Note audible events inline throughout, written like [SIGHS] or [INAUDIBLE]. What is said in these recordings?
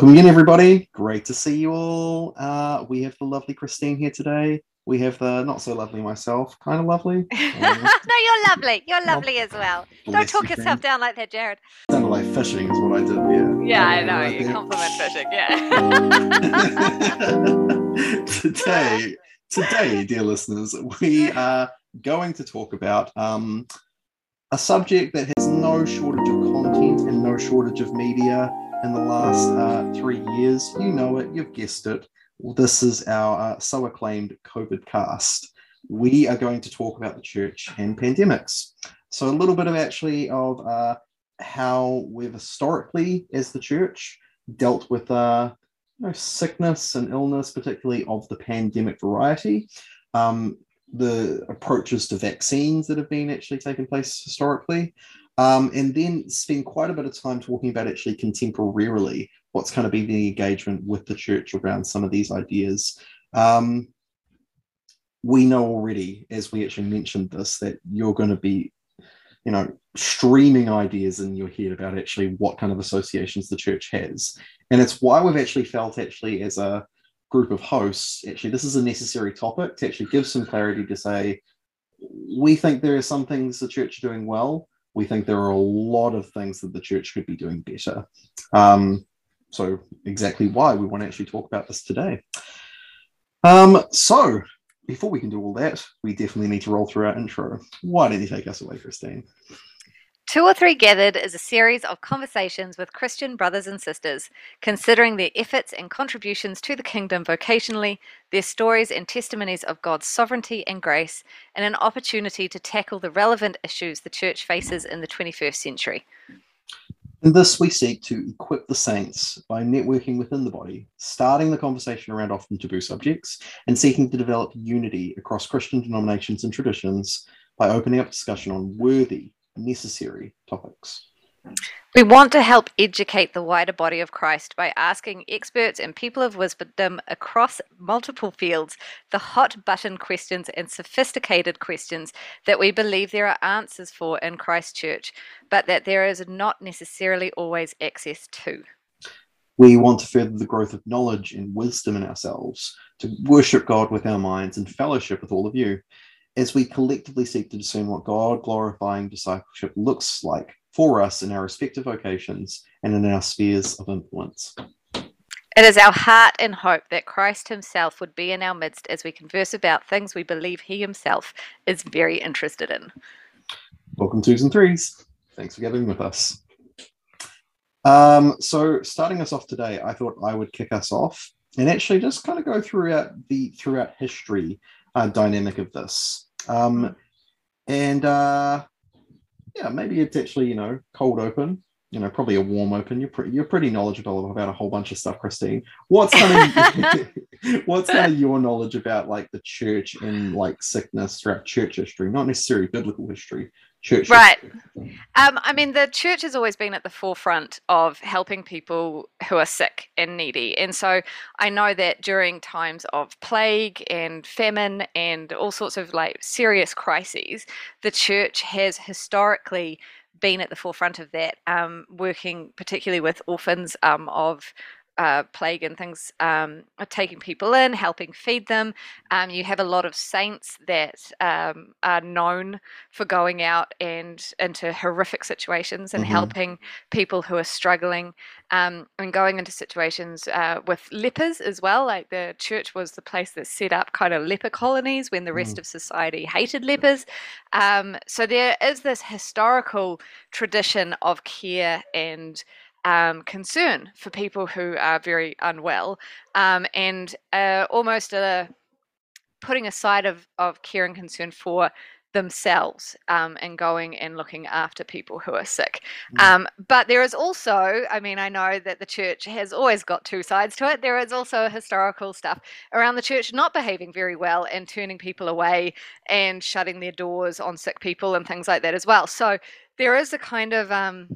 Welcome again, everybody. Great to see you all. Uh, we have the lovely Christine here today. We have the not so lovely myself, kind of lovely. [LAUGHS] Um, no, you're lovely. You're lovely as well. Don't talk you, yourself down like that, Jared. Sounded like fishing is what I did. Yeah. Yeah, I know. Right you there. compliment fishing. Yeah. [LAUGHS] today, today, dear listeners, we are going to talk about um, a subject that has no shortage of content and no shortage of media in the last uh, three years. You know it, you've guessed it. This is our uh, so acclaimed COVID cast. We are going to talk about the church and pandemics. So, a little bit of actually of uh, how we've historically, as the church, dealt with uh, you know, sickness and illness, particularly of the pandemic variety. Um, the approaches to vaccines that have been actually taking place historically, um, and then spend quite a bit of time talking about actually contemporarily what's kind of been the engagement with the church around some of these ideas. Um, we know already, as we actually mentioned this, that you're going to be, you know, streaming ideas in your head about actually what kind of associations the church has. And it's why we've actually felt actually as a group of hosts, actually, this is a necessary topic to actually give some clarity to say, we think there are some things the church are doing well, we think there are a lot of things that the church could be doing better. Um, so, exactly why we want to actually talk about this today. Um, so, before we can do all that, we definitely need to roll through our intro. Why don't you take us away, Christine? Two or Three Gathered is a series of conversations with Christian brothers and sisters, considering their efforts and contributions to the kingdom vocationally, their stories and testimonies of God's sovereignty and grace, and an opportunity to tackle the relevant issues the church faces in the 21st century. In this, we seek to equip the saints by networking within the body, starting the conversation around often taboo subjects, and seeking to develop unity across Christian denominations and traditions by opening up discussion on worthy necessary topics. We want to help educate the wider body of Christ by asking experts and people of wisdom across multiple fields the hot button questions and sophisticated questions that we believe there are answers for in Christ Church, but that there is not necessarily always access to. We want to further the growth of knowledge and wisdom in ourselves, to worship God with our minds and fellowship with all of you as we collectively seek to discern what God glorifying discipleship looks like for us in our respective vocations and in our spheres of influence. It is our heart and hope that Christ Himself would be in our midst as we converse about things we believe He Himself is very interested in. Welcome, twos and threes. Thanks for gathering with us. Um, so, starting us off today, I thought I would kick us off and actually just kind of go throughout the throughout history uh, dynamic of this. Um, and uh, yeah, maybe it's actually you know cold open, you know, probably a warm open. You're pretty you're pretty knowledgeable about a whole bunch of stuff, Christine. What's kind of [LAUGHS] what's kind of your knowledge about like the church and like sickness throughout church history, not necessarily biblical history, church. Right. Um, I mean, the church has always been at the forefront of helping people who are sick and needy. And so I know that during times of plague and famine and all sorts of like serious crises, the church has historically been at the forefront of that, um, working particularly with orphans um, of uh, plague and things um, are taking people in, helping feed them. Um, you have a lot of saints that um, are known for going out and into horrific situations and mm-hmm. helping people who are struggling um, and going into situations uh, with lepers as well. Like the church was the place that set up kind of leper colonies when the rest mm. of society hated lepers. Um, so there is this historical tradition of care and um, concern for people who are very unwell um, and uh, almost a putting aside of, of care and concern for themselves um, and going and looking after people who are sick. Mm. Um, but there is also, I mean, I know that the church has always got two sides to it. There is also historical stuff around the church not behaving very well and turning people away and shutting their doors on sick people and things like that as well. So there is a kind of um,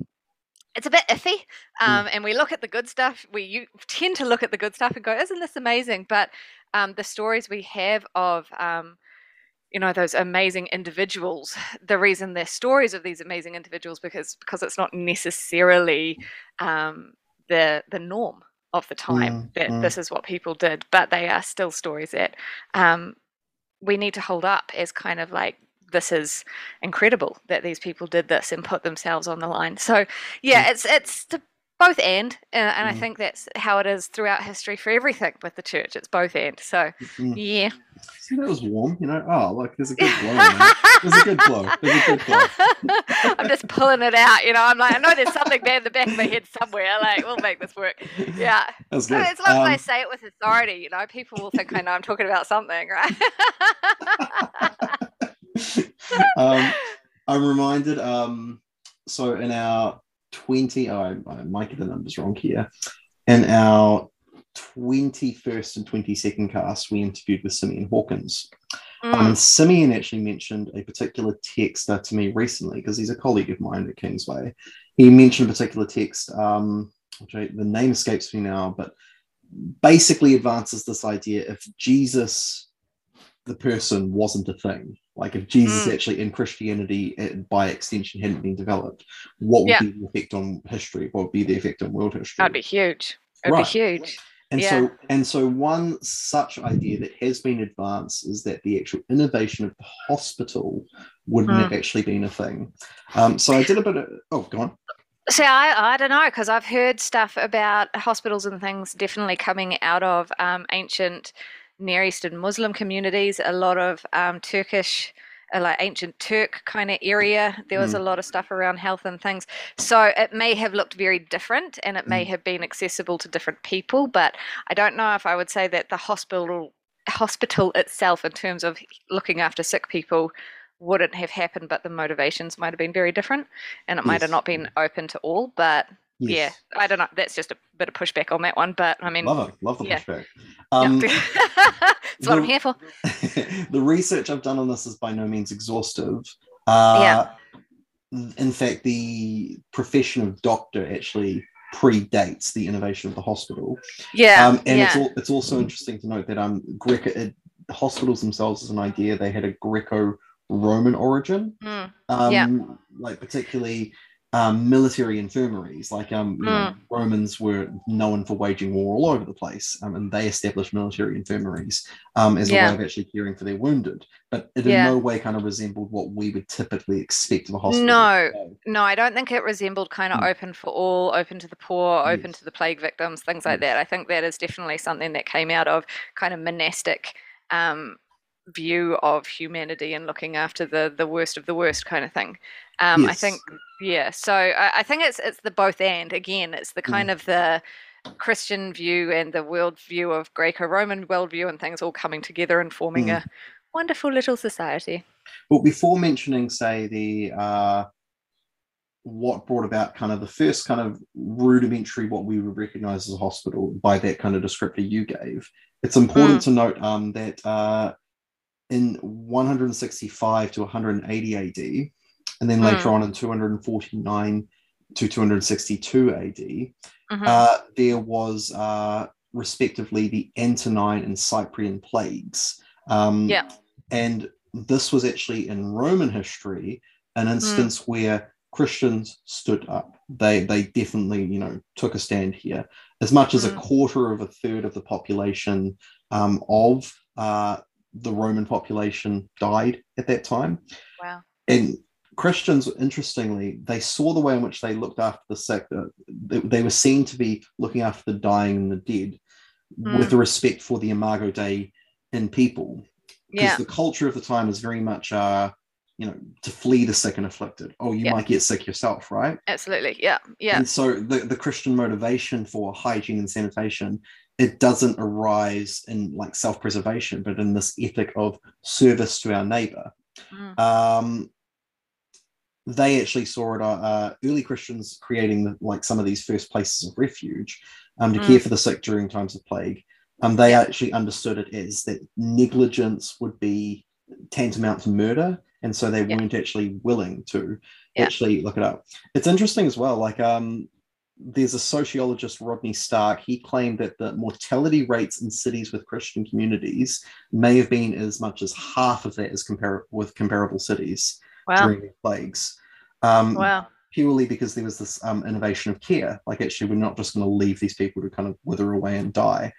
it's a bit iffy. Mm. Um, mm. And we look at the good stuff. We you [LAUGHS] tend to look at the good stuff and go, "Isn't this amazing?" But um, the stories we have of um, you know those amazing individuals [SIGHS] the reason they're stories of these amazing individuals because because it's not necessarily um, the the norm of the time Mm, that mm. this is what people did, but they are still stories that um, we need to hold up as kind of like this is incredible that these people did this and put themselves on the line. So yeah, it's it's the both and, uh, and I Mm. think that's how it is throughout history for everything with the church. It's both and. So Mm. yeah. See, that was warm. You know, oh, look, there's a good [LAUGHS] blow. man. There's a good blow. There's a good glow. [LAUGHS] I'm just pulling it out, you know. I'm like, I know there's something there in the back of my head somewhere. Like, we'll make this work. Yeah. That's So good. it's like when I Um, say it with authority, you know, people will think I know I'm talking about something, right? [LAUGHS] [LAUGHS] um, I'm reminded. Um, so in our 20, oh, I, I might get the numbers wrong here. In our 21st and 22nd cast, we interviewed with Simeon Hawkins. Um, Mm, and Simeon actually mentioned a particular text uh, to me recently because he's a colleague of mine at Kingsway. He mentioned a particular text, um, which I, the name escapes me now, but basically advances this idea if Jesus, the person, wasn't a thing, like if Jesus Mm. actually in Christianity, eh, by extension, hadn't been developed, what would Yeah. be the effect on history? What would be the effect on world history? that'd be huge. It'd Right. be huge. And Yeah. so, and so, one such idea that has been advanced is that the actual innovation of the hospital wouldn't Hmm. have actually been a thing. Um, so I did a bit of. Oh, go on. See, I, I don't know because I've heard stuff about hospitals and things definitely coming out of um, ancient Near Eastern Muslim communities. A lot of um, Turkish, uh, like ancient Turk kind of area. There was Mm. a lot of stuff around health and things. So it may have looked very different, and it may Mm. have been accessible to different people. But I don't know if I would say that the hospital hospital itself, in terms of looking after sick people. Wouldn't have happened, but the motivations might have been very different, and it might have not been open to all. But yeah, I don't know. That's just a bit of pushback on that one, but I mean, Love it. Love the yeah. pushback. Um, [LAUGHS] that's what I'm here for. [LAUGHS] the research I've done on this is by no means exhaustive. Uh, yeah. In fact, the profession of doctor actually predates the innovation of the hospital. Yeah, Um, and yeah, it's, al- it's also interesting to note that um, Greco, it, hospitals themselves, as an idea, they had a Greco-Roman origin. Mm, Um, Yeah. Like particularly um, military infirmaries. Like um, you know, Romans were known for waging war all over the place, um, and they established military infirmaries um, as a way of actually caring for their wounded. But it Yeah. in no way kind of resembled what we would typically expect of a hospital. No. no, I don't think it resembled kind of Mm. open for all, open to the poor, open Yes. to the plague victims, things like Yes. that. I think that is definitely something that came out of kind of monastic um, view of humanity and looking after the the worst of the worst kind of thing. Um, I think yeah. So I, I think it's it's the both and again. It's the kind of the Christian view and the world view of Greco-Roman worldview and things all coming together and forming Mm. a wonderful little society. Well, before mentioning, say, the uh, what brought about kind of the first kind of rudimentary what we would recognize as a hospital by that kind of descriptor you gave, it's important to note um, that uh, in 165 to 180 AD, and then later on in 249 to 262 AD, Mhm. uh, there was uh, respectively the Antonine and Cyprian plagues. Um, Yeah. And this was actually in Roman history an instance where Christians stood up. They they definitely you know took a stand here. As much as a Mm. quarter of a third of the population um, of uh, the Roman population died at that time. Wow. And Christians, interestingly, they saw the way in which they looked after the sick. uh, They, they were seen to be looking after the dying and the dead with a respect for the Imago Dei in people. Because Yeah. the culture of the time is very much, uh, you know, to flee the sick and afflicted. Oh, you Yeah. might get sick yourself, right? Absolutely. Yeah. Yeah. And so the, the Christian motivation for hygiene and sanitation, it doesn't arise in like self-preservation, but in this ethic of service to our neighbor. Mm. Um, they actually saw it, uh, uh, early Christians creating the, like some of these first places of refuge um, to Mm. care for the sick during times of plague. Um, they actually understood it as that negligence would be tantamount to murder, and so they Yeah. weren't actually willing to Yeah. actually look it up. It's interesting as well. Like, um, there's a sociologist, Rodney Stark. He claimed that the mortality rates in cities with Christian communities may have been as much as half of that as compar- with comparable cities Wow. during the plagues. Um, Wow. purely because there was this um, innovation of care. Like, actually, we're not just going to leave these people to kind of wither away and die.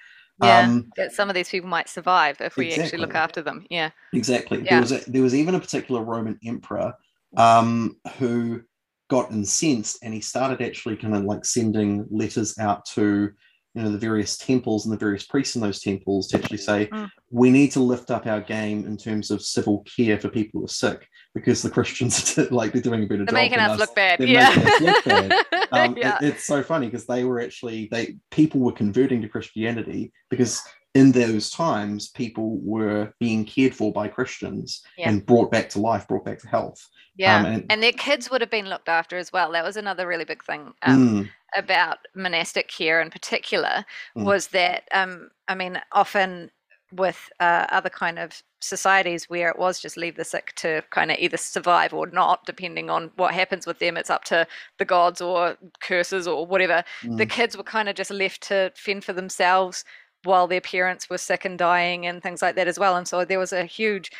Yeah, um, that some of these people might survive if we exactly. actually look after them. Yeah, exactly. Yeah. There was a, there was even a particular Roman emperor um, who got incensed and he started actually kind of like sending letters out to you know the various temples and the various priests in those temples to actually say mm. we need to lift up our game in terms of civil care for people who are sick because the Christians [LAUGHS] are like they're doing a better they're job. Making us, us, look bad. Yeah. Look bad. [LAUGHS] Um, yeah. It, it's so funny because they were actually they people were converting to Christianity because in those times people were being cared for by Christians yeah. and brought back to life, brought back to health. Yeah, um, and, and, their kids would have been looked after as well. That was another really big thing um, mm. about monastic care in particular. Mm. Was that um, I mean, often with uh, other kind of societies where it was just leave the sick to kind of either survive or not, depending on what happens with them. It's up to the gods or curses or whatever. Mm. The kids were kind of just left to fend for themselves while their parents were sick and dying and things like that as well. And so there was a huge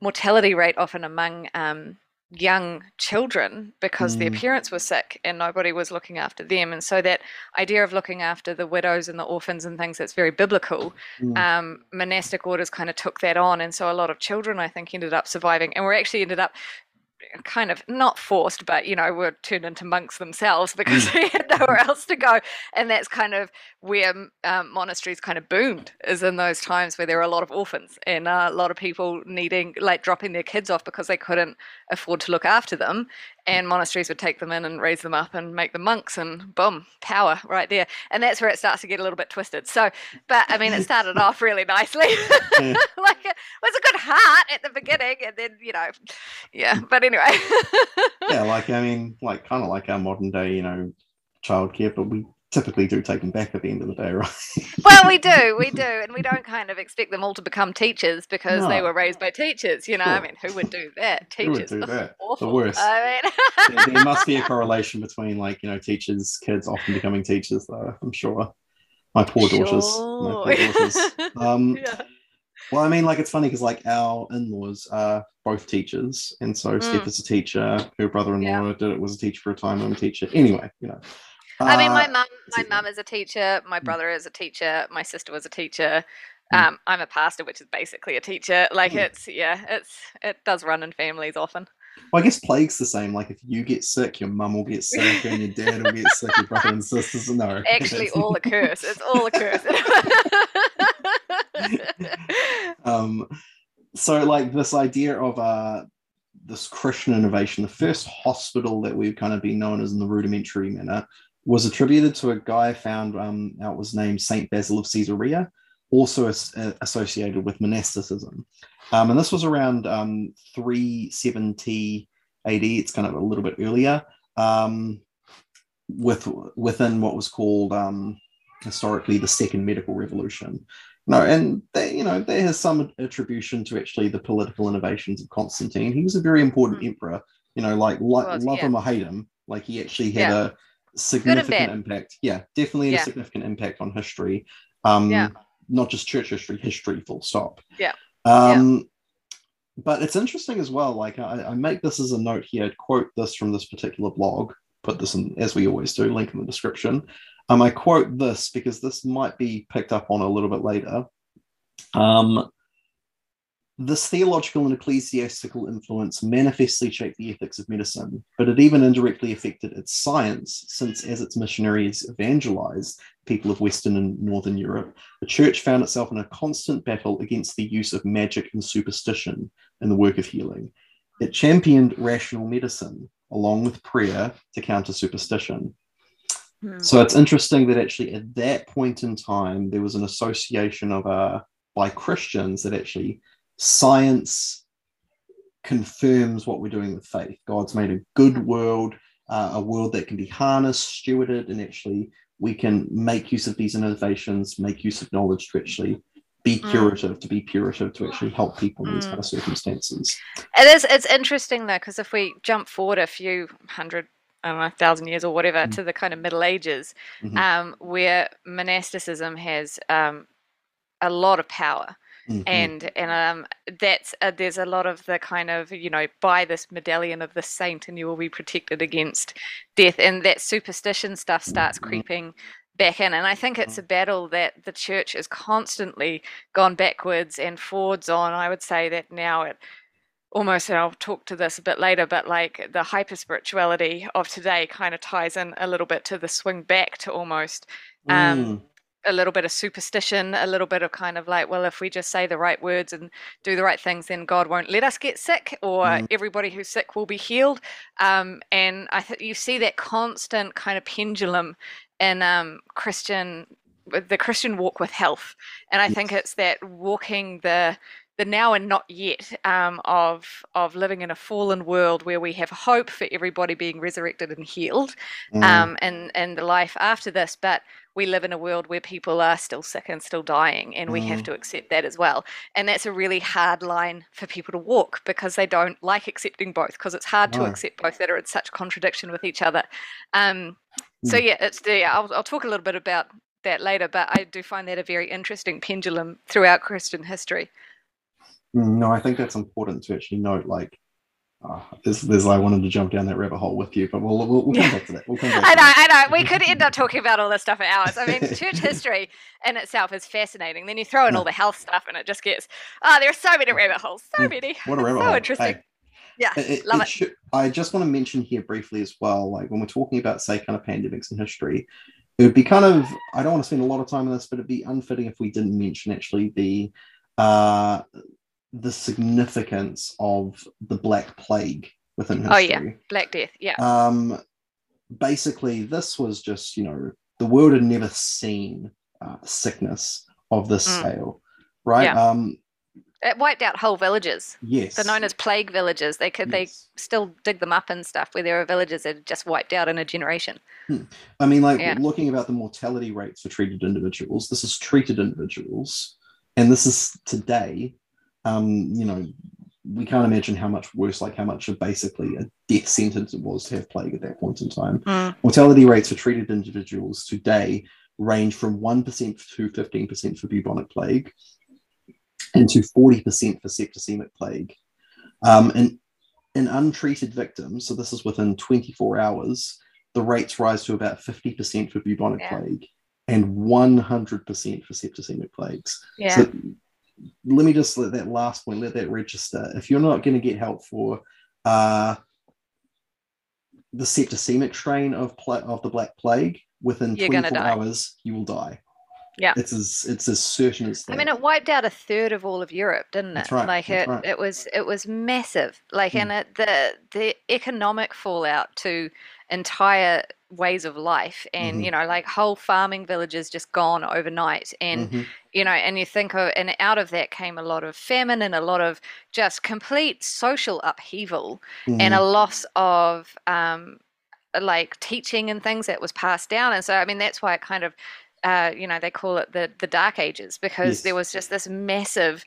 mortality rate often among um, young children because mm. their parents were sick and nobody was looking after them. And so that idea of looking after the widows and the orphans and things that's very biblical. Mm. Um, monastic orders kind of took that on, and so a lot of children I think ended up surviving, and we actually ended up kind of not forced, but you know, were turned into monks themselves because [LAUGHS] mm. they had nowhere [LAUGHS] else to go. And that's kind of where um, monasteries kind of boomed, is in those times where there were a lot of orphans and uh, a lot of people needing, like, dropping their kids off because they couldn't afford to look after them and monasteries would take them in and raise them up and make them monks and boom power right there. And that's where it starts to get a little bit twisted. So but i mean it started off really nicely. Mm. [LAUGHS] Like it was a good heart at the beginning and then you know yeah mm. but anyway. [LAUGHS] Yeah like i mean like kind of like our modern day you know childcare but we typically do take them back at the end of the day, right? well, we do, [LAUGHS] we do, and we don't kind of expect them all to become teachers because no. they were raised by teachers. You know, sure. I mean, who would do that? Teachers, [LAUGHS] who would do that? Awful. The worst. I mean, [LAUGHS] there, there, must be a correlation between, like, you know, teachers, kids often becoming teachers, though. I'm sure. My poor sure. daughters. My poor daughters. Um, yeah. Well, I mean, like it's funny because like our in-laws are both teachers, and so mm. Steph is a teacher. Her brother-in-law yeah. did it was a teacher for a time. I'm a teacher. Anyway, you know, I mean, my uh, mum, my mum is a teacher. My hmm. brother is a teacher. My sister was a teacher. Hmm. Um, I'm a pastor, which is basically a teacher. Like it's yeah, it's it does run in families often. Well, I guess plague's the same. Like if you get sick, your mum will get sick, and your dad will get sick, your brother and sisters. No, [LAUGHS] actually, all a curse. It's all a curse. [LAUGHS] um, so like this idea of uh this Christian innovation, the first hospital that we've kind of been known as in the rudimentary manner was attributed to a guy found um, out was named Saint Basil of Caesarea, also as, uh, associated with monasticism. Um, and this was around um, 370 AD. It's kind of a little bit earlier, um, with within what was called um, historically the Second Medical Revolution. No, and they, you know, there has some attribution to actually the political innovations of Constantine. He was a very important mm. emperor. You know, like, like was, love yeah. him or hate him, like he actually had yeah. a significant impact. Yeah, definitely yeah. a significant impact on history. Um, yeah. Not just church history, history, full stop. Yeah. Um, yeah. But it's interesting as well. Like I, I make this as a note here. Quote this from this particular blog. Put this in as we always do. Link in the description. Um, I quote this because this might be picked up on a little bit later. Um, this theological and ecclesiastical influence manifestly shaped the ethics of medicine, but it even indirectly affected its science, since as its missionaries evangelized people of Western and Northern Europe, the church found itself in a constant battle against the use of magic and superstition in the work of healing. It championed rational medicine along with prayer to counter superstition. Hmm. So it's interesting that actually at that point in time, there was an association of uh, by Christians that actually science confirms what we're doing with faith. God's made a good world, uh, a world that can be harnessed, stewarded, and actually we can make use of these innovations, make use of knowledge to actually be mm. curative, mm. to be purative, to actually help people in mm. these kind of circumstances. It is. It's interesting though, because if we jump forward a few hundred I don't know, thousand years or whatever mm to the kind of Middle Ages, mm-hmm. um, where monasticism has um, a lot of power mm-hmm. and and um, that's uh, there's a lot of the kind of you know buy this medallion of the saint and you will be protected against death, and that superstition stuff starts mm-hmm. creeping back in. And I think it's a battle that the church has constantly gone backwards and forwards on. I would say that now it almost, and I'll talk to this a bit later, but like the hyper spirituality of today kind of ties in a little bit to the swing back to almost. Um, mm. A little bit of superstition, a little bit of kind of like, well, if we just say the right words and do the right things, then God won't let us get sick, or mm. everybody who's sick will be healed. Um, and I think you see that constant kind of pendulum in um, Christian, the Christian walk with health, and I think it's that walking the the now and not yet um, of of living in a fallen world where we have hope for everybody being resurrected and healed, mm. um, and and the life after this, but we live in a world where people are still sick and still dying, and we have mm. to accept that as well. And that's a really hard line for people to walk because they don't like accepting both, because it's hard no. to accept both that are in such contradiction with each other. Um, mm. So yeah, it's the I'll, I'll talk a little bit about that later, but I do find that a very interesting pendulum throughout Christian history. Mm, no, I think that's important to actually note. Like, uh, there's, there's, I wanted to jump down that rabbit hole with you, but we'll, we'll, we'll come back to that. We'll back I know, I know. We could end up talking about all this stuff for hours. I mean, church [LAUGHS] history in itself is fascinating. Then you throw in all the health stuff, and it just gets, oh, there are so many rabbit holes. So many. What a rabbit so hole. interesting. Hey, yeah, it, love it. it. Should, I just want to mention here briefly as well, like when we're talking about, say, kind of pandemics in history, it would be kind of, I don't want to spend a lot of time on this, but it'd be unfitting if we didn't mention actually the uh, the significance of the Black Plague within history. Oh yeah, Black Death. Yeah. Um, basically, this was just you know the world had never seen uh, sickness of this mm. scale, right? Yeah. Um, it wiped out whole villages. Yes. They're known as plague villages. They could yes. they still dig them up and stuff where there are villages that just wiped out in a generation. Hmm. I mean, like yeah. looking about the mortality rates for treated individuals, this is treated individuals, and this is today um, you know, we can't imagine how much worse, like how much of basically a death sentence it was to have plague at that point in time. Mm. Mortality rates for treated individuals today range from 1% to 15% for bubonic plague and to 40% for septicemic plague. Um, and in untreated victims, so this is within 24 hours, the rates rise to about 50% for bubonic yeah. plague and 100% for septicemic plagues. Yeah. So let me just let that last point, let that register. If you're not going to get help for uh, the septicemic strain of of the Black Plague within you're 24 hours, you will die. Yeah, it's as it's as certain as that. I mean, it wiped out a third of all of Europe, didn't it? That's right. Like That's it, right. it was it was massive. Like, mm. and it, the the economic fallout to entire ways of life and mm-hmm. you know like whole farming villages just gone overnight and mm-hmm. you know and you think of and out of that came a lot of famine and a lot of just complete social upheaval mm-hmm. and a mm-hmm. loss of um like teaching and things that was passed down and so i mean that's why it kind of uh you know they call it the the dark ages because yes. there was just this massive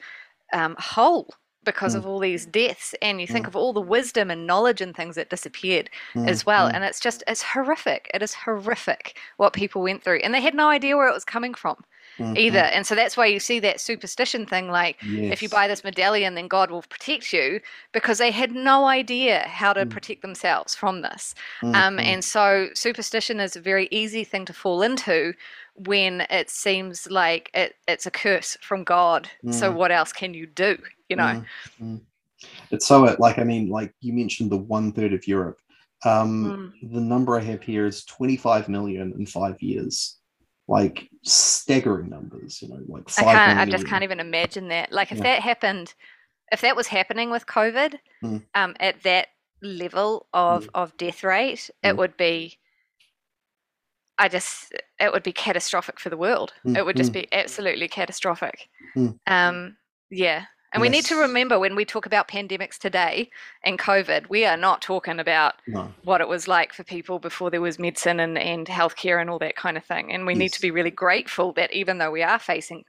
um hole because mm. of all these deaths and you think mm. of all the wisdom and knowledge and things that disappeared mm. as well mm. and it's just it's horrific it is horrific what people went through and they had no idea where it was coming from mm-hmm. either and so that's why you see that superstition thing like yes. if you buy this medallion then god will protect you because they had no idea how to mm. protect themselves from this um, mm-hmm. and so superstition is a very easy thing to fall into when it seems like it, it's a curse from God. Mm. So what else can you do? You know, mm. Mm. it's so like I mean, like you mentioned the one third of Europe. Um, mm. The number I have here is 25 million in five years. Like staggering numbers, you know, like I can't. I just can't even imagine that. Like if yeah. that happened, if that was happening with COVID, mm. um, at that level of mm. of death rate, it would be I just it would be catastrophic for the world. Mm, it would just mm. be absolutely catastrophic. Mm. Um, yeah. And yes. we need to remember when we talk about pandemics today and COVID, we are not talking about no. what it was like for people before there was medicine and, and healthcare and all that kind of thing. And we yes. need to be really grateful that even though we are facing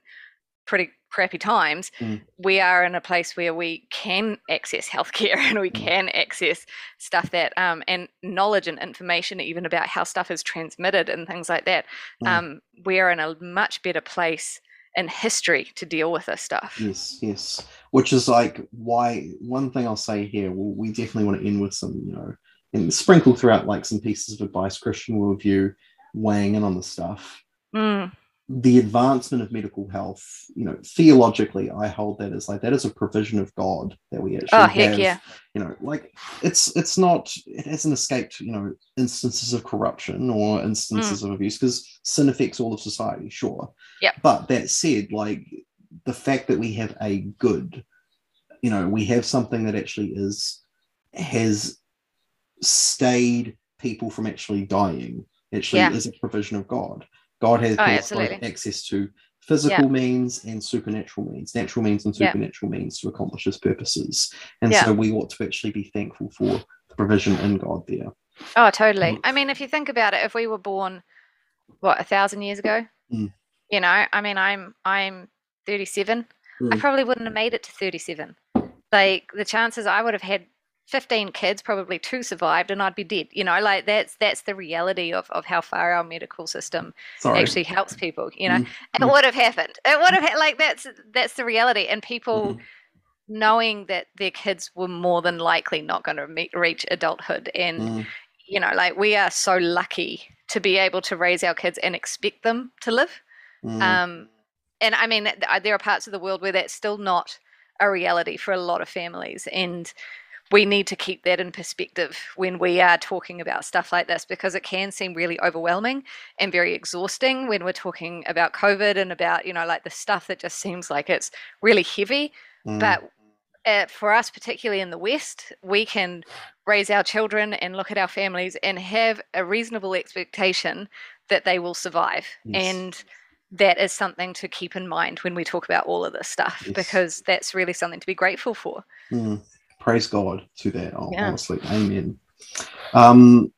pretty crappy times, mm. we are in a place where we can access healthcare [LAUGHS] and we mm. can access stuff that um, and knowledge and information even about how stuff is transmitted and things like that. Mm. Um, we are in a much better place in history to deal with this stuff. Yes, yes. Which is like why one thing I'll say here, well, we definitely want to end with some, you know, and sprinkle throughout like some pieces of advice, Christian worldview, weighing in on the stuff. Mm, The advancement of medical health, you know, theologically, I hold that as like that is a provision of God that we actually Oh, heck have. yeah. You know, like it's it's not it hasn't escaped, you know, instances of corruption or instances hmm. of abuse because sin affects all of society, sure. Yeah. But that said, like the fact that we have a good, you know, we have something that actually is has stayed people from actually dying actually Yeah. is a provision of God. God has Oh, both access to physical means and supernatural means, natural means and Yeah. supernatural means to accomplish his purposes. And Yeah. so we ought to actually be thankful for the provision in God there. Oh, totally. Mm. I mean, if you think about it, if we were born, what, a thousand years ago, Mm. you know, I mean, I'm I'm 37. I Mm. probably wouldn't have made it to 37. Like the chances I would have had 15 kids, probably two survived, and I'd be dead. You know, like that's that's the reality of of how far our medical system Sorry. actually helps people. You know, Mm. it Mm. would have happened. It would have ha- like that's that's the reality, and people Mhm. knowing that their kids were more than likely not going to meet, reach adulthood and Mm. you know like we are so lucky to be able to raise our kids and expect them to live Mm. um and i mean there are parts of the world where that's still not a reality for a lot of families and we need to keep that in perspective when we are talking about stuff like this because it can seem really overwhelming and very exhausting when we're talking about covid and about you know like the stuff that just seems like it's really heavy Mm. but uh, for us, particularly in the West, we can raise our children and look at our families and have a reasonable expectation that they will survive. Yes. And that is something to keep in mind when we talk about all of this stuff, Yes. because that's really something to be grateful for. Mm. Praise God to that, hon- Yeah. honestly. Amen. Um,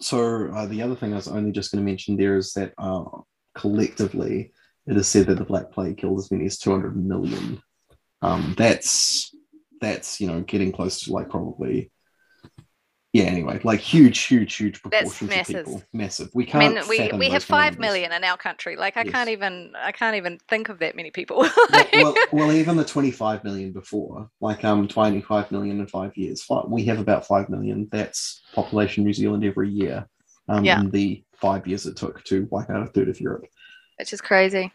so uh, the other thing I was only just going to mention there is that uh, collectively, it is said that the Black Plague killed as many as 200 million. Um, that's that's you know getting close to like probably yeah anyway like huge huge huge That's proportions of people massive we can't I mean, we, we have five numbers. million in our country. Like, I Yes. can't even I can't even think of that many people. [LAUGHS] well, well, well, even the 25 million before, like um 25 million in five years, we have about 5 million. That's population New Zealand every year. Um, Yeah. In the five years it took to wipe out a third of Europe. Which is crazy.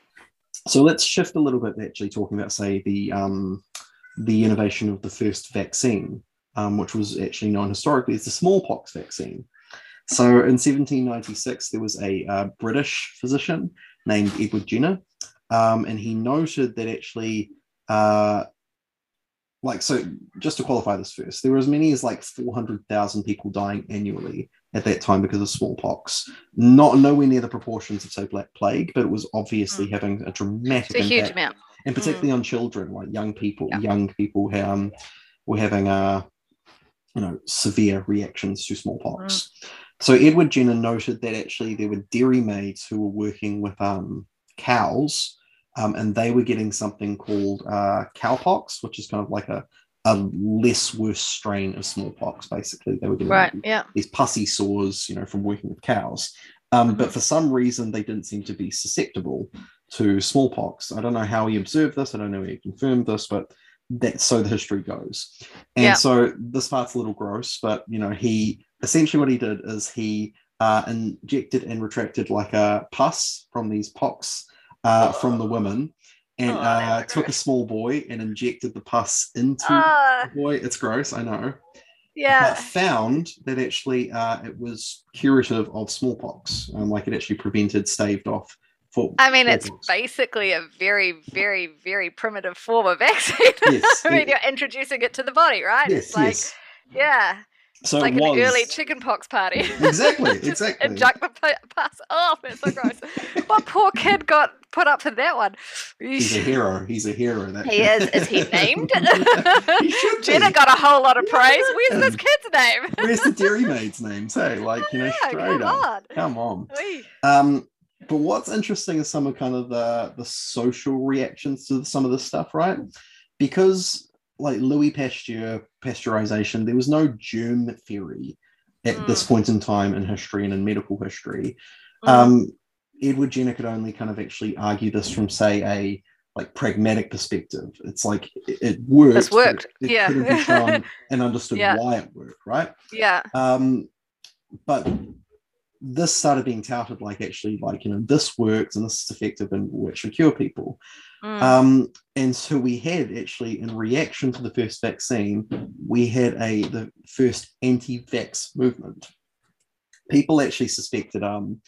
So let's shift a little bit, actually, talking about, say, the um, the innovation of the first vaccine, um, which was actually known historically as the smallpox vaccine. So in 1796, there was a uh, British physician named Edward Jenner, um, and he noted that actually, uh, like, so just to qualify this first, there were as many as like 400,000 people dying annually at that time because of smallpox. Not nowhere near the proportions of, say, Black Plague, but it was obviously having a dramatic It's a huge amount. and particularly on children, like young people. Yeah. Young people um, were having uh, you know severe reactions to smallpox. So Edward Jenner noted that actually there were dairy maids who were working with um, cows, um, and they were getting something called uh, cowpox, which is kind of like a a less worse strain of smallpox. Basically, they were getting Right. Yeah. these pussy sores, you know, from working with cows. Um, But Mhm. for some reason, they didn't seem to be susceptible to smallpox. I don't know how he observed this. I don't know he confirmed this, but that's so the history goes. And Yeah. so this part's a little gross, but you know, he essentially what he did is he uh, injected and retracted like a pus from these pox uh, from the women, and Oh, uh, took a small boy and injected the pus into Ah, the boy. It's gross, I know yeah. but found that actually uh, it was curative of smallpox. Um, like it actually prevented, staved off. I mean, it's basically a very, very, very primitive form of [LAUGHS] vaccine. [LAUGHS] Yes, I mean, you're introducing it to the body, right? yes, it's like, yes. yeah, So it's like was an early chickenpox party. [LAUGHS] Exactly, exactly. Inject the pu- off. That's so gross. what poor kid got put up for that one? He's a hero. He's a hero. That He is. Is he named? He should Jenner be. got a whole lot of praise. Where's this kid's name? Where's the dairy maid's name? Say, like you know, Yeah, straight come up. on. Come on. Wee. Um, but what's interesting is some of kind of the the social reactions to some of this stuff, right? Because like Louis Pasteur, pasteurization, there was no germ theory at this Mm. point in time in history and in medical history. Mm. Um, Edward Jenner could only kind of actually argue this from, say, a like pragmatic perspective. It's like it, it worked. This worked. It, it yeah. couldn't be shown [LAUGHS] and understood Yeah. why it worked, right? yeah. Um, but this started being touted like actually like you know this works and this is effective and will actually cure people. Mm. Um, and so we had actually, in reaction to the first vaccine, we had a the first anti-vax movement. People actually suspected um,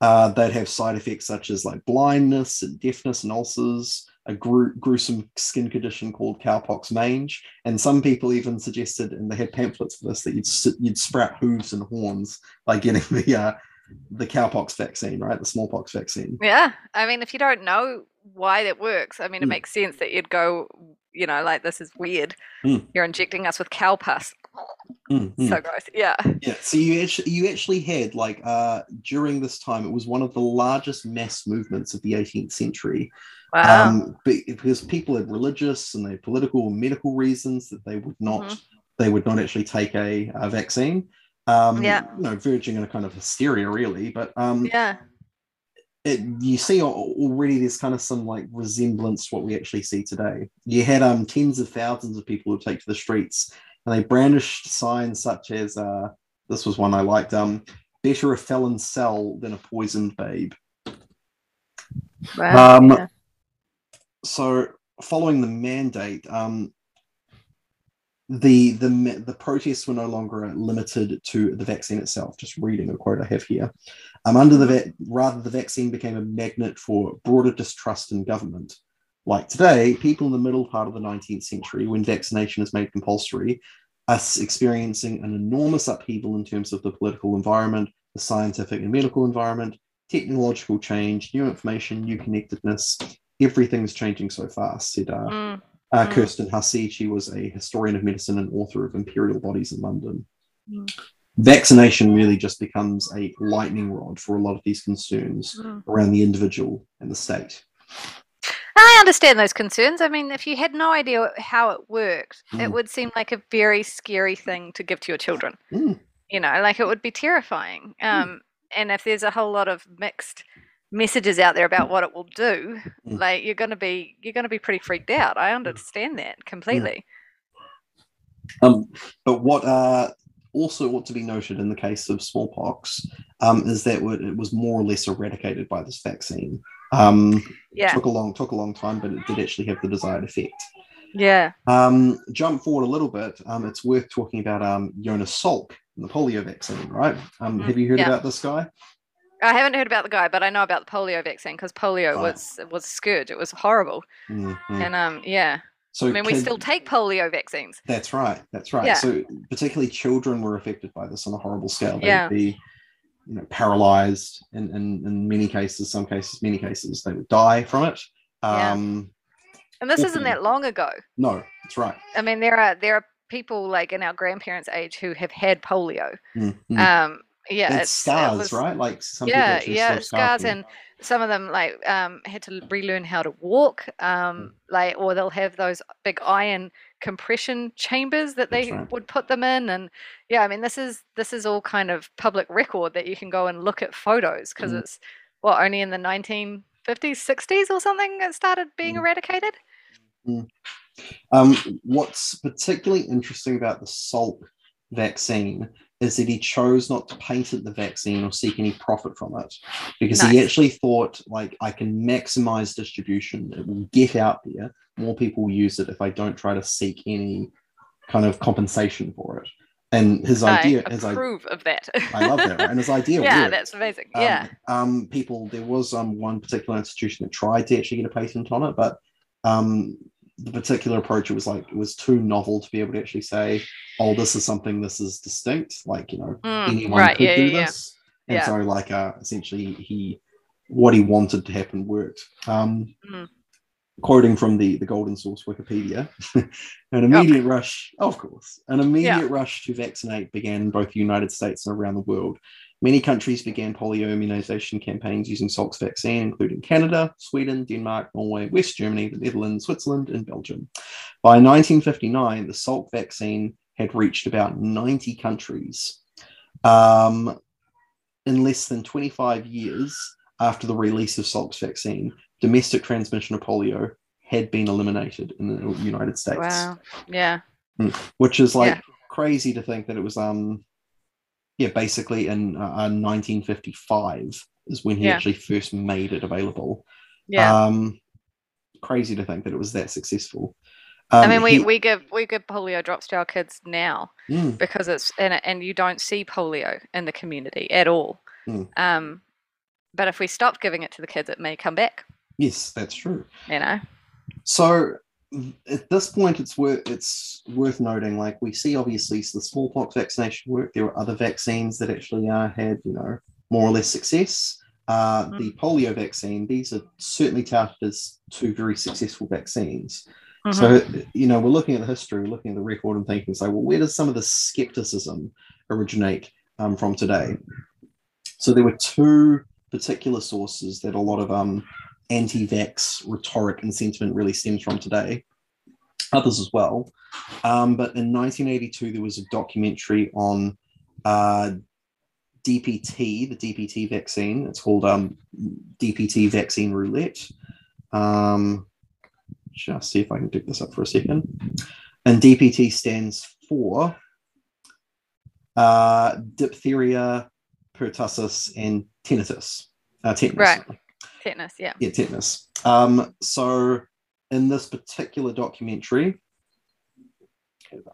uh, they'd have side effects such as like blindness and deafness and ulcers, a gru- gruesome skin condition called cowpox mange, and some people even suggested, and they had pamphlets for this, that you'd you'd sprout hooves and horns by getting the uh, the cowpox vaccine, right, the smallpox vaccine. Yeah, I mean, if you don't know why that works, I mean, it Mm. makes sense that you'd go, you know, like this is weird. Mm. You're injecting us with cow pus. Mm, mm. So gross. Yeah. Yeah, so you actually you actually had like uh during this time it was one of the largest mass movements of the 18th century. Wow. Um because people had religious and they had political and medical reasons that they would not Mhm. they would not actually take a, a vaccine. Um Yeah. you know, verging on a kind of hysteria really, but um yeah. it, you see already there's kind of some like resemblance to what we actually see today. You had um tens of thousands of people who take to the streets and they brandished signs such as uh this was one I liked um better a felon cell than a poisoned babe. Wow. Um, yeah. So following the mandate, um the the the protests were no longer limited to the vaccine itself. Just reading a quote I have here. Um, under the va- rather the vaccine became a magnet for broader distrust in government. Like today, people in the middle part of the 19th century, when vaccination is made compulsory, are experiencing an enormous upheaval in terms of the political environment, the scientific and medical environment, technological change, new information, new connectedness. Everything's changing so fast, said uh, Mm. uh, Mm. Kristin Hussey. She was a historian of medicine and author of Imperial Bodies in London. Mm. Vaccination really just becomes a lightning rod for a lot of these concerns Mm. around the individual and the state. I understand those concerns. I mean, if you had no idea how it worked, it Mm. would seem like a very scary thing to give to your children. Mm. You know, like it would be terrifying. Um, and if there's a whole lot of mixed messages out there about what it will do, Mm. like you're going to be you're going to be pretty freaked out. I understand that completely. Um, but what uh, also ought to be noted in the case of smallpox um, is that it was more or less eradicated by this vaccine. Um, Yeah. took a long took a long time, but it did actually have the desired effect. Yeah. Um, jump forward a little bit. Um, it's worth talking about um, Jonas Salk and the polio vaccine, right? Um, Mhm, have you heard yeah. about this guy? I haven't heard about the guy, but I know about the polio vaccine because polio was was a scourge. It was horrible. Mhm. And um yeah. So I mean we still take polio vaccines. That's right. That's right. Yeah. So particularly children were affected by this on a horrible scale. They'd Yeah. You know, paralyzed in, in, in many cases, some cases, many cases, they would die from it. Yeah. Um, And this isn't that long ago. no, that's right. I mean, there are there are people like in our grandparents' age who have had polio. Mm, mm. Um, yeah, it's- it scars, was- right? Like some Yeah, people yeah, scars, and some of them like um had to relearn how to walk. Mm. Um, like or they'll have those big iron compression chambers that they right. would put them in, and yeah, I mean, this is this is all kind of public record that you can go and look at photos because Mm. it's well only in the 1950s, 60s or something it started being Mm. eradicated. Um, what's particularly interesting about the Salk vaccine is that he chose not to patent the vaccine or seek any profit from it because he actually thought like I can maximize distribution. It will get out there. More people will use it if I don't try to seek any kind of compensation for it. And his idea, is I approve of that. I love that, right? and his idea [LAUGHS] yeah, worked. that's amazing. Um, yeah. Um, people, there was um, one particular institution that tried to actually get a patent on it, but um, the particular approach, it was like, it was too novel to be able to actually say, oh, this is something, this is distinct. Like, you know, Mm, anyone right, could yeah, do yeah, yeah. this. And Yeah. so, like, uh, essentially, he, what he wanted to happen worked. Um, Mm. Quoting from the, the Golden Source Wikipedia, [LAUGHS] an immediate rush, of course, an immediate rush to vaccinate began in both the United States and around the world. Many countries began polio immunization campaigns using Salk's vaccine, including Canada, Sweden, Denmark, Norway, West Germany, the Netherlands, Switzerland, and Belgium. By 1959, the Salk vaccine had reached about 90 countries. Um, in less than 25 years, after the release of Salk's vaccine, domestic transmission of polio had been eliminated in the United States. Wow. Yeah. Which is like Yeah. crazy to think that it was um yeah, basically in uh, 1955 is when he Yeah. actually first made it available. Yeah. Um crazy to think that it was that successful. I Um, mean, we, he- we give we give polio drops to our kids now Mm, because it's and and you don't see polio in the community at all. Mm. Um, but if we stop giving it to the kids, it may come back. yes, that's true. You know. So at this point, it's worth it's worth noting. Like we see, obviously, the smallpox vaccination work. There are other vaccines that actually uh, had, you know, more or less success. Uh, The polio vaccine; these are certainly touted as two very successful vaccines. Mhm. So you know, we're looking at the history, we're looking at the record, and thinking, say, well, where does some of the skepticism originate um, from today? So there were two particular sources that a lot of um, anti-vax rhetoric and sentiment really stems from today. Others as well, um, but in 1982 there was a documentary on uh, DPT, the DPT vaccine. It's called um, DPT Vaccine Roulette. Um, just see if I can dig this up for a second. And DPT stands for uh, diphtheria, pertussis, and tinnitus. Uh. Right. Tetanus. Yeah. Yeah, tetanus. Um, so in this particular documentary,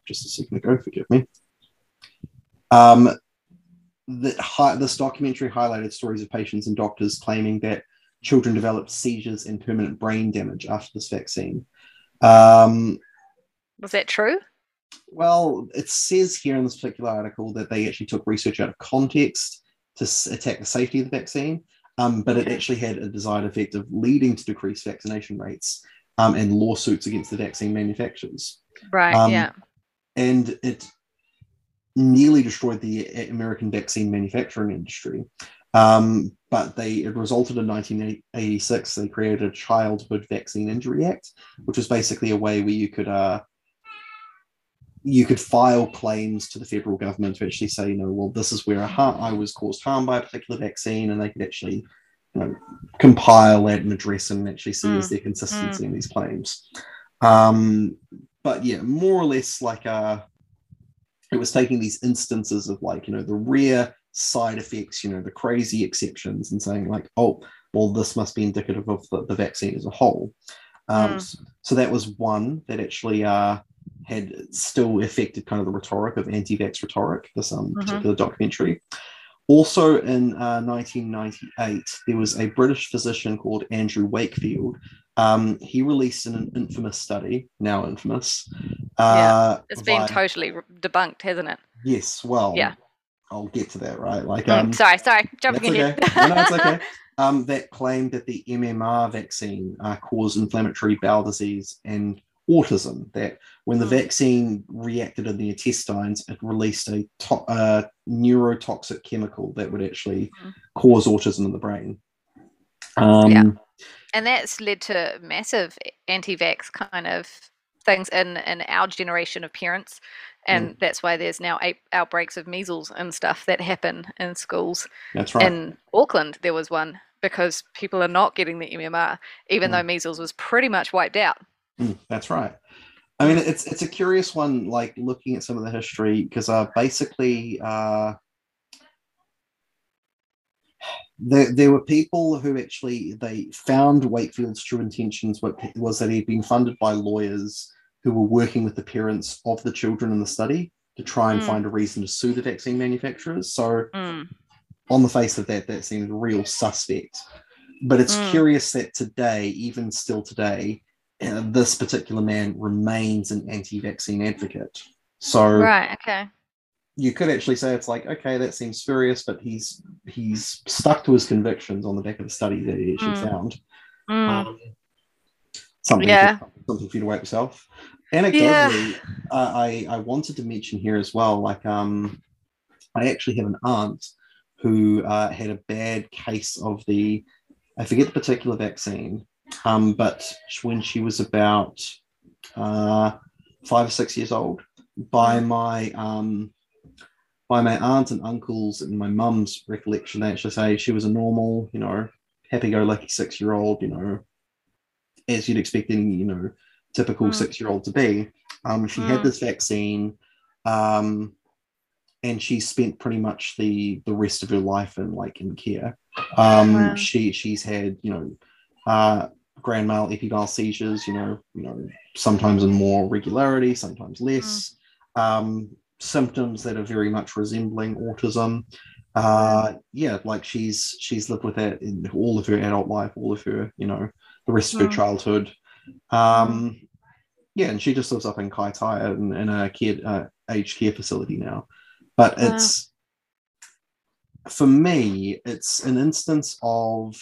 just a second ago, forgive me. Um, that hi- this documentary highlighted stories of patients and doctors claiming that children developed seizures and permanent brain damage after this vaccine. Um, Was that true? well, it says here in this particular article that they actually took research out of context to attack the safety of the vaccine, um, but it actually had a desired effect of leading to decreased vaccination rates um, and lawsuits against the vaccine manufacturers. Right. Um, yeah. And it nearly destroyed the American vaccine manufacturing industry. Um, but they it resulted in 1986. They created a Childhood Vaccine Injury Act, which was basically a way where you could uh, you could file claims to the federal government to actually say, you know, well, this is where a har- I was caused harm by a particular vaccine, and they could actually you know, compile that and address and actually see is there consistency in these claims. Um, but yeah, more or less like uh, it was taking these instances of like you know the rare side effects, you know, the crazy exceptions, and saying like, oh, well, this must be indicative of the, the vaccine as a whole. Um, Mm. s- So that was one that actually uh, had still affected kind of the rhetoric of anti-vax rhetoric. This um, Mhm. particular documentary. Also in uh, 1998, there was a British physician called Andrew Wakefield. Um, he released an infamous study, now infamous. Uh, It's been via- totally debunked, hasn't it? Yes, well, Yeah. I'll get to that, right? Like, Mm, um, sorry, sorry, jumping in. okay. No, no, it's okay. Um, that claimed that the MMR vaccine uh, caused inflammatory bowel disease and autism. That when the Mm. vaccine reacted in the intestines, it released a to- uh, neurotoxic chemical that would actually Mm. cause autism in the brain. Um, Yeah. and that's led to massive anti-vax kind of things in in our generation of parents and that's why there's now out- outbreaks of measles and stuff that happen in schools That's right. in auckland there was one because people are not getting the mmr even Mm. though measles was pretty much wiped out Mm, that's right. I mean, it's it's a curious one, like looking at some of the history, because uh, basically, uh, there, there were people who actually they found Wakefield's true intentions wa- was that he'd been funded by lawyers who were working with the parents of the children in the study to try and Mm. find a reason to sue the vaccine manufacturers. So, Mm, on the face of that, that seems real suspect. But it's Mm. curious that today, even still today, this particular man remains an anti-vaccine advocate. So right okay you could actually say it's like, okay, that seems spurious, but he's he's stuck to his convictions on the back of the study that he actually Mm. found. Mm, Um, something, Yeah. for, something for you to wait yourself. Anecdotally, uh, I I wanted to mention here as well, like um, I actually have an aunt who uh, had a bad case of the, I forget the particular vaccine, um, but when she was about uh, five or six years old, by my um, by my aunt and uncles and my mum's recollection, they actually say she was a normal, you know, happy-go-lucky six-year-old, you know, as you'd expect any, you know, typical Mm. six-year-old to be. Um, she had Mm. this vaccine, um, and she spent pretty much the the rest of her life in like in care. Um, Wow. She she's had you know, uh, grand mal epidural seizures. You know, you know, sometimes in more regularity, sometimes less. Um, symptoms that are very much resembling autism. Uh, yeah, like she's she's lived with that in all of her adult life, all of her you know the rest of her Mm. childhood. Um, yeah, and she just lives up in Kaitaia in, in a care, uh, aged care facility now. But Wow. it's for me, it's an instance of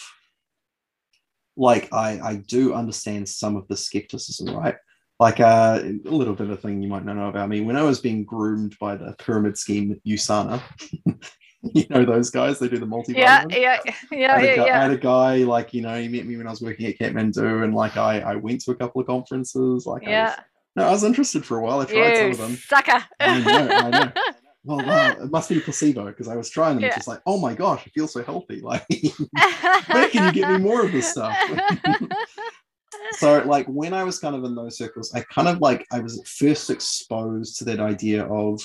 like I I do understand some of the skepticism, right? Like uh, a little bit of a thing you might not know about me. When I was being groomed by the pyramid scheme USANA, [LAUGHS] you know those guys, they do the multi. Yeah, yeah, yeah, I had, a yeah, guy, I had a guy like you know he met me when I was working at Kathmandu and like I I went to a couple of conferences like I was, Yeah, no I was interested for a while I tried some of them sucker. I know, I know. [LAUGHS] well [LAUGHS] wow it must be placebo because I was trying it's Yeah. just like oh my gosh I feel so healthy [LAUGHS] like where can you get me more of this stuff [LAUGHS] so like when I was kind of in those circles I kind of like I was first exposed to that idea of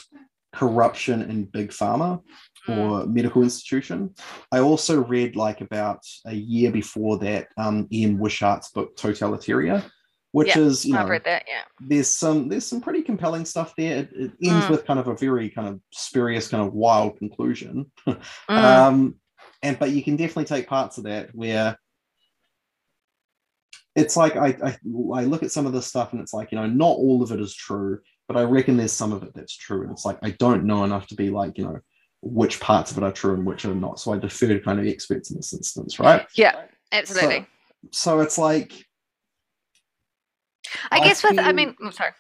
corruption in big pharma Mm. or medical institution. I also read like about a year before that um, Ian Wishart's book Totalitaria, which Yeah, is you I've know read that. Yeah. there's some there's some pretty compelling stuff there. It, it ends Mm. with kind of a very kind of spurious kind of wild conclusion. [LAUGHS] Mm. Um, and but you can definitely take parts of that where it's like I, I I look at some of this stuff and it's like you know not all of it is true, but I reckon there's some of it that's true, and it's like I don't know enough to be like you know which parts of it are true and which are not. So I defer to kind of experts in this instance, right? yeah, absolutely. So it's like I I guess with, I mean, I'm sorry.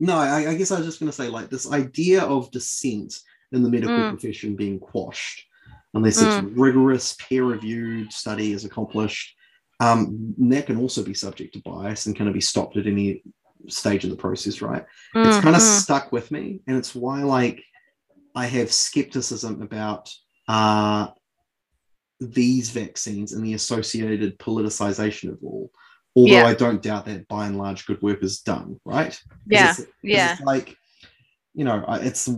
no, I, I guess I was just going to say like this idea of dissent in the medical Mm. profession being quashed unless it's rigorous peer-reviewed study is accomplished. Um, that can also be subject to bias and kind of be stopped at any stage of the process, right? it's Mm, kind of mm, stuck with me and it's why like i have skepticism about uh these vaccines and the associated politicization of all although Yeah. i don't doubt that by and large good work is done right? Yeah, it's- yeah. it's like you know it's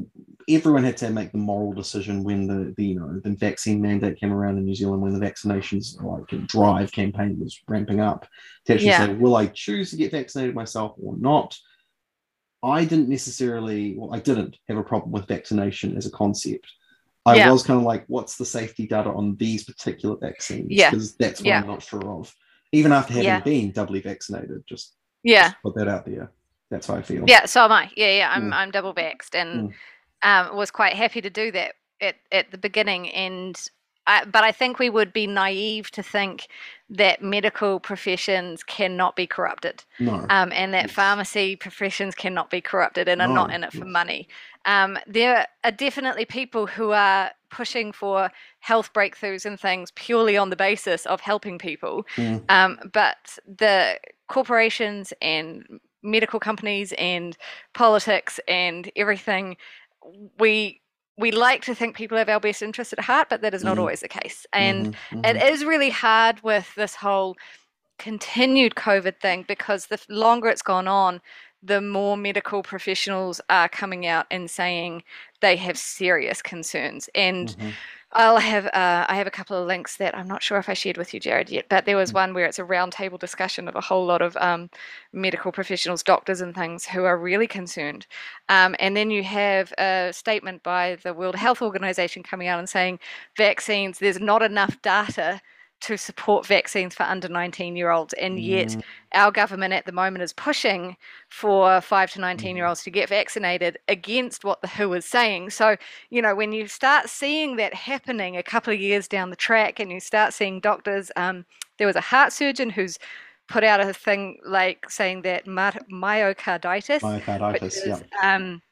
everyone had to make the moral decision when the, the you know the vaccine mandate came around in new zealand when the vaccinations like drive campaign was ramping up to actually Yeah. say will i choose to get vaccinated myself or not I didn't necessarily, well, I didn't have a problem with vaccination as a concept. I Yeah. was kind of like, what's the safety data on these particular vaccines? Yeah. Because that's what Yeah. I'm not sure of. Even after having Yeah. been doubly vaccinated, just, Yeah. just put that out there. That's how I feel. Yeah, so am I. Yeah, yeah. I'm Mm. I'm double vaxxed and Mm. um, was quite happy to do that at, at the beginning. And I, but I think we would be naive to think that medical professions cannot be corrupted, No. um, and that Yes. pharmacy professions cannot be corrupted and are not in it for yes. money. Um, there are definitely people who are pushing for health breakthroughs and things purely on the basis of helping people. Mm. Um, but the corporations and medical companies and politics and everything, we we like to think people have our best interest at heart, but that is not Mhm. always the case. And Mhm, it mhm. is really hard with this whole continued COVID thing because the longer it's gone on, the more medical professionals are coming out and saying they have serious concerns. And Mhm. I'll have uh, I have a couple of links that I'm not sure if I shared with you, Jared, yet. But there was Mm. one where it's a roundtable discussion of a whole lot of um, medical professionals, doctors, and things who are really concerned. Um, and then you have a statement by the World Health Organization coming out and saying vaccines. There's not enough data to support vaccines for under 19 year olds, and yet Mm. our government at the moment is pushing for 5 to 19 year olds to get vaccinated against what the WHO is saying. So, you know, when you start seeing that happening a couple of years down the track and you start seeing doctors, um, there was a heart surgeon who's put out a thing like saying that my- myocarditis, Myocarditis, yeah. um,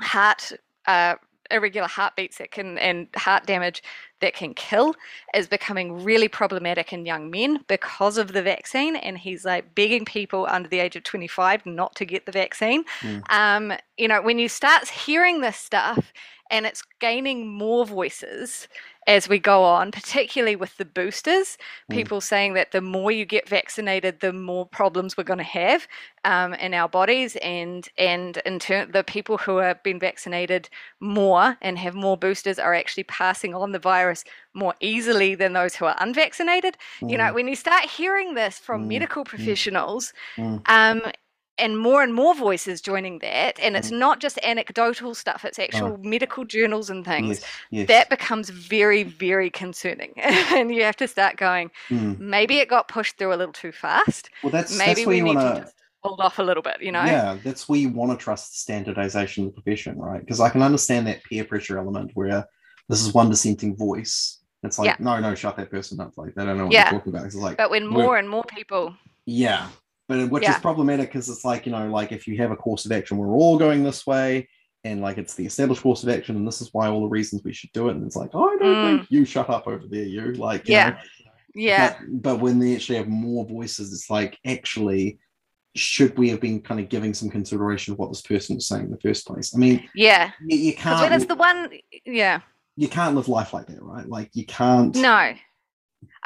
heart uh, irregular heartbeats that can and heart damage that can kill is becoming really problematic in young men because of the vaccine. And he's like begging people under the age of 25 not to get the vaccine. Mm. Um, you know, when you start hearing this stuff and it's gaining more voices as we go on, particularly with the boosters. Mm. People saying that the more you get vaccinated, the more problems we're going to have um, in our bodies, and and in turn, the people who have been vaccinated more and have more boosters are actually passing on the virus more easily than those who are unvaccinated. Mm. You know, mm. when you start hearing this from mm. medical mm. professionals, mm. um, and more and more voices joining that and it's mm. not just anecdotal stuff it's actual oh. medical journals and things yes, yes. that becomes very very concerning [LAUGHS] and you have to start going mm. maybe it got pushed through a little too fast well that's maybe that's we need wanna, to hold off a little bit you know yeah that's where you want to trust standardization of the profession right because i can understand that peer pressure element where this is one dissenting voice it's like yeah. no no shut that person up like they don't know what yeah. you're talking about it's like but when more and more people yeah but which yeah. is problematic because it's like you know like if you have a course of action we're all going this way and like it's the established course of action and this is why all the reasons we should do it and it's like oh, i don't mm. think you shut up over there you like you yeah. know, yeah. But, but when they actually have more voices it's like actually should we have been kind of giving some consideration of what this person was saying in the first place? I mean yeah. you, you can't when it's the one yeah. you can't live life like that right? Like you can't no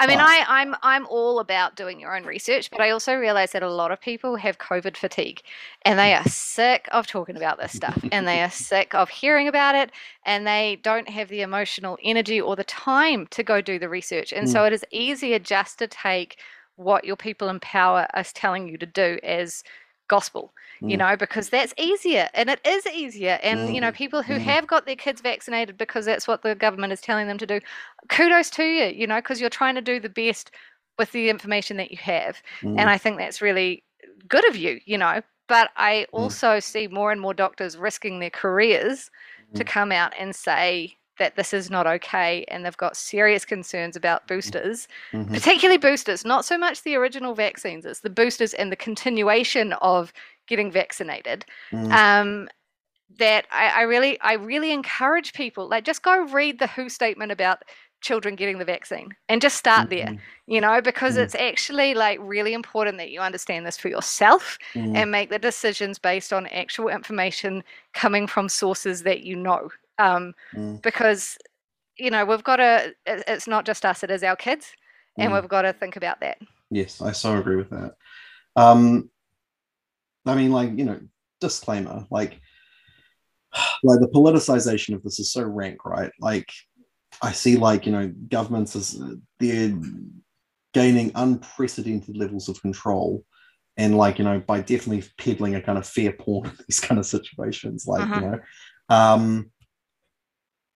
I mean, I, I'm I'm all about doing your own research, but I also realize that a lot of people have COVID fatigue, and they are sick of talking about this stuff, and they are [LAUGHS] sick of hearing about it, and they don't have the emotional energy or the time to go do the research, and mm. so it is easier just to take what your people in power are telling you to do as gospel you mm. know because that's easier and it is easier and mm. you know mm. people who mm. have got their kids vaccinated because that's what the government is telling them to do kudos to you you know because you're trying to do the best with the information that you have and mm. i think that's really good of you you know but i mm. also see more and more doctors risking their careers to come out and say that this is not okay and they've got serious concerns about boosters, mm-hmm. particularly boosters, not so much the original vaccines, it's the boosters and the continuation of getting vaccinated. Mm. Um, that I, I really I really encourage people like just go read the WHO statement about children getting the vaccine and just start mm-hmm. there you know because mm it's actually like really important that you understand this for yourself mm and make the decisions based on actual information coming from sources that you know um, mm. because you know we've got to it's not just us it is our kids and mm. we've got to think about that yes i so agree with that um, i mean like you know disclaimer like like the politicization of this is so rank right like i see like you know governments as they're gaining unprecedented levels of control and like you know by definitely peddling a kind of fair porn in [LAUGHS] these kind of situations like uh-huh. you know um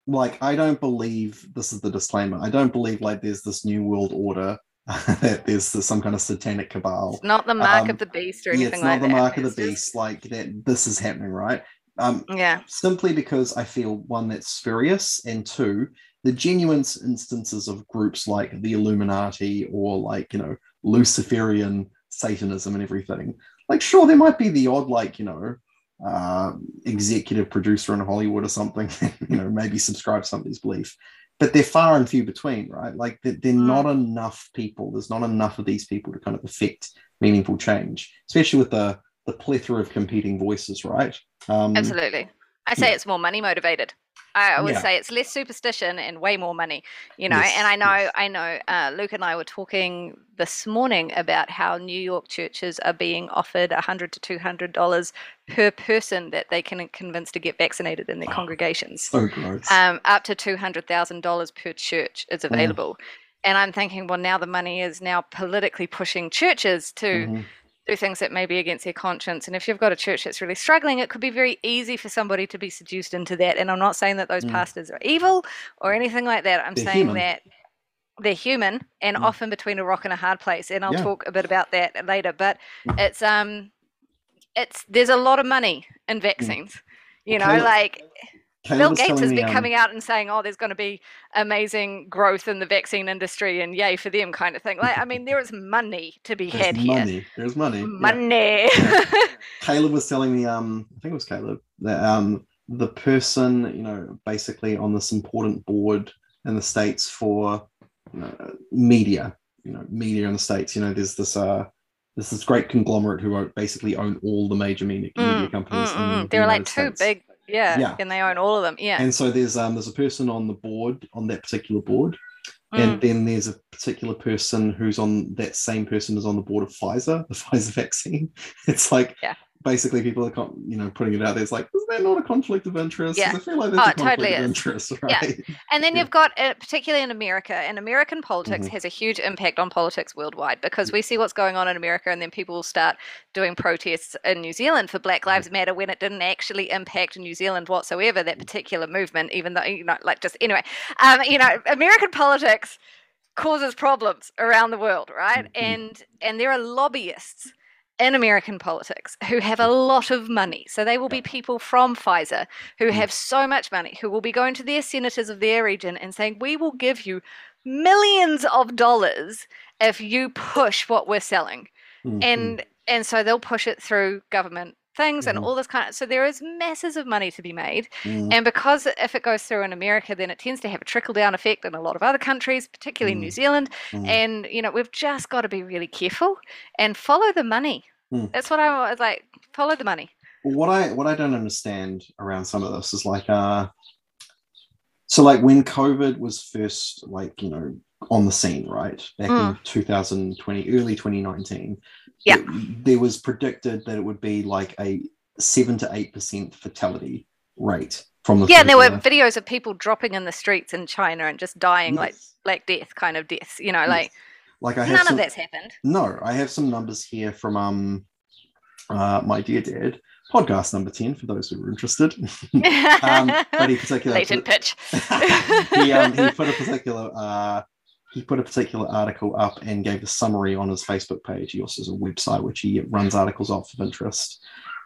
like I don't believe this is the disclaimer. I don't believe like there's this new world order that [LAUGHS] there's some kind of satanic cabal. It's not the mark um, of the beast or anything yeah, it's not the mark of the beast. Just... Like that, this is happening, right? Um, yeah. Simply because I feel one that's spurious, and two, the genuine instances of groups like the Illuminati or like you know Luciferian Satanism and everything. Like, sure, there might be the odd like you know uh, executive producer in Hollywood or something, [LAUGHS] you know, maybe subscribe to somebody's belief. But they're far and few between, right? Like they're, they're mm. not enough people. There's not enough of these people to kind of affect meaningful change, especially with the the plethora of competing voices, right? Um, Absolutely. I say yeah. it's more money motivated. I would yeah. say it's less superstition and way more money, you know. Yes, and I know, yes. I know, uh, Luke and I were talking this morning about how New York churches are being offered a hundred to two hundred dollars per person that they can convince to get vaccinated in their oh, congregations. So gross. Um, up to two hundred thousand dollars per church is available. And I'm thinking, well, now the money is now politically pushing churches to. Mm-hmm do things that may be against their conscience. And if you've got a church that's really struggling, it could be very easy for somebody to be seduced into that. And I'm not saying that those mm. pastors are evil or anything like that. I'm they're saying human. that they're human and mm. often between a rock and a hard place. And I'll yeah. talk a bit about that later. But mm. it's um it's there's a lot of money in mm. vaccines. You know, like Bill Gates has been um, coming out and saying, "Oh, there's going to be amazing growth in the vaccine industry, and yay for them," kind of thing. Like, I mean, there is money to be had money. here. There's money. Money. Yeah. [LAUGHS] Caleb was telling me, um, I think it was Caleb, that um, the person, you know, basically on this important board in the states for you know, media. You know, media in the states. You know, there's this uh, there's this great conglomerate who basically own all the major media, media Mm, companies. mm, mm. the They're like States. big. Yeah, Yeah. and they own all of them. Yeah. And so there's um there's a person on the board on that particular board, Mm. and then there's a particular person who's on that same person is on the board of Pfizer, [LAUGHS] the Pfizer vaccine. It's like Yeah. Basically people are con- you know putting it out there. It's like is that not a conflict of interest? Yeah. I feel like there's Oh, a conflict totally of is. interest, Yeah. And then Yeah. you've got, uh, particularly in America, and American politics Mhm. has a huge impact on politics worldwide because we see what's going on in America, and then people will start doing protests in New Zealand for Black Lives Matter when it didn't actually impact New Zealand whatsoever, that particular movement, even though, you know, like just anyway, um, you know, American politics causes problems around the world, right? Mhm. And and there are lobbyists in American politics who have a lot of money. So they will be people from Pfizer who Mm. have so much money, who will be going to their senators of their region and saying, We will give you millions of dollars if you push what we're selling. Mhm. And and so they'll push it through government things and Mhm. all this kind of so there is masses of money to be made. Mhm. And because if it goes through in America, then it tends to have a trickle down effect in a lot of other countries, particularly Mm. New Zealand. Mhm. And you know, we've just got to be really careful and follow the money. Mm. That's what I was like. Follow the money. what I what I don't understand around some of this is like uh so like when COVID was first like you know on the scene, right? Back in 2020, early 2019. Yeah. it- there was predicted that it would be like a seven to eight percent fatality rate from the Yeah, and there were videos of people dropping in the streets in China and just dying like Yes. like death kind of deaths. You know, Yes. like like I have none some, of that's happened. No, I have some numbers here from um uh my dear dad podcast number 10 for those who are interested [LAUGHS] um but he particularly Latent pitch. [LAUGHS] he, um, he put a [LAUGHS] particular uh, he put a particular article up and gave a summary on his Facebook page. He also has a website which he runs articles off of interest.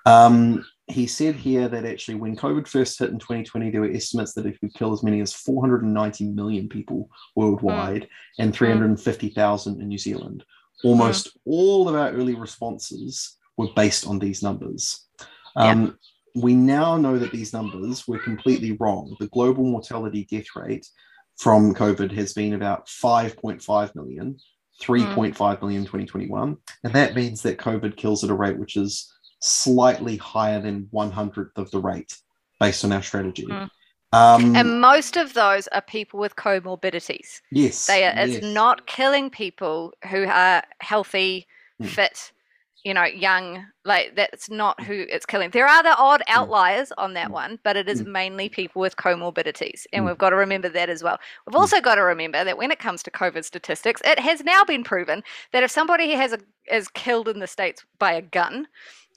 Um, he said here that actually, when COVID first hit in 2020, there were estimates that it could kill as many as 490 million people worldwide and 350,000 in New Zealand. Almost all of our early responses were based on these numbers. Um, we now know that these numbers were completely wrong. The global mortality death rate from COVID has been about 5.5 million, 3.5 million in 2021. And that means that COVID kills at a rate which is slightly higher than one hundredth of the rate based on our strategy. Mm. Um, and most of those are people with comorbidities. yes. They are, it's yes. not killing people who are healthy, Mm. fit, you know, young. Like that's not who it's killing. There are the odd outliers on that Mm. one, but it is Mm. mainly people with comorbidities, and Mm. we've got to remember that as well. We've Mm. also got to remember that when it comes to COVID statistics, it has now been proven that if somebody has a is killed in the states by a gun,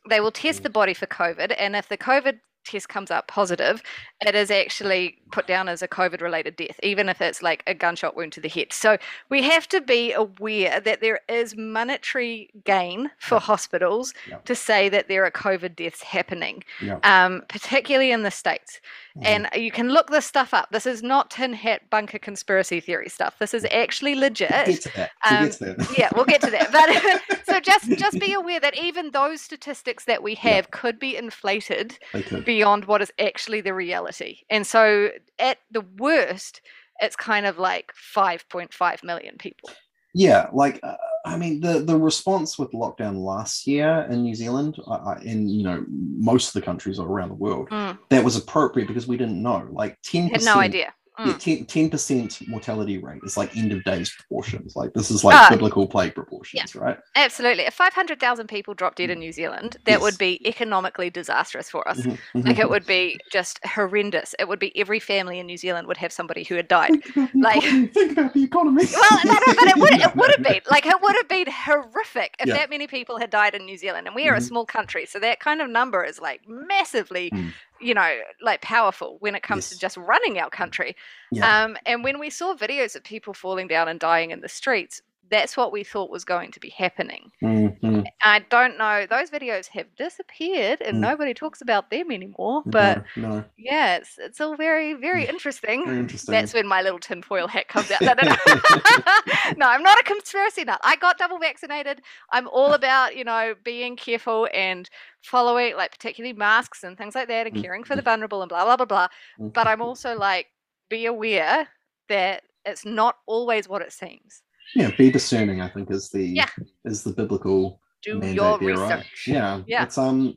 they will test Mm. the body for COVID, and if the COVID test comes up positive, it is actually put down as a COVID related death, even if it's like a gunshot wound to the head. So we have to be aware that there is monetary gain for hospitals Yeah. to say that there are COVID deaths happening, Yeah. um, particularly in the States. Mhm. And you can look this stuff up. This is not tin hat bunker conspiracy theory stuff. This is actually legit. We'll get that. We'll um, get to that. [LAUGHS] yeah, we'll get to that. But [LAUGHS] [LAUGHS] so just just be aware that even those statistics that we Yeah. have could be inflated They could. Beyond what is actually the reality. And so at the worst, it's kind of like 5.5 million people. Yeah, like uh, I mean, the the response with lockdown last year in New Zealand, uh, uh, in you know most of the countries around the world, Mm, that was appropriate because we didn't know. Like ten had no idea. Yeah, Mm. ten percent mortality rate is like end of days proportions. Like this is like Ah, biblical plague proportions, right? Absolutely. If 500,000 people dropped dead in New Zealand, that would be economically disastrous for us. Mhm, Like mhm. it would be just horrendous. It would be every family in New Zealand would have somebody who had died. Think like- economy, think about the economy. Well, no, no, but it would [LAUGHS] it would have been like it would have been horrific if Yeah. that many people had died in New Zealand, and we are a Mhm. small country, so that kind of number is like massively, Mm. You know, like powerful when it comes to just running our country. Yeah. Um, and when we saw videos of people falling down and dying in the streets, that's what we thought was going to be happening. Mhm. I don't know; those videos have disappeared, and Mm. nobody talks about them anymore. But no, no, yeah, it's, it's all very, very Mm. interesting. very interesting. That's when my little tinfoil hat comes out. No, no, no. [LAUGHS] no, I'm not a conspiracy nut. I got double vaccinated. I'm all about, you know, being careful and following, like, particularly masks and things like that, and Mm, caring for the vulnerable and blah, blah, blah, blah. Mm. But I'm also like, be aware that it's not always what it seems. Yeah, be discerning. I think is the Yeah. is the biblical Do mandate your there, right? research. Yeah, Yeah. It's um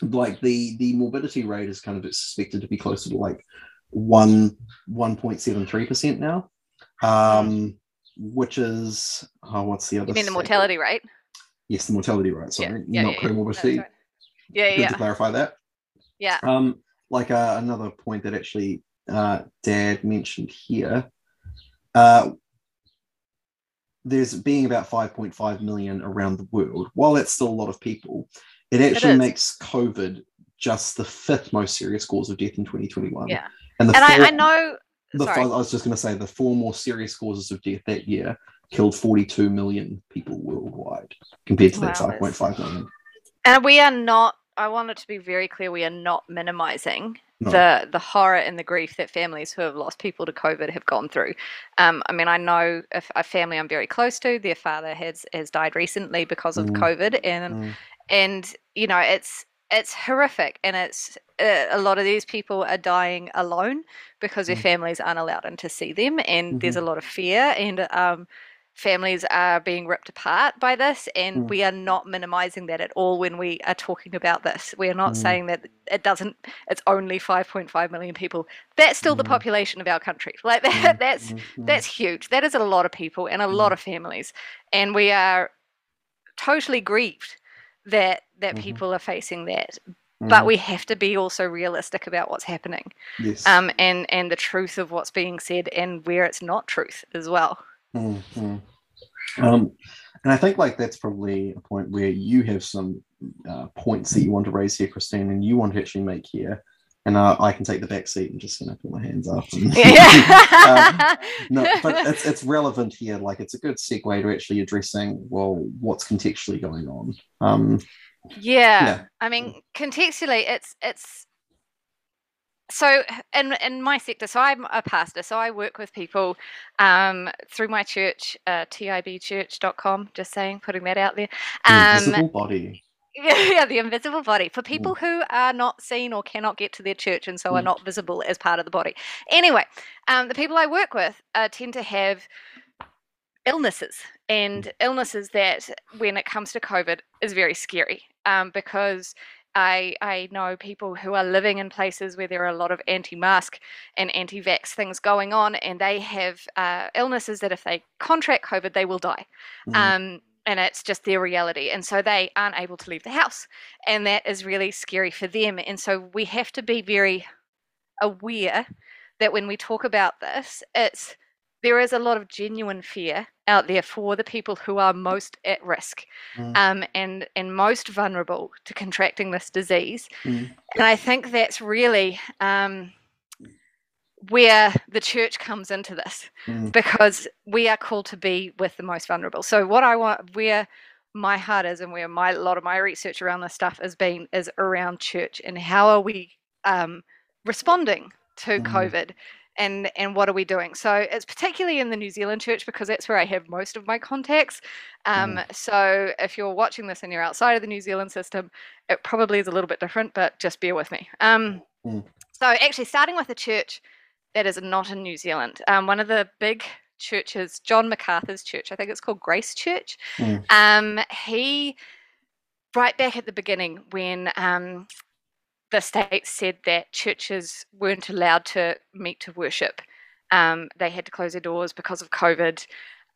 like the the morbidity rate is kind of expected to be closer to like one one point seven three percent now, um, which is oh, what's the other? You mean the mortality rate? Yes, the mortality rate. Sorry, yeah, not yeah, yeah. comorbidity. That's right. Yeah, Good yeah, to clarify that. yeah. Um, like uh, another point that actually uh, Dad mentioned here, uh, there's being about 5.5 million around the world. While that's still a lot of people, it actually is. makes COVID just the fifth most serious cause of death in 2021. Yeah. and And I, four- I know. the sorry. I was just going to say the four more serious causes of death that year killed 42 million people worldwide compared to that Wow, that's- 5.5 million. And we are not. I want it to be very clear. We are not minimizing No. the the horror and the grief that families who have lost people to COVID have gone through. Um, I mean, I know a family I'm very close to. Their father has has died recently because of Mm. COVID, and Mm, and you know it's it's horrific and it's uh, a lot of these people are dying alone because their Mm. families aren't allowed in to see them and there's a lot of fear and um, families are being ripped apart by this and Mm. we are not minimizing that at all when we are talking about this we are not Mm. saying that it doesn't it's only 5.5 million people that's still the Mm. population of our country like [LAUGHS] that mm, that's mm, mm. that's huge. That is a lot of people and a lot of families, and we are totally grieved that that Mhm. people are facing that. But we have to be also realistic about what's happening, yes. um, and and the truth of what's being said and where it's not truth as well. Mm, mm. Um, and I think like that's probably a point where you have some uh, points that you want to raise here, Kristin, and you want to actually make here, and uh, I can take the back seat and just you know put my hands up. And [LAUGHS] Yeah. [LAUGHS] no, but it's it's relevant here. Like it's a good segue to actually addressing well what's contextually going on. Um, Yeah. Yeah. I mean, contextually, it's it's so in in my sector. So I'm a pastor. So I work with people um, through my church, uh, tibchurch.com. Just saying, putting that out there. the Um, invisible body. [LAUGHS] yeah, the invisible body for people who are not seen or cannot get to their church and so are Mm. not visible as part of the body. Anyway, um, the people I work with uh, tend to have illnesses and illnesses that, when it comes to COVID, is very scary um, because. I, I know people who are living in places where there are a lot of anti-mask and anti-vax things going on, and they have uh, illnesses that if they contract COVID, they will die Mm, um, and it's just their reality. And so they aren't able to leave the house, and that is really scary for them. And so we have to be very aware that when we talk about this, it's there is a lot of genuine fear out there for the people who are most at risk Mm. um, and and most vulnerable to contracting this disease. Mm. And I think that's really um, where the church comes into this mm, because we are called to be with the most vulnerable. So what I want where my heart is and where my a lot of my research around this stuff has been is around church and how are we um, responding to Mm. COVID and and what are we doing? So it's particularly in the New Zealand church because that's where I have most of my contacts. Um, So if you're watching this and you're outside of the New Zealand system, it probably is a little bit different, but just bear with me. Um, Mm. So actually, starting with a church that is not in New Zealand. Um, one of the big churches, John MacArthur's church, I think it's called Grace Church. Mm. Um, he, right back at the beginning, when um, the state said that churches weren't allowed to meet to worship, um, they had to close their doors because of COVID.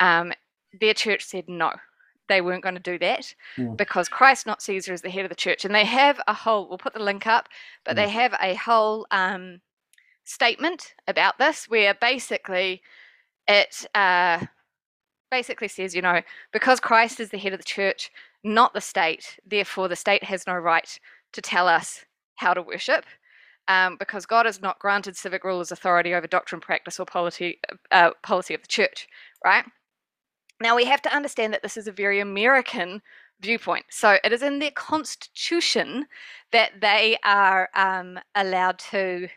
Um, their church said no. They weren't going to do that Mm. because Christ, not Caesar, is the head of the church. And they have a whole, we'll put the link up, but they have a whole um, statement about this where basically it uh, basically says, you know, because Christ is the head of the church, not the state, therefore the state has no right to tell us how to worship. Um, because God has not granted civic rulers authority over doctrine, practice, or policy, uh, policy of the church, right? Now we have to understand that this is a very American viewpoint. So it is in their constitution that they are um, allowed to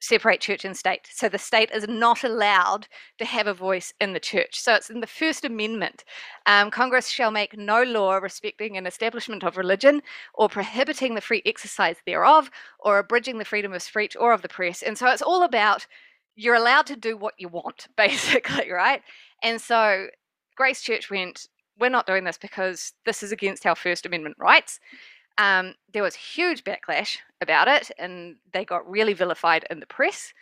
separate church and state. So the state is not allowed to have a voice in the church. So it's in the First Amendment. Um, Congress shall make no law respecting an establishment of religion or prohibiting the free exercise thereof or abridging the freedom of speech or of the press. And so it's all about you're allowed to do what you want, [LAUGHS] basically, right? And so Grace Church went, we're not doing this because this is against our First Amendment rights. Um, there was huge backlash about it, and they got really vilified in the press.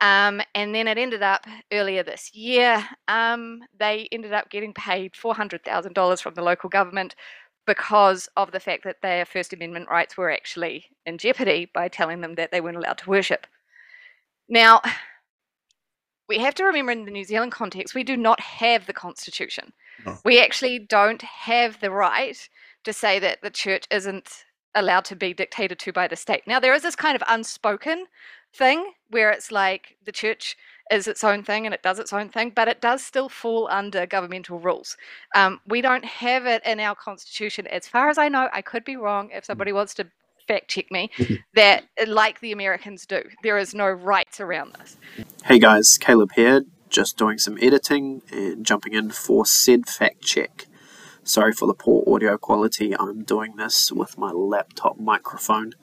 Um, and then it ended up earlier this year, um, they ended up getting paid $400,000 from the local government because of the fact that their First Amendment rights were actually in jeopardy by telling them that they weren't allowed to worship. Now, we have to remember in the New Zealand context, we do not have the Constitution. No. We actually don't have the right to say that the church isn't allowed to be dictated to by the state. Now, there is this kind of unspoken thing where it's like the church is its own thing and it does its own thing, but it does still fall under governmental rules. Um, we don't have it in our constitution, as far as I know. I could be wrong. If mm. somebody wants to fact check me, that like the Americans do, there is no rights around this. Hey guys, Caleb here, just doing some editing and jumping in for said fact check. Sorry for the poor audio quality. I'm doing this with my laptop microphone.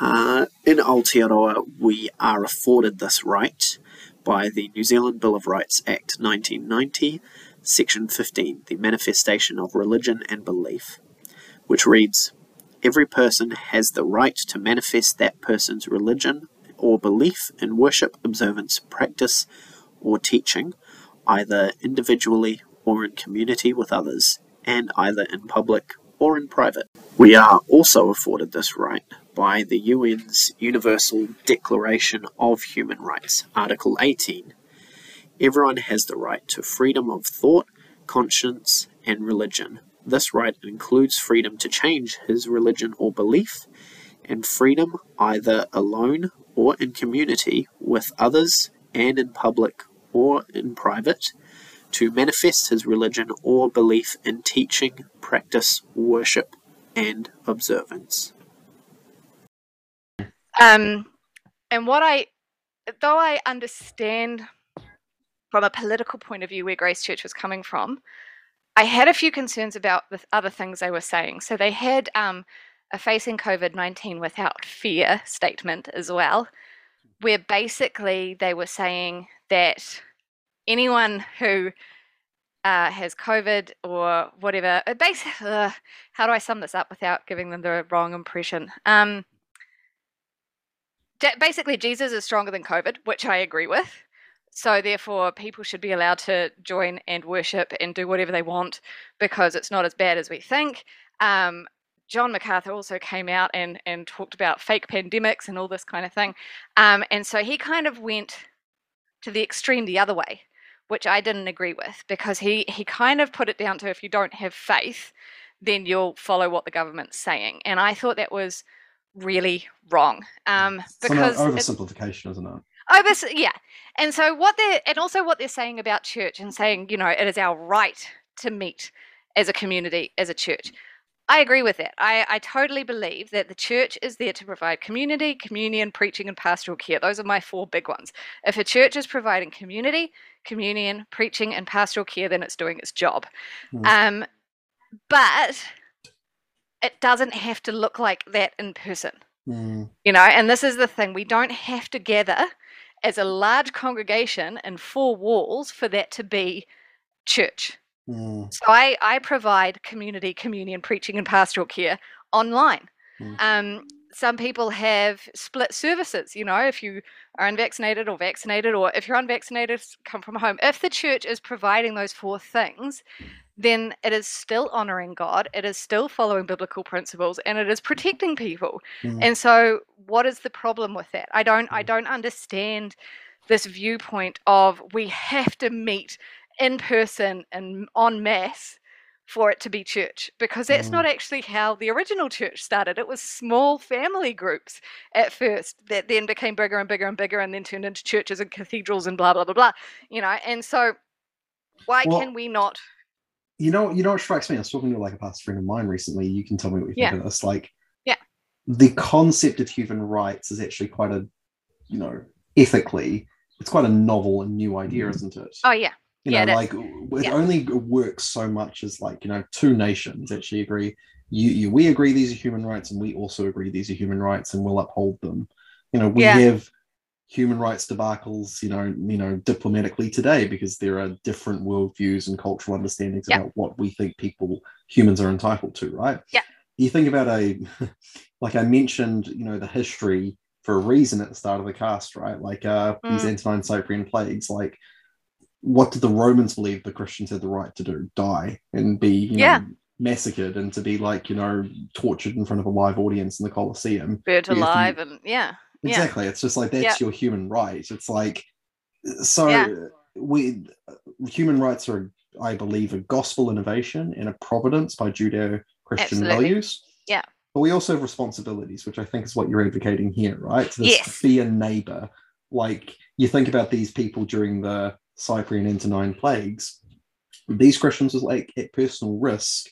Uh, in Aotearoa, we are afforded this right by the New Zealand Bill of Rights Act 1990, Section 15, the Manifestation of Religion and Belief, which reads Every person has the right to manifest that person's religion or belief in worship, observance, practice, or teaching, either individually or in community with others, and either in public or in private. We are also afforded this right by the UN's Universal Declaration of Human Rights, Article 18. Everyone has the right to freedom of thought, conscience, and religion. This right includes freedom to change his religion or belief, and freedom either alone or in community with others and in public or in private to manifest his religion or belief in teaching, practice, worship, and observance. Um, and what I, though I understand from a political point of view where Grace Church was coming from, I had a few concerns about the other things they were saying. So they had um, a facing COVID 19 without fear statement as well, where basically they were saying that anyone who uh, has COVID or whatever, basically, uh, how do I sum this up without giving them the wrong impression? Um, basically, Jesus is stronger than COVID, which I agree with. So, therefore, people should be allowed to join and worship and do whatever they want because it's not as bad as we think. Um, John MacArthur also came out and, and talked about fake pandemics and all this kind of thing. Um, and so he kind of went to the extreme the other way, which I didn't agree with because he, he kind of put it down to if you don't have faith, then you'll follow what the government's saying. And I thought that was really wrong. Um, because so oversimplification, isn't it? This, yeah. And so what they're, and also what they're saying about church and saying, you know, it is our right to meet as a community, as a church. I agree with that. I, I totally believe that the church is there to provide community, communion, preaching, and pastoral care. Those are my four big ones. If a church is providing community, communion, preaching, and pastoral care, then it's doing its job. Mm. Um, but it doesn't have to look like that in person. Mm. You know, and this is the thing we don't have to gather as a large congregation in four walls for that to be church. Mm. So I, I provide community communion preaching and pastoral care online. Um, some people have split services. You know, if you are unvaccinated or vaccinated, or if you're unvaccinated, come from home. If the church is providing those four things, then it is still honoring God, it is still following biblical principles, and it is protecting people. Mm. And so, what is the problem with that? I don't, I mm. don't understand this viewpoint of we have to meet in person and on masse for it to be church because that's mm. not actually how the original church started. It was small family groups at first that then became bigger and bigger and bigger and then turned into churches and cathedrals and blah blah blah blah. You know, and so why well, can we not you know, you know what strikes me? I was talking to like a pastor friend of mine recently. You can tell me what you think of this. Like, yeah, the concept of human rights is actually quite a, you know, ethically, it's quite a novel and new idea, mm-hmm. isn't it? Oh yeah. You yeah, know, like it yeah. only works so much as like you know two nations actually agree. You, you, we agree these are human rights, and we also agree these are human rights, and we'll uphold them. You know, we yeah. have human rights debacles, you know, you know, diplomatically today because there are different worldviews and cultural understandings about what we think people humans are entitled to, right? Yeah. You think about a [LAUGHS] like I mentioned, you know, the history for a reason at the start of the cast, right? Like uh these Mm. Antonine Cyprian plagues, like what did the Romans believe the Christians had the right to do? Die and be, you Yeah. know, massacred and to be like, you know, tortured in front of a live audience in the Colosseum. Burnt alive and yeah. Yeah. Exactly. It's just like that's Yeah. your human right. It's like so Yeah. we human rights are, I believe, a gospel innovation and a providence by Judeo-Christian Absolutely. values. Yeah. But we also have responsibilities, which I think is what you're advocating here, right? To this Yes. be a neighbor. Like you think about these people during the Cyprian Antonine plagues, these Christians was like at personal risk.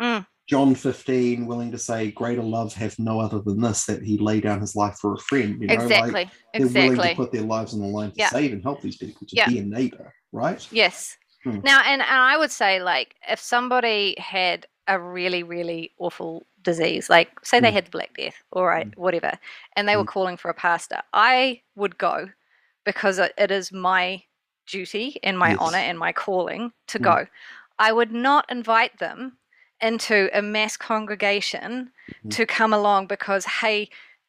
Mm. John 15, willing to say, Greater love have no other than this, that he lay down his life for a friend. You know, like exactly. they're willing to put their lives on the line to Yeah. save and help these people, to Yeah. be a neighbor, right? Yes. Hmm. Now, and, and I would say, like, if somebody had a really, really awful disease, like, say they Hmm. had the Black Death all right, right, whatever, and they were Hmm. calling for a pastor, I would go because it is my duty and my Yes. honor and my calling to Hmm. go. I would not invite them into a mass congregation Mhm. to come along because, hey,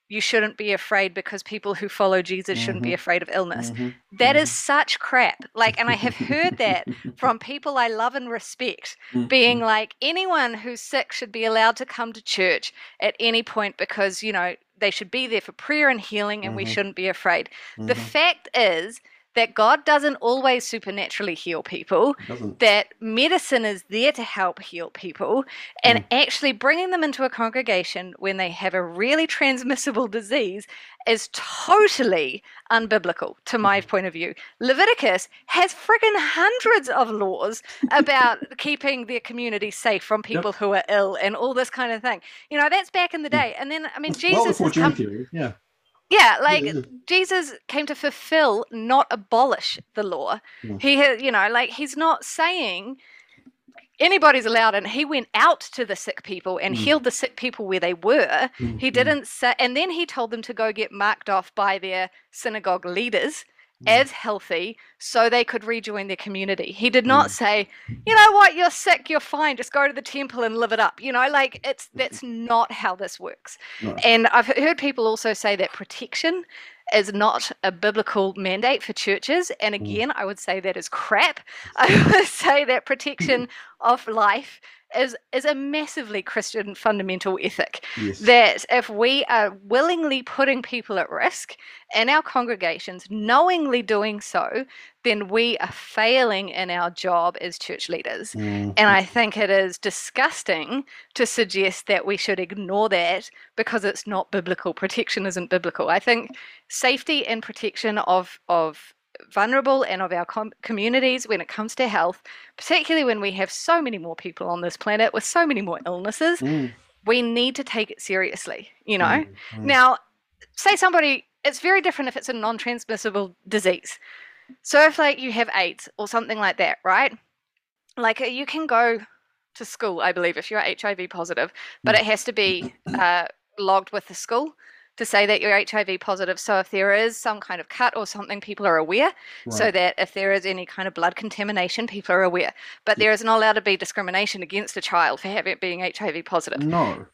you shouldn't be afraid because people who follow Jesus shouldn't be Mhm. afraid of illness. Mhm. That is such crap. Like, and I have heard that [LAUGHS] from people I love and respect being like, anyone who's sick should be allowed to come to church at any point because, you know, they should be there for prayer and healing and we shouldn't be afraid. The fact is that God doesn't always supernaturally heal people, that medicine is there to help heal people, and mm. actually bringing them into a congregation when they have a really transmissible disease is totally unbiblical to my mm-hmm. point of view. Leviticus has friggin' hundreds of laws about [LAUGHS] keeping their community safe from people who are ill and all this kind of thing. You know, that's back in the mm. day. And then, I mean, well Jesus before has June come, theory, yeah. Yeah, like yeah. Jesus came to fulfill, not abolish the law. Yeah. He, ha- you know, like he's not saying anybody's allowed, and he went out to the sick people and Mm. healed the sick people where they were. Mm, He mm, didn't say, and then he told them to go get marked off by their synagogue leaders mm. as healthy so they could rejoin their community. He did not say, you know what, you're sick, you're fine, just go to the temple and live it up. You know, like it's that's not how this works. No. And I've heard people also say that protection is not a biblical mandate for churches. And Mm. again, I would say that is crap. [LAUGHS] I would say that protection [CLEARS THROAT] of life is is a massively Christian fundamental ethic Yes. that if we are willingly putting people at risk in our congregations, knowingly doing so, then we are failing in our job as church leaders. Mm, And I think it is disgusting to suggest that we should ignore that because it's not biblical. Protection isn't biblical. I think safety and protection of of vulnerable and of our com- communities when it comes to health, particularly when we have so many more people on this planet with so many more illnesses, mm, we need to take it seriously, you know? mm, mm. Now, say somebody, it's very different if it's a non transmissible disease. So, if like you have AIDS or something like that, right? Like uh, you can go to school, I believe, if you're HIV positive, but Mm. it has to be [CLEARS THROAT] uh, logged with the school to say that you're HIV positive. So, if there is some kind of cut or something, people are aware so that if there is any kind of blood contamination, people are aware. But there is not allowed to be discrimination against a child for having being HIV positive. no.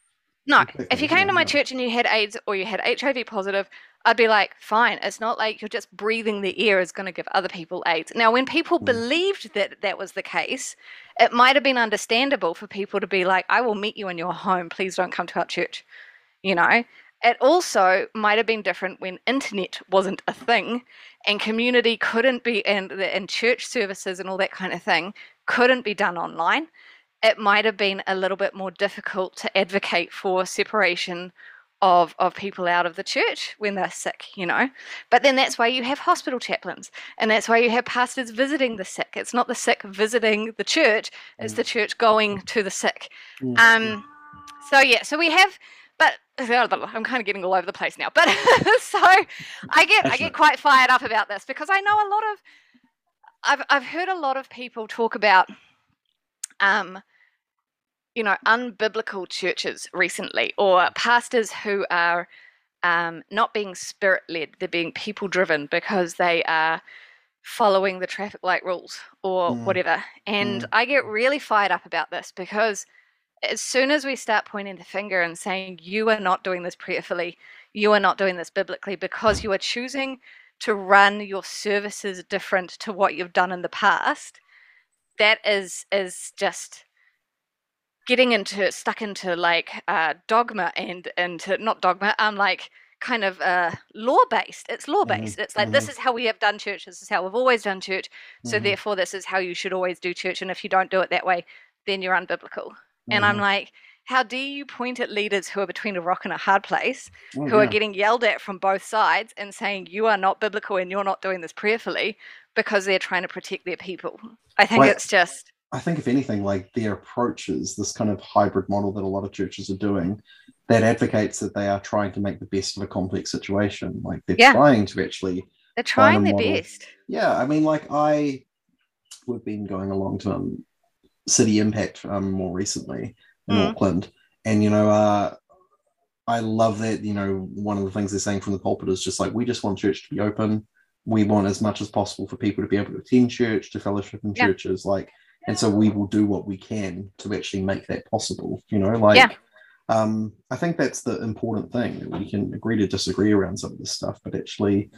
No, Exactly, if you came to my yeah. church and you had AIDS or you had HIV positive, I'd be like, fine. It's not like you're just breathing the air is going to give other people AIDS. Now, when people Mm. believed that that was the case, it might have been understandable for people to be like, I will meet you in your home. Please don't come to our church. You know, it also might have been different when internet wasn't a thing and community couldn't be, and, and church services and all that kind of thing couldn't be done online it might have been a little bit more difficult to advocate for separation of of people out of the church when they're sick, you know. But then that's why you have hospital chaplains, and that's why you have pastors visiting the sick. It's not the sick visiting the church; it's the church going to the sick. Mm, Um, so yeah, so we have, I'm kind of getting all over the place now. But [LAUGHS] so I get I get quite fired up about this because I know a lot of, I've I've heard a lot of people talk about, um, you know, unbiblical churches recently, or pastors who are um, not being spirit led, they're being people driven because they are following the traffic light rules or Mm. whatever. And Mm. I get really fired up about this because as soon as we start pointing the finger and saying, you are not doing this prayerfully, you are not doing this biblically because you are choosing to run your services different to what you've done in the past, that is is just getting into stuck into like uh, dogma and into not dogma I'm um like kind of uh law based it's law based it's like this is how we have done church. This is how we've always done church. So Mhm, therefore this is how you should always do church. And if you don't do it that way then you're unbiblical and i'm mhm. like how do you point at leaders who are between a rock and a hard place Oh, who are getting yelled at from both sides and saying you are not biblical and you're not doing this prayerfully because they're trying to protect their people i think Well, it's just I think if anything, like their approaches, this kind of hybrid model that a lot of churches are doing, that advocates that they are trying to make the best of a complex situation. Like they're Yeah. trying to actually they're trying their model. best Yeah, I mean, like I, we've been going along to um, City Impact um, more recently in Mm. Auckland, and you know, uh, I love that. You know, one of the things they're saying from the pulpit is just like we just want church to be open. We want as much as possible for people to be able to attend church, to fellowship in Yeah. churches, like, and so we will do what we can to actually make that possible. You know, like. Yeah. Um, I think that's the important thing. that We can agree to disagree around some of this stuff, but actually,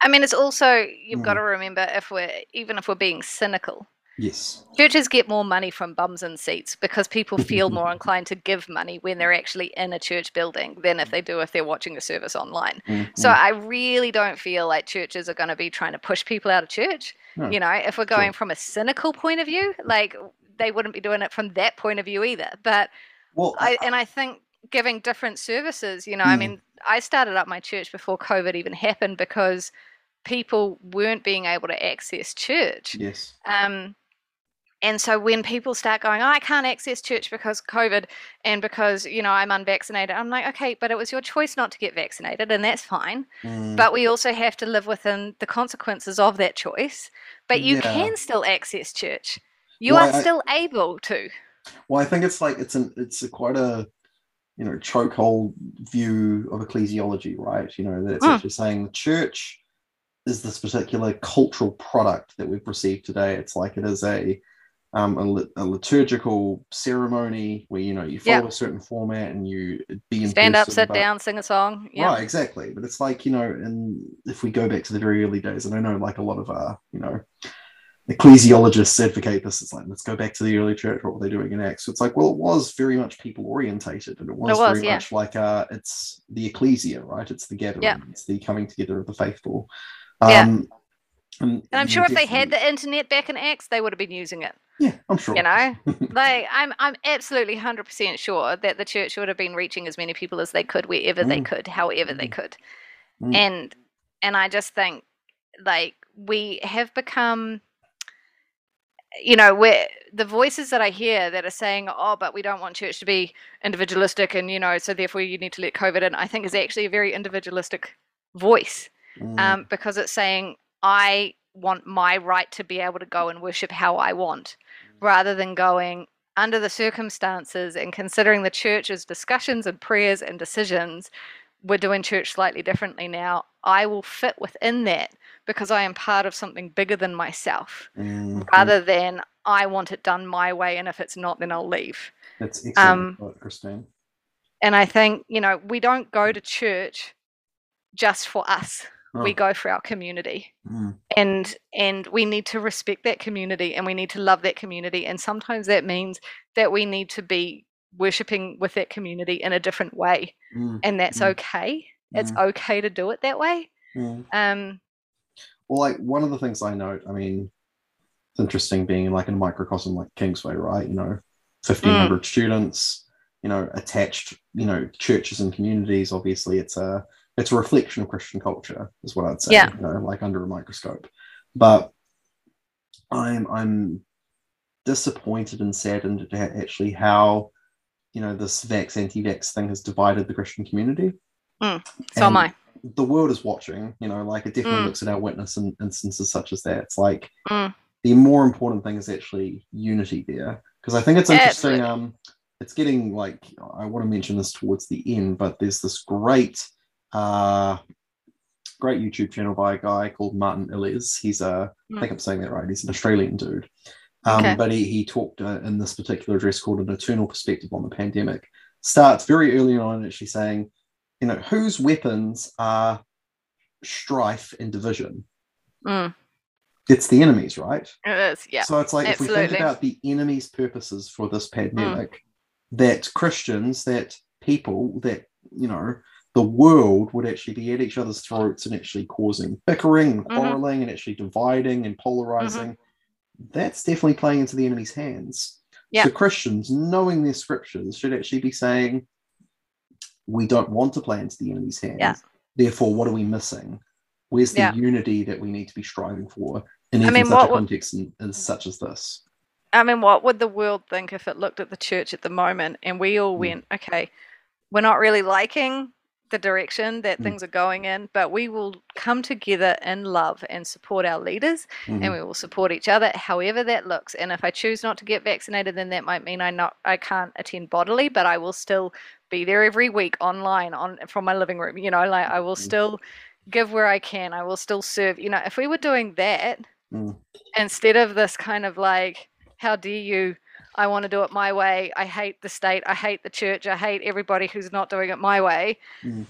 I mean, it's also you've got Mm. to remember if we're even if we're being cynical, yes, churches get more money from bums and seats because people feel [LAUGHS] more inclined to give money when they're actually in a church building than if they do if they're watching a service online. Mm, So. I really don't feel like churches are going to be trying to push people out of church. No, You know, if we're sure. going from a cynical point of view, like they wouldn't be doing it from that point of view either. But well, I and I think giving different services, you know, I Mm. mean, I started up my church before COVID even happened because people weren't being able to access church. yes, Um, and so when people start going, oh, I can't access church because COVID and because, you know, I'm unvaccinated, I'm like, okay, but it was your choice not to get vaccinated, and that's fine. Mm, But we also have to live within the consequences of that choice. But you Yeah. can still access church. You Well, are I- still able to. well, I think it's like it's an it's a quite a you know chokehold view of ecclesiology, right? You know that it's Mm. actually saying the church is this particular cultural product that we've received today. It's like it is a um, a, a liturgical ceremony where you know you follow Yeah. a certain format and you be in Stand up, sit but- down, sing a song. Yeah. Right, exactly. But it's like, you know, and if we go back to the very early days, and I know like a lot of uh, you know, ecclesiologists advocate this. It's like, let's go back to the early church, what were they doing in Acts? So it's like, well, it was very much people orientated, and it was, was, very yeah. much like uh it's the ecclesia, right? It's the gathering, Yeah. it's the coming together of the faithful. Yeah. Um and, And I'm sure if they had the internet back in Acts, they would have been using it. Yeah, I'm sure. You know, [LAUGHS] like I'm, I'm absolutely hundred percent sure that the church would have been reaching as many people as they could, wherever they Mm. could, however they Mm. could, Mm. and and I just think like we have become, you know, where the voices that I hear that are saying, oh, but we don't want church to be individualistic, and you know, so therefore you need to let COVID in. I think is actually a very individualistic voice Mm, um, because it's saying I want my right to be able to go and worship how I want, rather than going under the circumstances and considering the church's discussions and prayers and decisions. We're doing church slightly differently now. I will fit within that because I am part of something bigger than myself, mm, rather than I want it done my way, and if it's not, then I'll leave. That's um, excellent, thought, Kristin. And I think, you know, we don't go to church just for us, we Oh, go for our community. mm, and and we need to respect that community and we need to love that community and sometimes that means that we need to be worshiping with that community in a different way mm, and that's Mm. okay it's mm, okay to do it that way mm. um Well, like one of the things I note, I mean, it's interesting being like in a microcosm like Kingsway, right? You know, fifteen hundred students, you know, attached, you know, churches and communities. Obviously, it's a it's a reflection of Christian culture, is what I'd say. Yeah. You know, like under a microscope. But I'm I'm disappointed and saddened at actually how you know this vax anti-vax thing has divided the Christian community. so am i the world is watching, you know, like it definitely Mm. looks at our witness in instances such as that. It's like Mm. the more important thing is actually unity there. Because I think it's interesting. Absolutely. Um, it's getting like I want to mention this towards the end, but there's this great uh, great YouTube channel by a guy called Martin Iles. He's a, I Mm. think I'm saying that right. He's an Australian dude. Um, Okay. But he, he talked uh, in this particular address called An Eternal Perspective on the Pandemic. Starts very early on actually saying, you know, whose weapons are strife and division? Mm, It's the enemy's, right? it is, yeah. So it's like if we think about the enemy's purposes for this pandemic, that Christians, that people, that you know, the world would actually be at each other's throats and actually causing bickering and Mhm. quarreling and actually dividing and polarizing. That's definitely playing into the enemy's hands. Yeah. So Christians, knowing their scriptures, should actually be saying, "We don't want to play into the enemy's hands. Yeah. Therefore, what are we missing? Where's the Yeah. unity that we need to be striving for in I mean, such a would- context in- as such as this?" I mean, what would the world think if it looked at the church at the moment and we all Mm. went, okay, we're not really liking the direction that Mm. things are going in, but we will come together in love and support our leaders Mhm. and we will support each other however that looks. And if I choose not to get vaccinated, then that might mean I not I can't attend bodily, but I will still be there every week online on from my living room. You know, like I will Mm. still give where I can. I will still serve. You know, if we were doing that Mm. instead of this kind of like, how dare you? I want to do it my way. I hate the state. I hate the church. I hate everybody who's not doing it my way. Mm.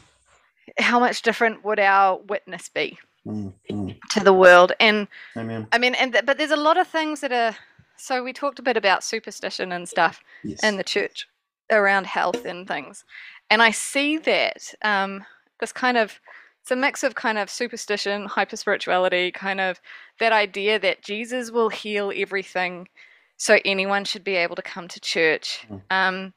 How much different would our witness be Mm, mm. to the world? And Amen. I mean, and th- but there's a lot of things that are. So we talked a bit about superstition and stuff Yes. in the church around health and things, and I see that um, this kind of it's a mix of kind of superstition, hyper spirituality, kind of that idea that Jesus will heal everything, so anyone should be able to come to church. Mm. Um,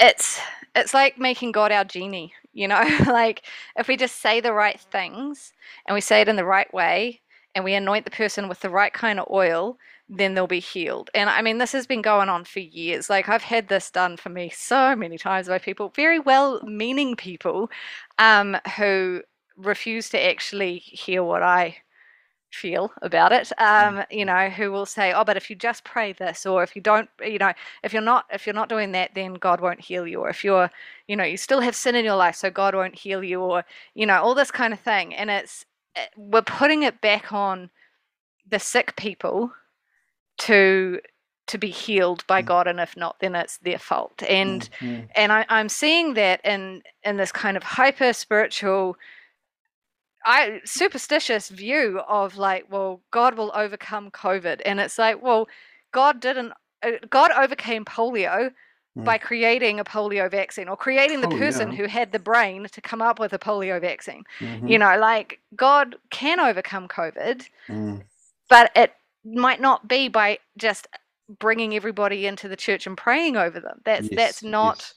it's it's like making God our genie, you know, [LAUGHS] like if we just say the right things and we say it in the right way and we anoint the person with the right kind of oil, then they'll be healed. And I mean, this has been going on for years. Like, I've had this done for me so many times by people, very well meaning people, um, who refuse to actually hear what I feel about it um you know who will say oh but if you just pray this or if you don't you know if you're not if you're not doing that then god won't heal you or if you're you know you still have sin in your life so god won't heal you or you know all this kind of thing. And it's eh, we're putting it back on the sick people to to be healed by Mm. god and if not then it's their fault. And Mm, and I, I'm seeing that in in this kind of hyper spiritual, I superstitious view of like, well, God will overcome COVID, and it's like, well, God didn't. uh, God overcame polio Mm. by creating a polio vaccine or creating the Oh, person yeah. who had the brain to come up with a polio vaccine. mhm, You know, like God can overcome COVID, mm, but it might not be by just bringing everybody into the church and praying over them. That's that's not yes.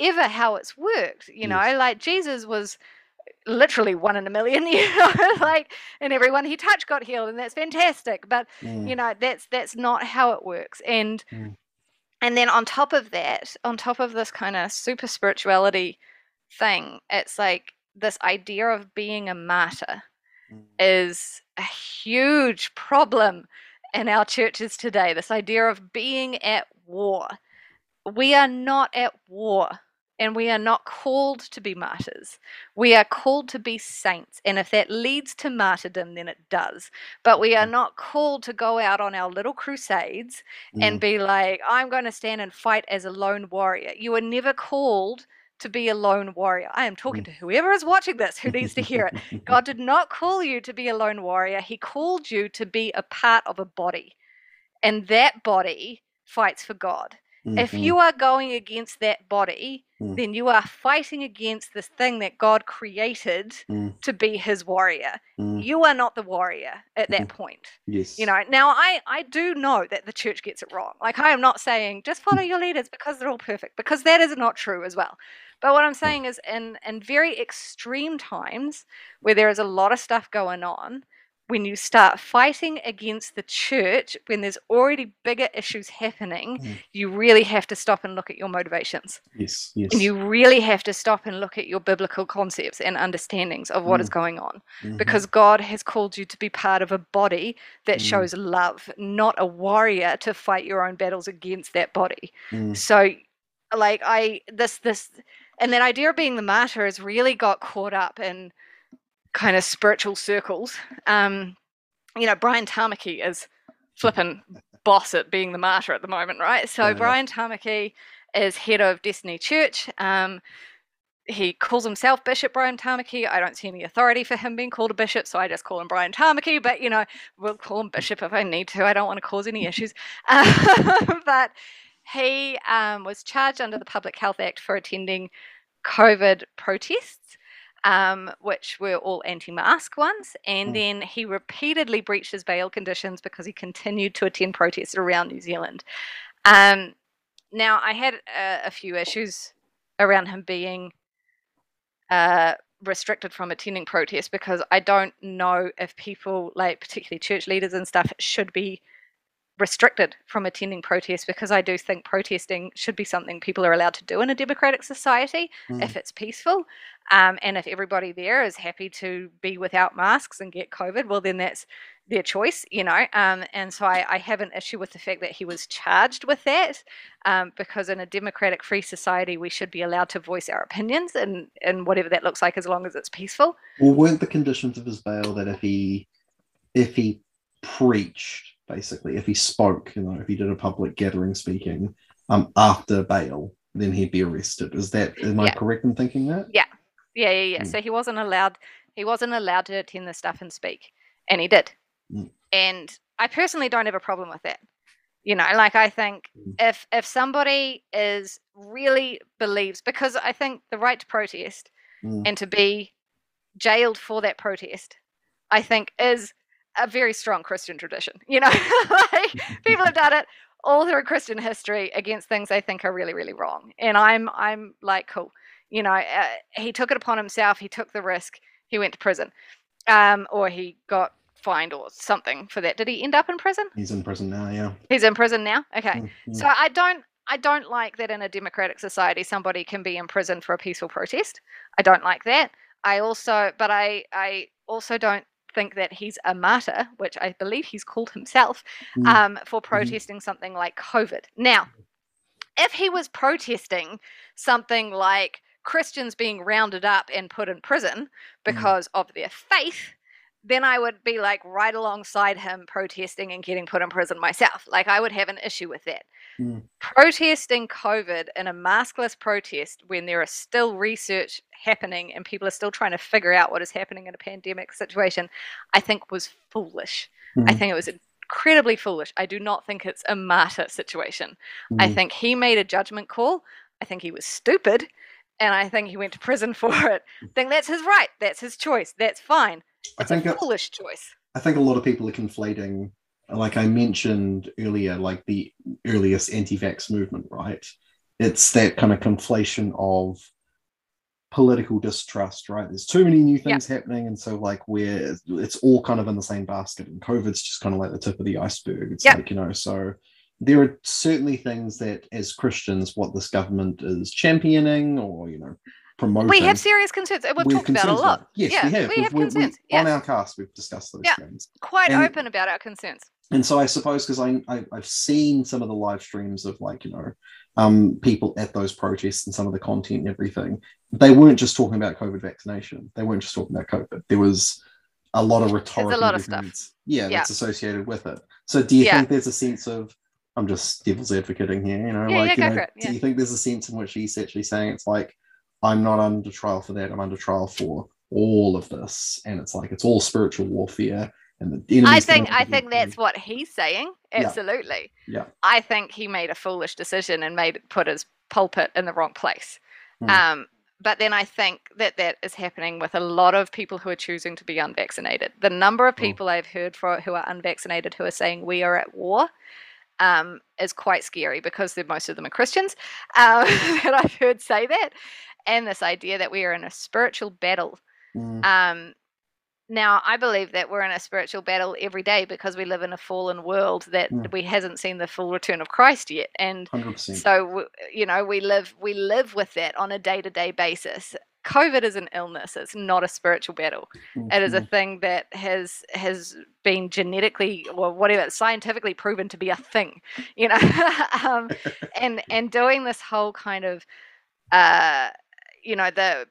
ever how it's worked you know like jesus was literally one in a million [LAUGHS] you know like and everyone he touched got healed and that's fantastic but Mm, you know that's that's not how it works and Mm. and then on top of that on top of this kind of super spirituality thing it's like this idea of being a martyr mm, is a huge problem in our churches today. This idea of being at war. We are not at war, and we are not called to be martyrs. We are called to be saints. And if that leads to martyrdom, then it does. But we are Mm. not called to go out on our little crusades and mm, be like, I'm going to stand and fight as a lone warrior. You are never called to be a lone warrior. I am talking Mm. to whoever is watching this who needs to hear it. [LAUGHS] God did not call you to be a lone warrior. He called you to be a part of a body. And that body fights for God. If mhm, you are going against that body, Mm. then you are fighting against this thing that God created mm, to be his warrior. mm, You are not the warrior at that point. yes. You know, now I, I do know that the church gets it wrong. Like, I am not saying just follow your leaders because they're all perfect, because that is not true as well. But what I'm saying is, in, in very extreme times where there is a lot of stuff going on, when you start fighting against the church, when there's already bigger issues happening, Mm. you really have to stop and look at your motivations. yes, yes. And you really have to stop and look at your biblical concepts and understandings of what is going on Mhm, because God has called you to be part of a body that Mm. shows love, not a warrior to fight your own battles against that body. mm, So like I this this and that idea of being the martyr has really got caught up in kind of spiritual circles. Um, you know, Brian Tamaki is flipping boss at being the martyr at the moment, right? So Yeah. Brian Tamaki is head of Destiny Church. Um, he calls himself Bishop Brian Tamaki. I don't see any authority for him being called a bishop, so I just call him Brian Tamaki. But you know, we'll call him bishop if I need to. I don't want to cause any issues. [LAUGHS] But he um, was charged under the Public Health Act for attending COVID protests, um, which were all anti-mask ones, and Mm. then he repeatedly breached his bail conditions because he continued to attend protests around New Zealand. Um, now, I had a, a few issues around him being uh, restricted from attending protests because I don't know if people, like particularly church leaders and stuff, should be restricted from attending protests because I do think protesting should be something people are allowed to do in a democratic society Mm. if it's peaceful. Um, and if everybody there is happy to be without masks and get COVID, well, then that's their choice, you know. Um, and so I, I have an issue with the fact that he was charged with that um, because in a democratic, free society, we should be allowed to voice our opinions and, and whatever that looks like as long as it's peaceful. Well, weren't the conditions of his bail that if he if he preached, basically, if he spoke, you know, if he did a public gathering speaking, um, after bail, then he'd be arrested. Is that am I correct in thinking that? Yeah, yeah, yeah. Mm. So he wasn't allowed. He wasn't allowed to attend the stuff and speak, and he did. Mm. And I personally don't have a problem with that. You know, like I think Mm. if if somebody is really believes, because I think the right to protest Mm. and to be jailed for that protest, I think is a very strong Christian tradition. You know, [LAUGHS] like people have done it all through Christian history against things they think are really, really wrong. And I'm, I'm like, cool. You know, uh, he took it upon himself. He took the risk. He went to prison, um, or he got fined or something for that. Did he end up in prison? He's in prison now. Yeah. He's in prison now. Okay. Mm, mm. So I don't I don't like that in a democratic society somebody can be in prison for a peaceful protest. I don't like that. I also but I I also don't think that he's a martyr, which I believe he's called himself, Mm. um, for protesting something like COVID. Now, if he was protesting something like Christians being rounded up and put in prison because of their faith, then I would be like right alongside him protesting and getting put in prison myself. Like I would have an issue with that. Mm. Protesting COVID in a maskless protest when there is still research happening and people are still trying to figure out what is happening in a pandemic situation, I think was foolish. I Mm. think it was incredibly foolish. I do not think it's a martyr situation. I Mm. think he made a judgment call. I think he was stupid. And I think he went to prison [LAUGHS] for it. I think that's his right. That's his choice. That's fine. I It's a think it- foolish choice. I think a lot of people are conflating, like I mentioned earlier, like the earliest anti-vax movement, right? It's that kind of conflation of political distrust, right? There's too many new things happening, and so like we're it's all kind of in the same basket, and COVID's just kind of like the tip of the iceberg. It's Yeah. like you know, so there are certainly things that as Christians, what this government is championing or you know promoting. We have serious concerns. We've we're talked about a lot. Yes, yeah, we have. We We've- have we- we- concerns. On our cast, we've discussed those Yeah. things. Quite and- open about our concerns. and so I suppose because I, I I've seen some of the live streams of like you know um people at those protests and some of the content and everything they weren't just talking about COVID vaccination they weren't just talking about COVID there was a lot of rhetoric A lot of stuff. yeah, Yeah. that's associated with it so do you think there's a sense of I'm just devil's advocating here you know like you know for it, yeah. do you think there's a sense in which he's actually saying it's like I'm not under trial for that I'm under trial for all of this and it's like it's all spiritual warfare and the I think I think that's what he's saying. Absolutely. Yeah. I think he made a foolish decision and made put his pulpit in the wrong place. Hmm. Um, but then I think that that is happening with a lot of people who are choosing to be unvaccinated. The number of Oh. people I've heard for who are unvaccinated who are saying we are at war um, is quite scary because most of them are Christians um, [LAUGHS] that I've heard say that, and this idea that we are in a spiritual battle Mm. um, now, I believe that we're in a spiritual battle every day because we live in a fallen world that Mm. we hasn't seen the full return of Christ yet, and Hundred percent. so you know we live we live with that on a day to day basis. COVID is an illness; it's not a spiritual battle. It is a thing that has has been genetically or whatever scientifically proven to be a thing, you know. [LAUGHS] um, [LAUGHS] and and doing this whole kind of uh, you know, the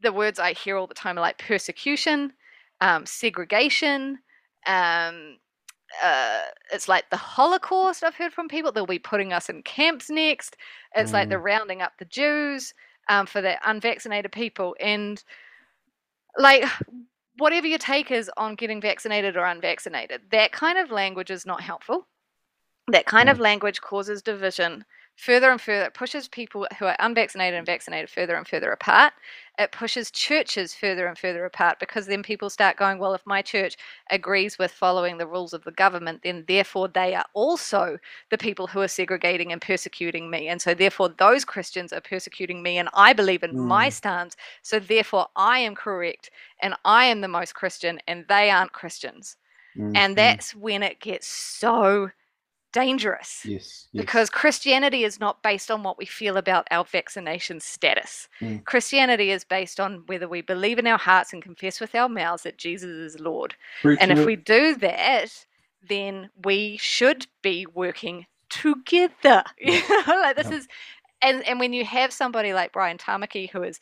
the words I hear all the time are like persecution, um, segregation. Um, uh, it's like the Holocaust. I've heard from people they'll be putting us in camps next. It's mm. like they're rounding up the Jews um, for the unvaccinated people, and like whatever your take is on getting vaccinated or unvaccinated, that kind of language is not helpful. That kind mm. of language causes division further and further. It pushes people who are unvaccinated and vaccinated further and further apart. It pushes churches further and further apart because then people start going, well, if my church agrees with following the rules of the government, then therefore they are also the people who are segregating and persecuting me. And so therefore those Christians are persecuting me and I believe in mm. my stance. So therefore I am correct and I am the most Christian and they aren't Christians. Mm-hmm. And that's when it gets so dangerous. Yes, yes, Because Christianity is not based on what we feel about our vaccination status. Mm. Christianity is based on whether we believe in our hearts and confess with our mouths that Jesus is Lord. and if we do that, then we should be working together. [LAUGHS] Yeah. like this yeah. is and and when you have somebody like Brian Tamaki who is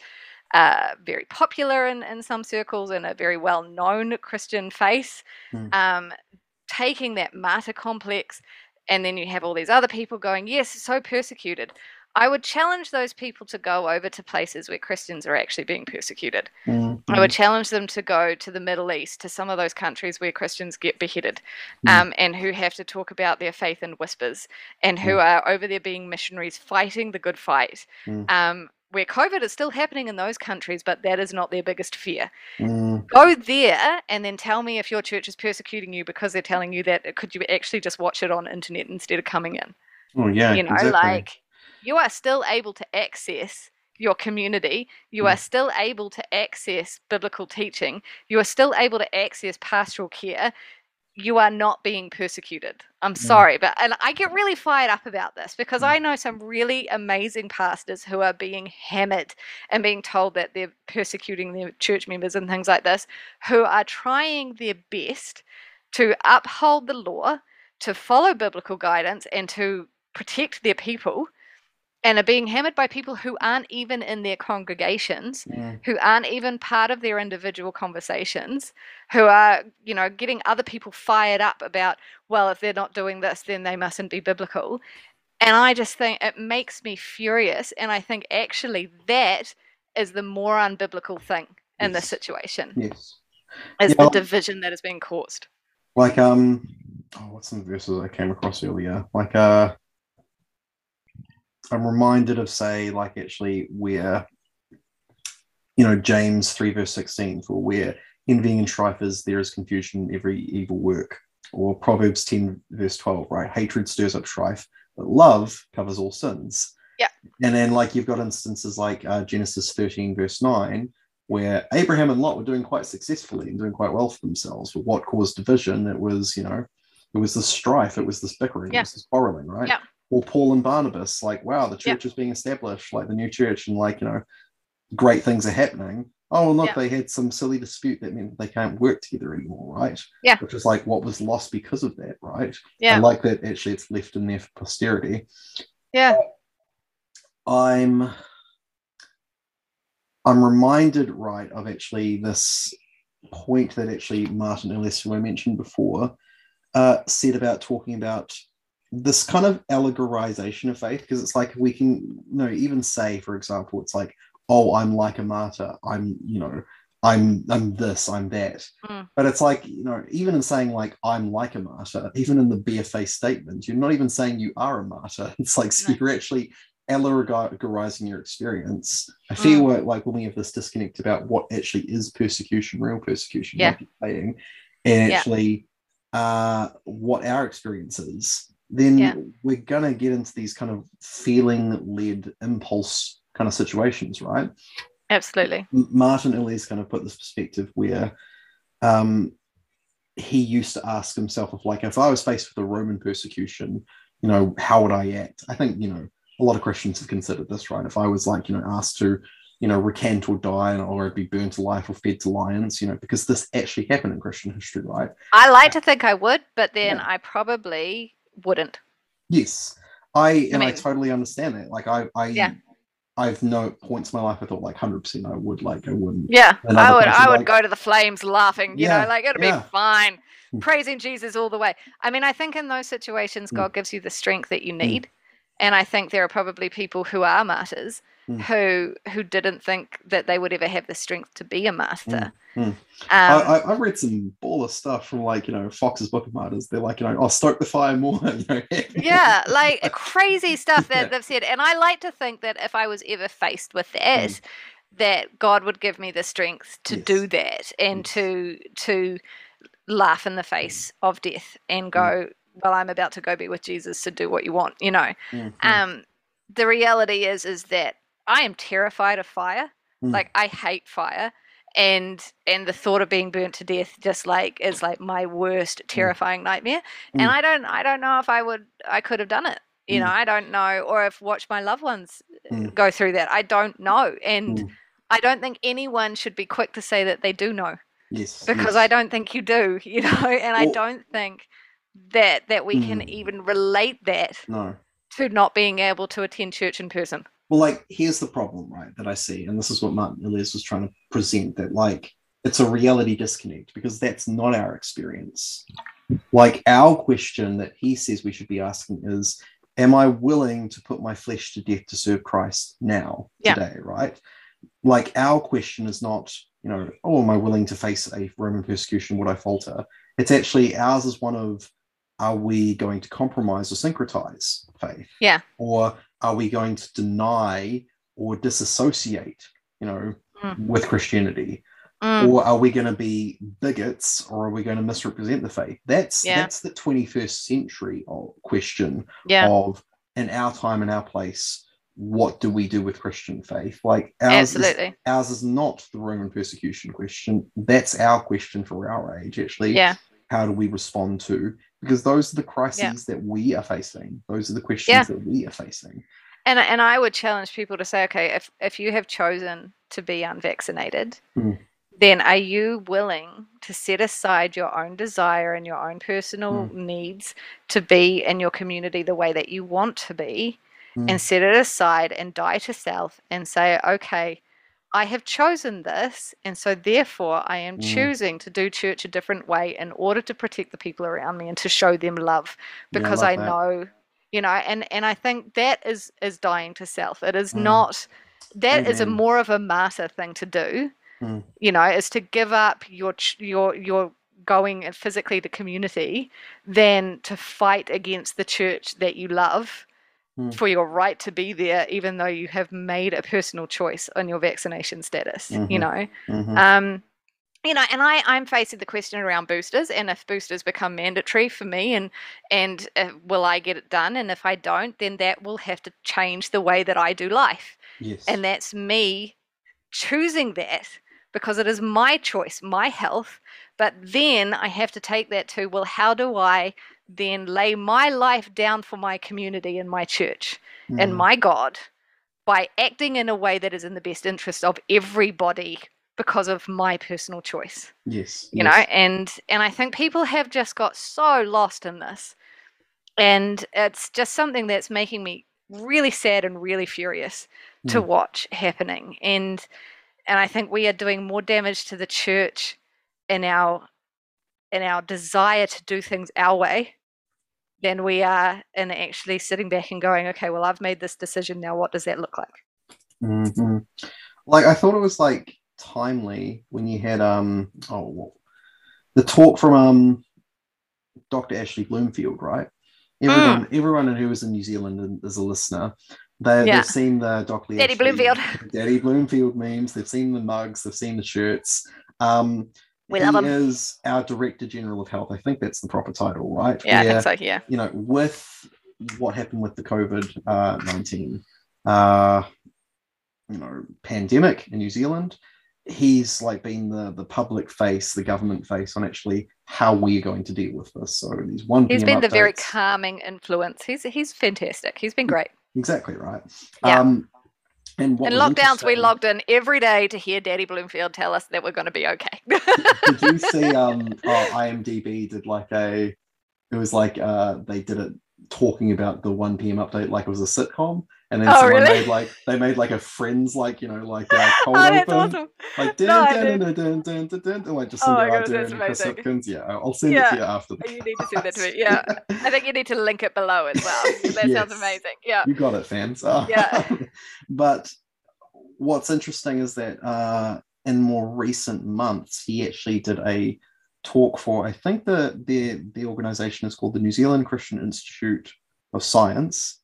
uh, very popular in, in some circles and a very well known Christian face, mm. um, taking that martyr complex and then you have all these other people going, yes, so persecuted. I would challenge those people to go over to places where Christians are actually being persecuted. Mm-hmm. I would challenge them to go to the Middle East, to some of those countries where Christians get beheaded, mm-hmm. um, and who have to talk about their faith in whispers, and who mm-hmm. are over there being missionaries fighting the good fight. Mm. Um, where COVID is still happening in those countries, but that is not their biggest fear. Mm. Go there and then tell me if your church is persecuting you because they're telling you that. Could you actually just watch it on internet instead of coming in? Oh yeah, you know, exactly. like you are still able to access your community. You mm. are still able to access biblical teaching. You are still able to access pastoral care you are not being persecuted. I'm mm. sorry, but and I get really fired up about this because mm. I know some really amazing pastors who are being hammered and being told that they're persecuting their church members and things like this, who are trying their best to uphold the law, to follow biblical guidance, and to protect their people and are being hammered by people who aren't even in their congregations, yeah. who aren't even part of their individual conversations, who are, you know, getting other people fired up about, well, if they're not doing this, then they mustn't be biblical. And I just think it makes me furious. And I think actually that is the more unbiblical thing in yes. this situation. Yes. Is yeah, the division that is being caused. Like, um, oh, what's some verses I came across earlier? Like, uh, I'm reminded of say like actually where you know James three verse sixteen for where envying and strife is there is confusion every evil work. Or Proverbs ten verse twelve right? Hatred stirs up strife but love covers all sins. Yeah. And then like you've got instances like uh, Genesis thirteen verse nine where Abraham and Lot were doing quite successfully and doing quite well for themselves but what caused division? It was you know it was this strife it was this bickering yeah. it was this quarreling right? Yeah or Paul and Barnabas, like, wow, the church is being established, like the new church, and like, you know, great things are happening. Oh, look, they had some silly dispute that meant they can't work together anymore, right? Yeah. Which is like what was lost because of that, right? Yeah. I like that actually it's left in there for posterity. Yeah. I'm I'm reminded, right, of actually this point that actually Martin Ellis, who I mentioned before, uh, said about talking about this kind of allegorization of faith because it's like we can you know even say for example it's like oh i'm like a martyr i'm you know i'm i'm this i'm that mm. but it's like you know even in saying like i'm like a martyr even in the bare statement you're not even saying you are a martyr [LAUGHS] it's like no. you're actually allegorizing your experience i feel mm. like when we have this disconnect about what actually is persecution real persecution yeah. and actually yeah. uh what our experience is then yeah. we're going to get into these kind of feeling led impulse kind of situations, right? Absolutely. Martin Ellis kind of put this perspective where um, he used to ask himself if, like, if I was faced with a Roman persecution, you know, how would I act? I think, you know, a lot of Christians have considered this, right? If I was like, you know, asked to, you know, recant or die or be burned to life or fed to lions, you know, because this actually happened in Christian history, right? I like to think I would, but then yeah. I probably wouldn't. Yes, I and I, mean, I totally understand that. Like I, I, yeah. I've no points in my life I thought like hundred percent I would like I wouldn't. Yeah, I would. I would like- go to the flames laughing. You Yeah, know, like it'll yeah. be fine, Mm. praising Jesus all the way. I mean, I think in those situations, Mm. God gives you the strength that you need, and I think there are probably people who are martyrs Mm. who who didn't think that they would ever have the strength to be a martyr. mm. Um, I, I, I've read some baller stuff from like you know Fox's Book of Martyrs. They're like you know, oh, stoke the fire more. [LAUGHS] You know, yeah, like crazy stuff that Yeah. they've said. And I like to think that if I was ever faced with that, Mm. that God would give me the strength to do that and Yes. to to laugh in the face of death and go, well, I'm about to go be with Jesus, so do what you want, you know. Mm, mm, Um, the reality is is that I am terrified of fire. Mm. Like I hate fire. And and the thought of being burnt to death just like is like my worst terrifying nightmare. And Mm. I don't I don't know if I would I could have done it. You know, Mm. I don't know, or if watched my loved ones uh, Mm. go through that. I don't know. And Mm. I don't think anyone should be quick to say that they do know yes, because yes. I don't think you do, [LAUGHS] you know, and I don't think that that we can Mm. even relate that no. to not being able to attend church in person. Well, like here's the problem, right? That I see, and this is what Martin Elias was trying to present. That like it's a reality disconnect because that's not our experience. Like our question that he says we should be asking is, am I willing to put my flesh to death to serve Christ now, Yeah. today, right? Like our question is not, you know, oh, am I willing to face a Roman persecution? Would I falter? It's actually ours is one of, are we going to compromise or syncretize faith? Yeah. Or are we going to deny or disassociate, you know, Mm. with Christianity? Mm, Or are we going to be bigots or are we going to misrepresent the faith? That's Yeah. that's the 21st century question yeah, of in our time and our place, what do we do with Christian faith? Like ours is, absolutely. ours is not the Roman persecution question. That's our question for our age, actually. Yeah, How do we respond to? Because those are the crises that we are facing. Those are the questions Yeah. that we are facing. and and I would challenge people to say, okay, if if you have chosen to be unvaccinated, Mm. then are you willing to set aside your own desire and your own personal needs to be in your community the way that you want to be, Mm. and set it aside and die to self and say, okay. I have chosen this, and so therefore I am Mm. choosing to do church a different way in order to protect the people around me and to show them love Yeah, I because I know, you know, and and I think that is is dying to self. It is Mm. not. That is a more of a martyr thing to do. Mm. You know, is to give up your your your going physically to community than to fight against the church that you love Mm. for your right to be there, even though you have made a personal choice on your vaccination status. You Mhm. know, Mhm. um, you know, and I, I'm facing the question around boosters, and if boosters become mandatory for me, and and uh, will I get it done? And if I don't, then that will have to change the way that I do life, yes. and that's me choosing that because it is my choice, my health. But then I have to take that to well, how do I then lay my life down for my community and my church? and Mhm. my God by acting in a way that is in the best interest of everybody because of my personal choice yes. you yes. know and and i think people have just got so lost in this and it's just something that's making me really sad and really furious to Mm. watch happening and and i think we are doing more damage to the church in our in our desire to do things our way than we are in actually sitting back and going okay well i've made this decision now what does that look like hmm Like I thought it was like timely when you had um oh the talk from um Dr. Ashley Bloomfield, right? Everyone, everyone who was in New Zealand and is a listener. They, Yeah. They've seen the Dr. Daddy Ashley- Bloomfield. Daddy Bloomfield memes. They've seen the mugs. They've seen the shirts. Um, We he love 'em. is our Director General of Health. I think that's the proper title, right? yeah i think so yeah you know, with what happened with the COVID uh, nineteen, uh, you know, pandemic in New Zealand, he's like been the the public face, the government face on actually how we're going to deal with this. So these one he's PM been the very calming influence he's he's fantastic he's been great exactly right. Yeah. Um, and in lockdowns we logged in every day to hear daddy bloomfield tell us that we're going to be okay Did you see? [LAUGHS] Um, oh, IMDb did like a. It was like uh, they did it talking about the one PM update like it was a sitcom, and then Oh, someone really? made like they made like a friends like you know like uh, [LAUGHS] cold oh, open awesome. like No, dun, I dun, didn't. dun, dun, dun, dun, dun, dun, like just Oh goodness, that's and amazing. Hipkins. Yeah, I'll send it to you after. The You need to send that to me. cast. Yeah. [LAUGHS] I think you need to link it below as well. [LAUGHS] That Yes. sounds amazing. Yeah. you got it, fans. Yeah. but what's interesting is that uh, in more recent months, he actually did a talk for. I think the the the organization is called the New Zealand Christian Institute of Science.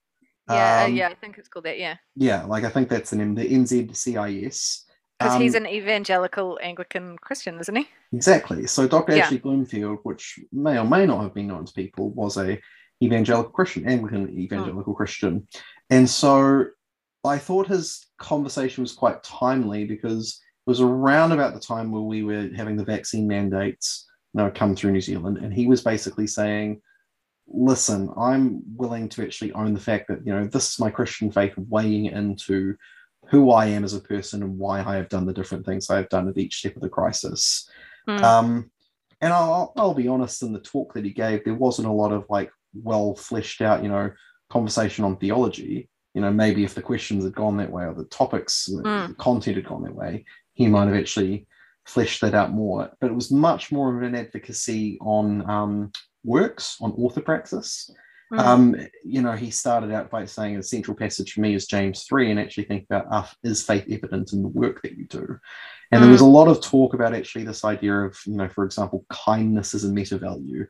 Yeah. Um, yeah. I think it's called that. Yeah. Yeah, like I think that's the name, the NZCIS. Because he's Um, an evangelical Anglican Christian, isn't he? Exactly. So Dr. Yeah. Ashley Bloomfield, which may or may not have been known to people, was a evangelical Christian, Anglican evangelical Christian. And so I thought his conversation was quite timely because it was around about the time where we were having the vaccine mandates you know, come through New Zealand. And he was basically saying, listen, I'm willing to actually own the fact that, you know, this is my Christian faith weighing into who I am as a person and why I have done the different things I have done at each step of the crisis. Mm. Um, and I'll, I'll be honest, in the talk that he gave, there wasn't a lot of like well fleshed out, you know, conversation on theology. You know, maybe if the questions had gone that way or the topics, the Mm. content had gone that way, he might have actually fleshed that out more. But it was much more of an advocacy on um, works, on orthopraxis. Mm. Um, you know, he started out by saying the central passage for me is James 3, and actually think about uh, is faith evident in the work that you do? And there was a lot of talk about actually this idea of, you know, for example, kindness as a meta value,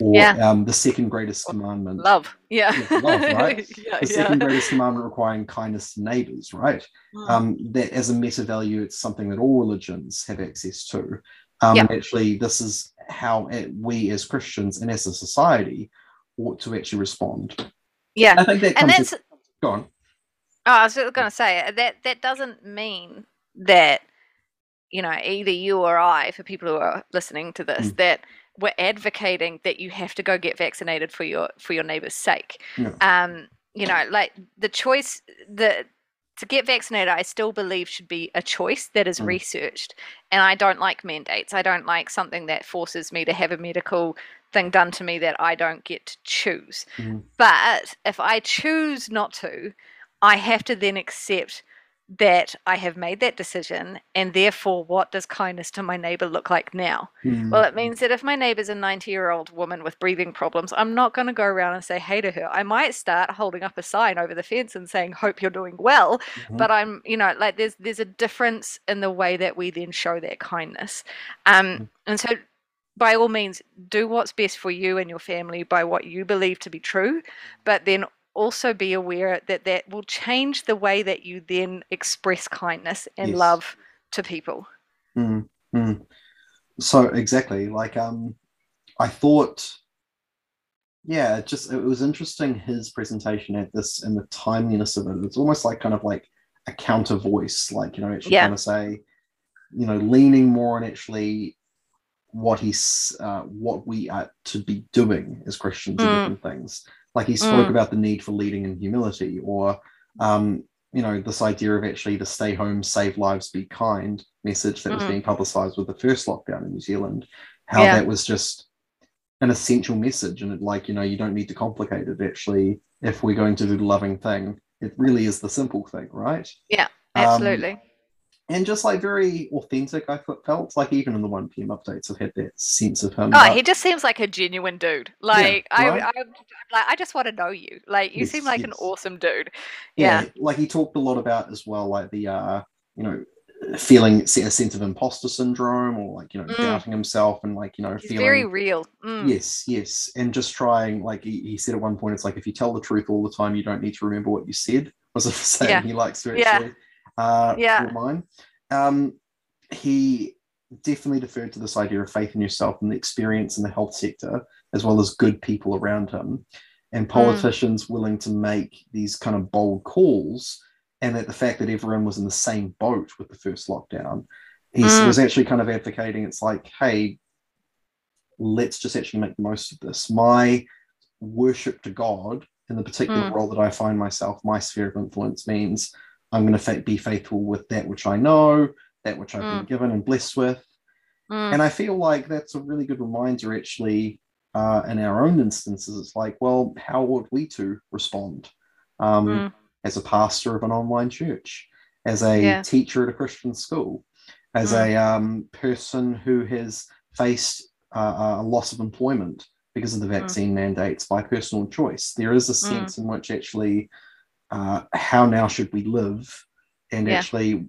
or Yeah. um, the second greatest commandment. Love. Yeah. Yeah, love, [LAUGHS] right? yeah. The yeah. second greatest commandment requiring kindness to neighbors, right? Mm. um, that as a meta value, it's something that all religions have access to. Um, actually, this is how uh, we as Christians and as a society ought to actually respond. yeah. I think that And that's go on. Oh, I was going to say that that doesn't mean that you know either you or I, for people who are listening to this, Mm. that we're advocating that you have to go get vaccinated for your for your neighbor's sake. Yeah. Um, you know, like the choice the to get vaccinated, I still believe should be a choice that is Mm. researched. And I don't like mandates. I don't like something that forces me to have a medical thing done to me that I don't get to choose. Mhm. But if I choose not to, I have to then accept that I have made that decision, and therefore, what does kindness to my neighbor look like now? Mm, Well, it means that if my neighbor's a 90 year old woman with breathing problems, I'm not going to go around and say hey to her. I might start holding up a sign over the fence and saying, Hope you're doing well. mhm. But I'm, you know, like there's there's a difference in the way that we then show that kindness. Um, Mm. and so by all means, do what's best for you and your family by what you believe to be true, but then also be aware that that will change the way that you then express kindness and Yes. love to people. Mm, mm. So exactly, like um, I thought, yeah, it just it was interesting his presentation at this and the timeliness of it. It's almost like kind of like a counter voice, like you know, actually Yeah. kind of say, you know, leaning more on actually what he's uh, what we are to be doing as Christians and Mm. different things. Like he spoke Mm. about the need for leading in humility, or um, you know, this idea of actually the stay home, save lives, be kind message that was Mhm. being publicized with the first lockdown in New Zealand, how Yeah. that was just an essential message. And it, like, you know, you don't need to complicate it. Actually, if we're going to do the loving thing, it really is the simple thing, right? Yeah, Um, Absolutely. And just like very authentic, I felt like even in the 1 p.m. updates, I've had that sense of him. Oh, but- he just seems like a genuine dude. Like I, right? I, like I just want to know you. Like you Yes, seem like an awesome dude. yeah, Yeah. like he talked a lot about as well, like the uh, you know, feeling a sense of imposter syndrome or like you know Mm. doubting himself and like you know He's feeling very real. Mm. yes yes and just trying like he, he said at one point it's like if you tell the truth all the time you don't need to remember what you said was a [LAUGHS] saying Yeah. he likes to Yeah. Uh Yeah. mine. um he definitely deferred to this idea of faith in yourself and the experience in the health sector as well as good people around him and politicians willing to make these kind of bold calls and that the fact that everyone was in the same boat with the first lockdown he Mm. was actually kind of advocating it's like hey let's just actually make the most of this my worship to god in the particular Mm. role that i find myself my sphere of influence means i'm going to be faithful with that which i know that which i've been given and blessed with Mm. and I feel like that's a really good reminder, actually, uh, in our own instances. It's like, well, how ought we to respond? Um, Mm. as a pastor of an online church, as a Yeah. teacher at a Christian school, as Mm. a um, person who has faced uh, a loss of employment because of the Mm. vaccine mandates by personal choice. There is a Mm. sense in which actually, uh, how now should we live? And Yeah. actually,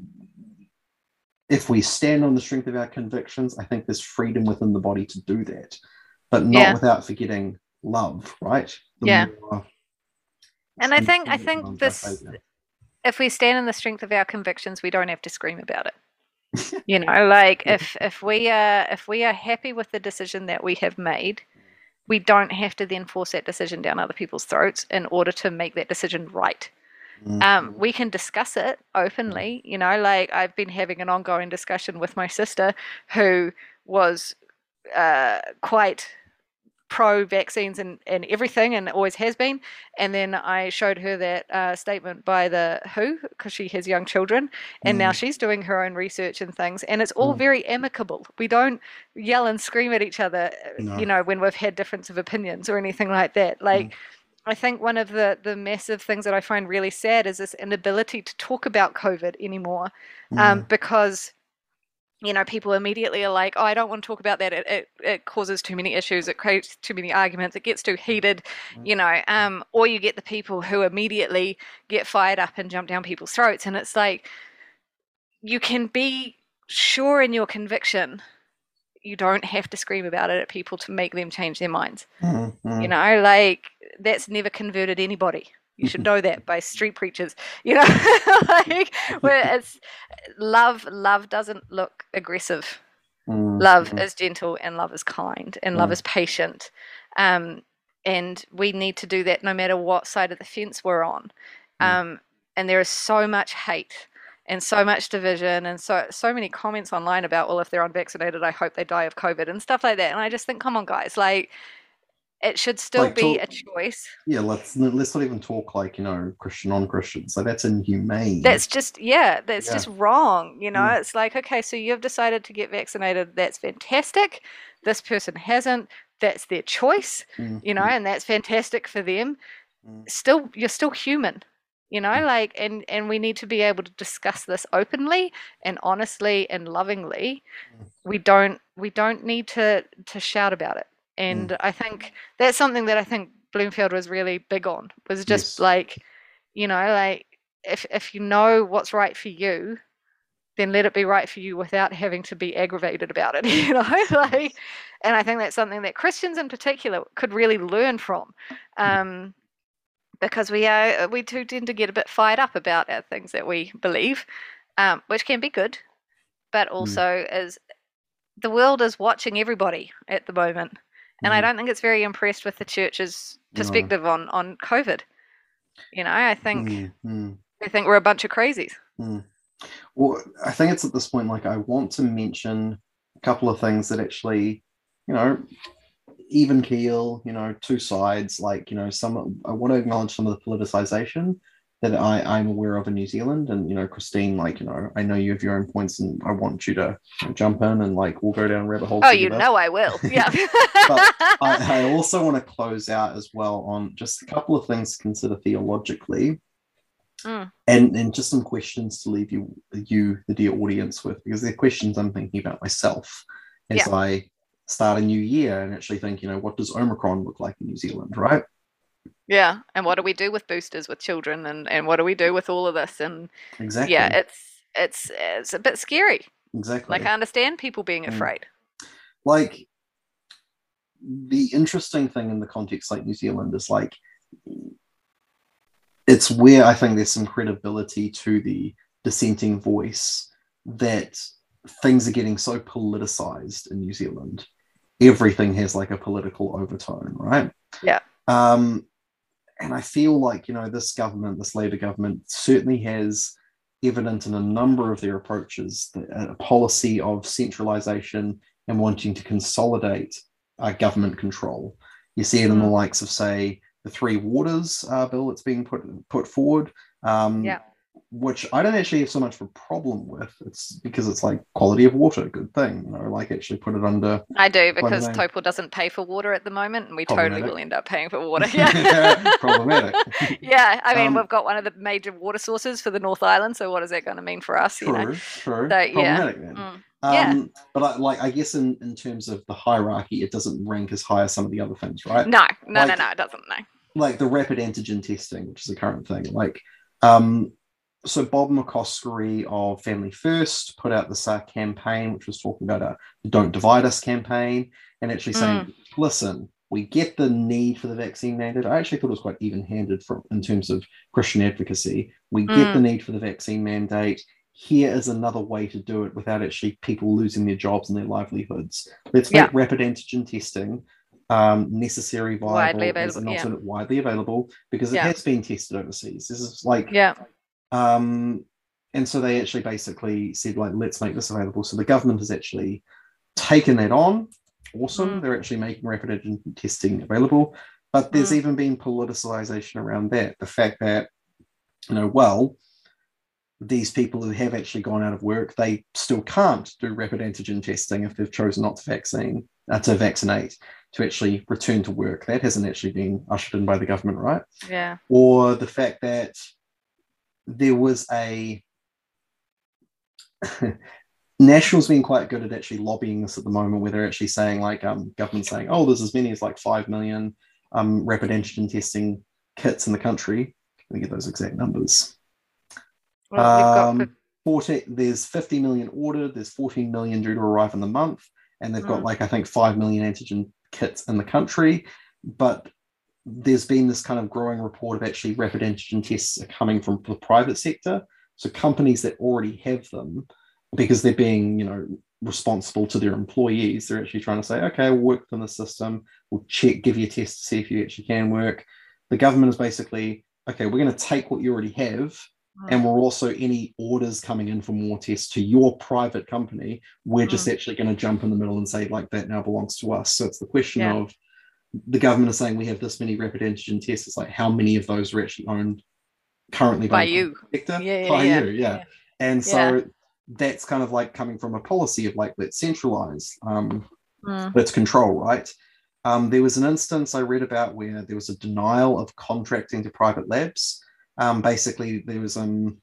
if we stand on the strength of our convictions, I think there's freedom within the body to do that, but not Yeah. without forgetting love, right? The Yeah. more And I think I think this if we stand in the strength of our convictions, we don't have to scream about it. [LAUGHS] you know, like if if we are if we are happy with the decision that we have made, we don't have to then force that decision down other people's throats in order to make that decision right. Um, Mhm. we can discuss it openly. You know, like I've been having an ongoing discussion with my sister, who was uh, quite pro vaccines and, and everything and always has been. And then I showed her that uh, statement by the WHO because she has young children. And now Mm. she's doing her own research and things. And it's all Mm. very amicable. We don't yell and scream at each other, uh, No. you know, when we've had difference of opinions or anything like that. Like, I think one of the, the massive things that I find really sad is this inability to talk about COVID anymore um, Mm. because you know people immediately are like oh i don't want to talk about that. It, it, it causes too many issues. It creates too many arguments. It gets too heated Mm. you know um, or you get the people who immediately get fired up and jump down people's throats and it's like you can be sure in your conviction you don't have to scream about it at people to make them change their minds. Mm, mm. you know like that's never converted anybody you should [LAUGHS] know that by street preachers you know [LAUGHS] like where [LAUGHS] it's love love doesn't look aggressive Mm, love mm. is gentle and love is kind and love Mm. is patient um and we need to do that no matter what side of the fence we're on Mm. um and there is so much hate and so much division and so so many comments online about well if they're unvaccinated i hope they die of covid and stuff like that and i just think come on guys like it should still Like, be talk- a choice Yeah, let's let's not even talk like you know Christian on Christian. So that's inhumane. That's just yeah, that's Yeah. just wrong. You know, Mm. it's like okay, so you've decided to get vaccinated. That's fantastic. This person hasn't. That's their choice. Mm, You know, mm, and that's fantastic for them. mm. Still, you're still human. You know, Mm. like and and we need to be able to discuss this openly and honestly and lovingly. We don't we don't need to to shout about it. Mm. And I think that's something that I think Bloomfield was really big on. Was just Yes. like, you know, like if if you know what's right for you, then let it be right for you without having to be aggravated about it. [LAUGHS] You know, like, and I think that's something that Christians in particular could really learn from, um, because we are we do tend to get a bit fired up about our things that we believe, um, which can be good, but also is the world is watching everybody at the moment, and I Mm. don't think it's very impressed with the church's No. perspective on on COVID. You know, I think Mm, mm. they think we're a bunch of crazies. Well, I think it's at this point like I want to mention a couple of things that actually, you know, even keel, you know, two sides. Like you know, some I want to acknowledge some of the politicization that I I'm aware of in New Zealand, and you know, Christine, like you know, I know you have your own points, and I want you to jump in and like we'll go down rabbit holes. Oh, you know I will. [LAUGHS] Yeah. [LAUGHS] I, I also want to close out as well on just a couple of things to consider theologically, Mm. and and just some questions to leave you you the dear audience with because they're questions I'm thinking about myself as Yeah. I start a new year and actually think you know what does Omicron look like in New Zealand, right? Yeah. And what do we do with boosters with children and, and what do we do with all of this? And Exactly. yeah, it's it's it's a bit scary. exactly. Like I understand people being Mm. afraid. like the interesting thing in the context like New Zealand is like it's where I think there's some credibility to the dissenting voice that things are getting so politicized in New Zealand. Everything has like a political overtone, right? Yeah. Um, and I feel like, you know, this government, this Labour government, certainly has evident in a number of their approaches a policy of centralization and wanting to consolidate uh, government control. You see it in the Mm. likes of, say, the Three Waters uh, bill that's being put put forward. Um, Yeah. Which I don't actually have so much of a problem with. It's because it's like quality of water, good thing. You know, like actually put it under. I do because Taupo doesn't pay for water at the moment, and we totally will end up paying for water. [LAUGHS] Yeah, problematic. [LAUGHS] yeah, I mean um, we've got one of the major water sources for the North Island, so what is that going to mean for us? True, you know? true. So, yeah. Mm. Um, yeah. But I, like, I guess in, in terms of the hierarchy, it doesn't rank as high as some of the other things, right? No, no, like, no, no, it doesn't. No. Like the rapid antigen testing, which is the current thing. Like, um, so Bob McCoskrie of Family First put out this uh, campaign, which was talking about a "Don't Divide Us" campaign, and actually saying, mm. "Listen, we get the need for the vaccine mandate. I actually thought it was quite even-handed from in terms of Christian advocacy. We get mm. the need for the vaccine mandate. Here is another way to do it without actually people losing their jobs and their livelihoods. Let's make yeah. rapid antigen testing um, necessary, viable, widely available, yeah. widely available because it yeah. has been tested overseas. This is like yeah um, and so they actually basically said, like, let's make this available. So the government has actually taken that on. Awesome. Mm. They're actually making rapid antigen testing available. But there's mm. even been politicization around that. The fact that, you know, well, these people who have actually gone out of work, they still can't do rapid antigen testing if they've chosen not to vaccine, uh, to vaccinate, to actually return to work. That hasn't actually been ushered in by the government, right? Yeah. Or the fact that there was a [LAUGHS] National's been quite good at actually lobbying this at the moment, where they're actually saying, like, um, government saying, oh, there's as many as like 5 million um, rapid antigen testing kits in the country. Let me get those exact numbers. Well, um, 40, there's 50 million ordered, there's 14 million due to arrive in the month, and they've got, mm. like, I think 5 million antigen kits in the country. But there's been this kind of growing report of actually rapid antigen tests are coming from the private sector. So companies that already have them, because they're being, you know, responsible to their employees, they're actually trying to say, okay, we'll work within the system, we'll check, give you a test to see if you actually can work. The government is basically, okay, we're going to take what you already have, and we're also any orders coming in for more tests to your private company, we're just mm. actually going to jump in the middle and say, like, that now belongs to us. So it's the question yeah. of the government is saying we have this many rapid antigen tests. It's like how many of those are actually owned currently by, by you? Sector? Yeah, yeah, by yeah. you, yeah. And so that's kind of like coming from a policy of like let's centralize, um, mm. let's control, right? Um, there was an instance I read about where there was a denial of contracting to private labs. Um, basically, there was um,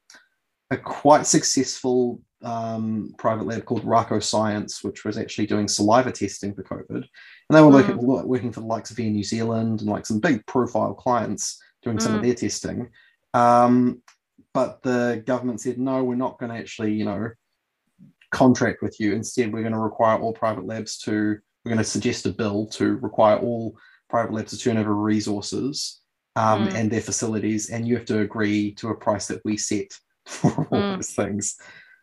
a quite successful um, private lab called Rako Science, which was actually doing saliva testing for COVID. And they were mm. working, working for the likes of Air New Zealand and like some big profile clients doing mm. some of hmm. their testing. Um, but the government said, no, we're not going to actually, you know, contract with you. Instead, we're going to require all private labs to, we're going to suggest a bill to require all private labs to turn over resources um, mm. and their facilities. And you have to agree to a price that we set for all hmm. those things.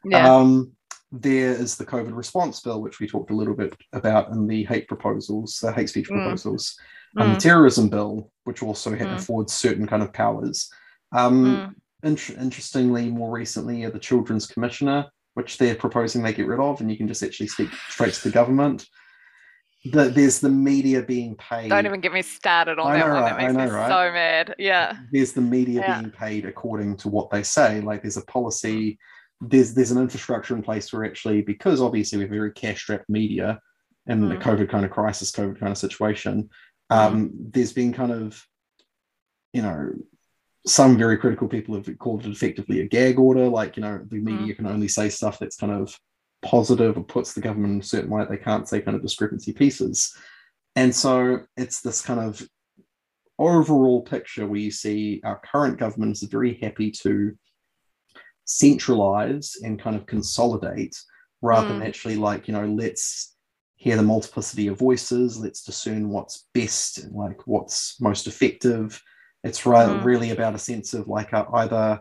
Yeah. Um, there is the COVID response bill, which we talked a little bit about in the hate proposals, the hate speech mm. proposals, and mm. the terrorism bill, which also had mm. affords certain kind of powers. Um, mm. in- interestingly, more recently, the Children's Commissioner, which they're proposing they get rid of, and you can just actually speak straight to the government. The, there's the media being paid. Don't even get me started on I that know, one. That makes know, me right? so mad. Yeah. There's the media yeah. being paid according to what they say. Like there's a policy there's there's an infrastructure in place where actually because obviously we're very cash strapped media in mm. the COVID kind of crisis, COVID kind of situation, um, mm. there's been kind of you know some very critical people have called it effectively a gag order, like you know the mm. media mm. can only say stuff that's kind of positive or puts the government in a certain light. They can't say kind of discrepancy pieces, and so it's this kind of overall picture where you see our current government is very happy to centralize and kind of consolidate rather mm. than actually like you know let's hear the multiplicity of voices let's discern what's best and like what's most effective it's right, mm. really about a sense of like either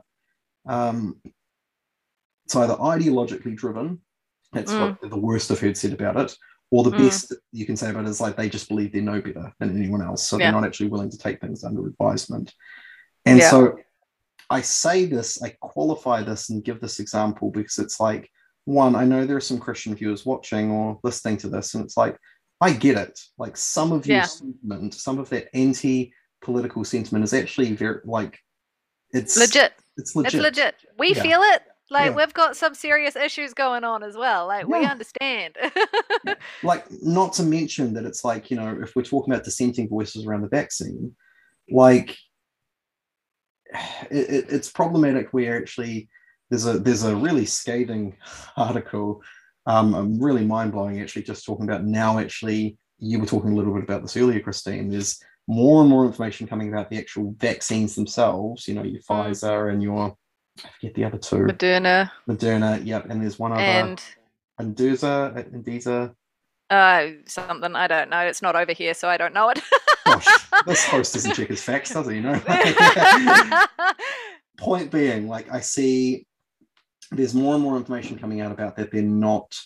um, it's either ideologically driven that's mm. what the worst i've heard said about it or the mm. best you can say about it is like they just believe they know better than anyone else so yeah. they're not actually willing to take things under advisement and yeah. so I say this, I qualify this and give this example because it's like, one, I know there are some Christian viewers watching or listening to this, and it's like, I get it. Like some of your yeah. sentiment, some of that anti political sentiment is actually very, like, it's legit. it's legit. It's legit. We Yeah. feel it. Like Yeah. we've got some serious issues going on as well. Like we Yeah. understand. [LAUGHS] like not to mention that it's like you know if we're talking about dissenting voices around the vaccine like [SIGHS] it, it- it's problematic where actually there's a there's a really scathing [LAUGHS] article um um, really mind-blowing actually just talking about now actually you were talking a little bit about this earlier christine there's more and more information coming about the actual vaccines themselves you know your Mm. pfizer and your i forget the other two Moderna moderna yep and there's one other and Anduza, Anduza, uh something I don't know. It's not over here, so I don't know it. Gosh, this [LAUGHS] host doesn't check his facts, does he? You know. [LAUGHS] Point being, like I see, there's more and more information coming out about that they're not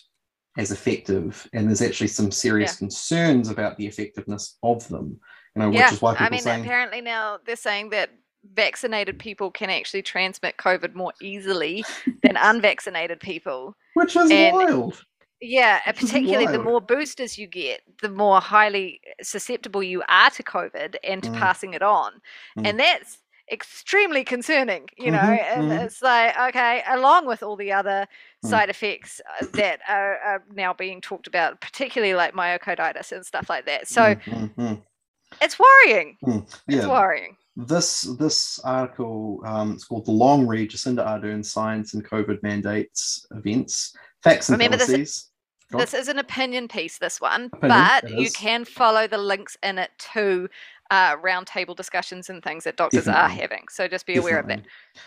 as effective, and there's actually some serious Yeah. concerns about the effectiveness of them. You know, yeah, which is why people I mean, saying, apparently now they're saying that vaccinated people can actually transmit COVID more easily than [LAUGHS] unvaccinated people. which is and- wild. Yeah, Which particularly the more boosters you get, the more highly susceptible you are to COVID and to Mm. passing it on. Mm. And that's extremely concerning, you know. Mhm, And mhm. it's like, okay, along with all the other Mm. side effects uh, that are, are now being talked about, particularly like myocarditis and stuff like that. So Mm, mm, mm. it's worrying. It's yeah, worrying. This this article um, it's called the long read jacinda ardern science and covid mandates events facts and Remember this- policies on. This is an opinion piece, this one, Opinion, but you can follow the links in it to uh, roundtable discussions and things that doctors are having. So just be aware of that.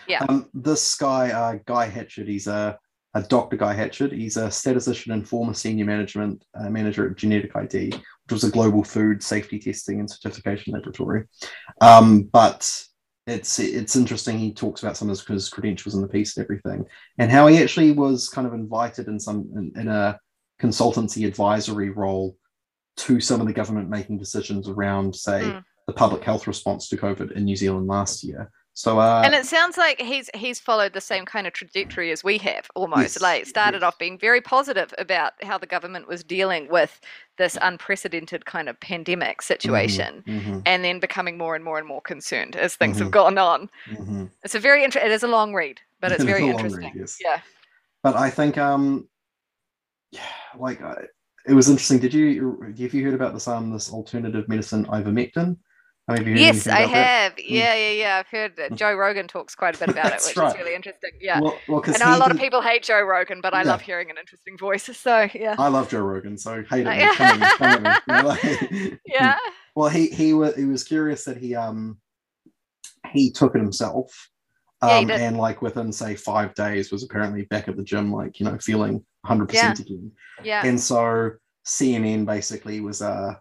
Yeah. Um, this guy, uh, Guy Hatchard, he's a, a Dr. Guy Hatchard. He's a statistician and former senior management uh, manager at Genetic ID, was a global food safety testing and certification laboratory. Um, but it's it's interesting. He talks about some of his, credentials in the piece and everything, and how he actually was kind of invited in some in, in a consultancy advisory role to some of the government making decisions around, say, Mm. the public health response to COVID in New Zealand last year. So, uh, and it sounds like he's he's followed the same kind of trajectory as we have almost Yes, like started yes. off being very positive about how the government was dealing with this unprecedented kind of pandemic situation mhm, and then becoming more and more and more concerned as things have Mhm. gone on mhm. it's a very interesting it is a long read [LAUGHS] but it's It is very long read, interesting yes. yeah But I think, um, yeah, like I, it was interesting. Did you have you heard about this um this alternative medicine ivermectin? Have Yes, I about that? have. Yeah, yeah, yeah. I've heard that Joe Rogan talks quite a bit about it, which right. is really interesting. Yeah. Well, well, I know a lot of people hate Joe Rogan, but I Yeah. love hearing an interesting voice. [LAUGHS] So yeah. I love Joe Rogan, so hate it. yeah. Come at me, come at me. You know, like- [LAUGHS] [LAUGHS] Yeah. Well, he he was he was curious that he um he took it himself. Um, did. and like within say five days was apparently back at the gym, like you know, feeling 100 percent again. Yeah. And so CNN basically was uh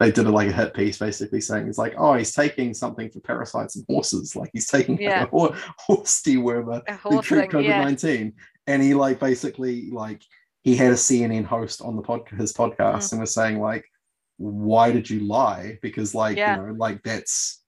they did a, like a hit piece basically saying it's like oh he's taking something for parasites and horses [LAUGHS] like he's taking Yeah. a hor- horse dewormer to horse treat. COVID Yeah. nineteen and he like basically like he had a CNN host on the pod his podcast Mm. and was saying like why did you lie because like Yeah. you know like that's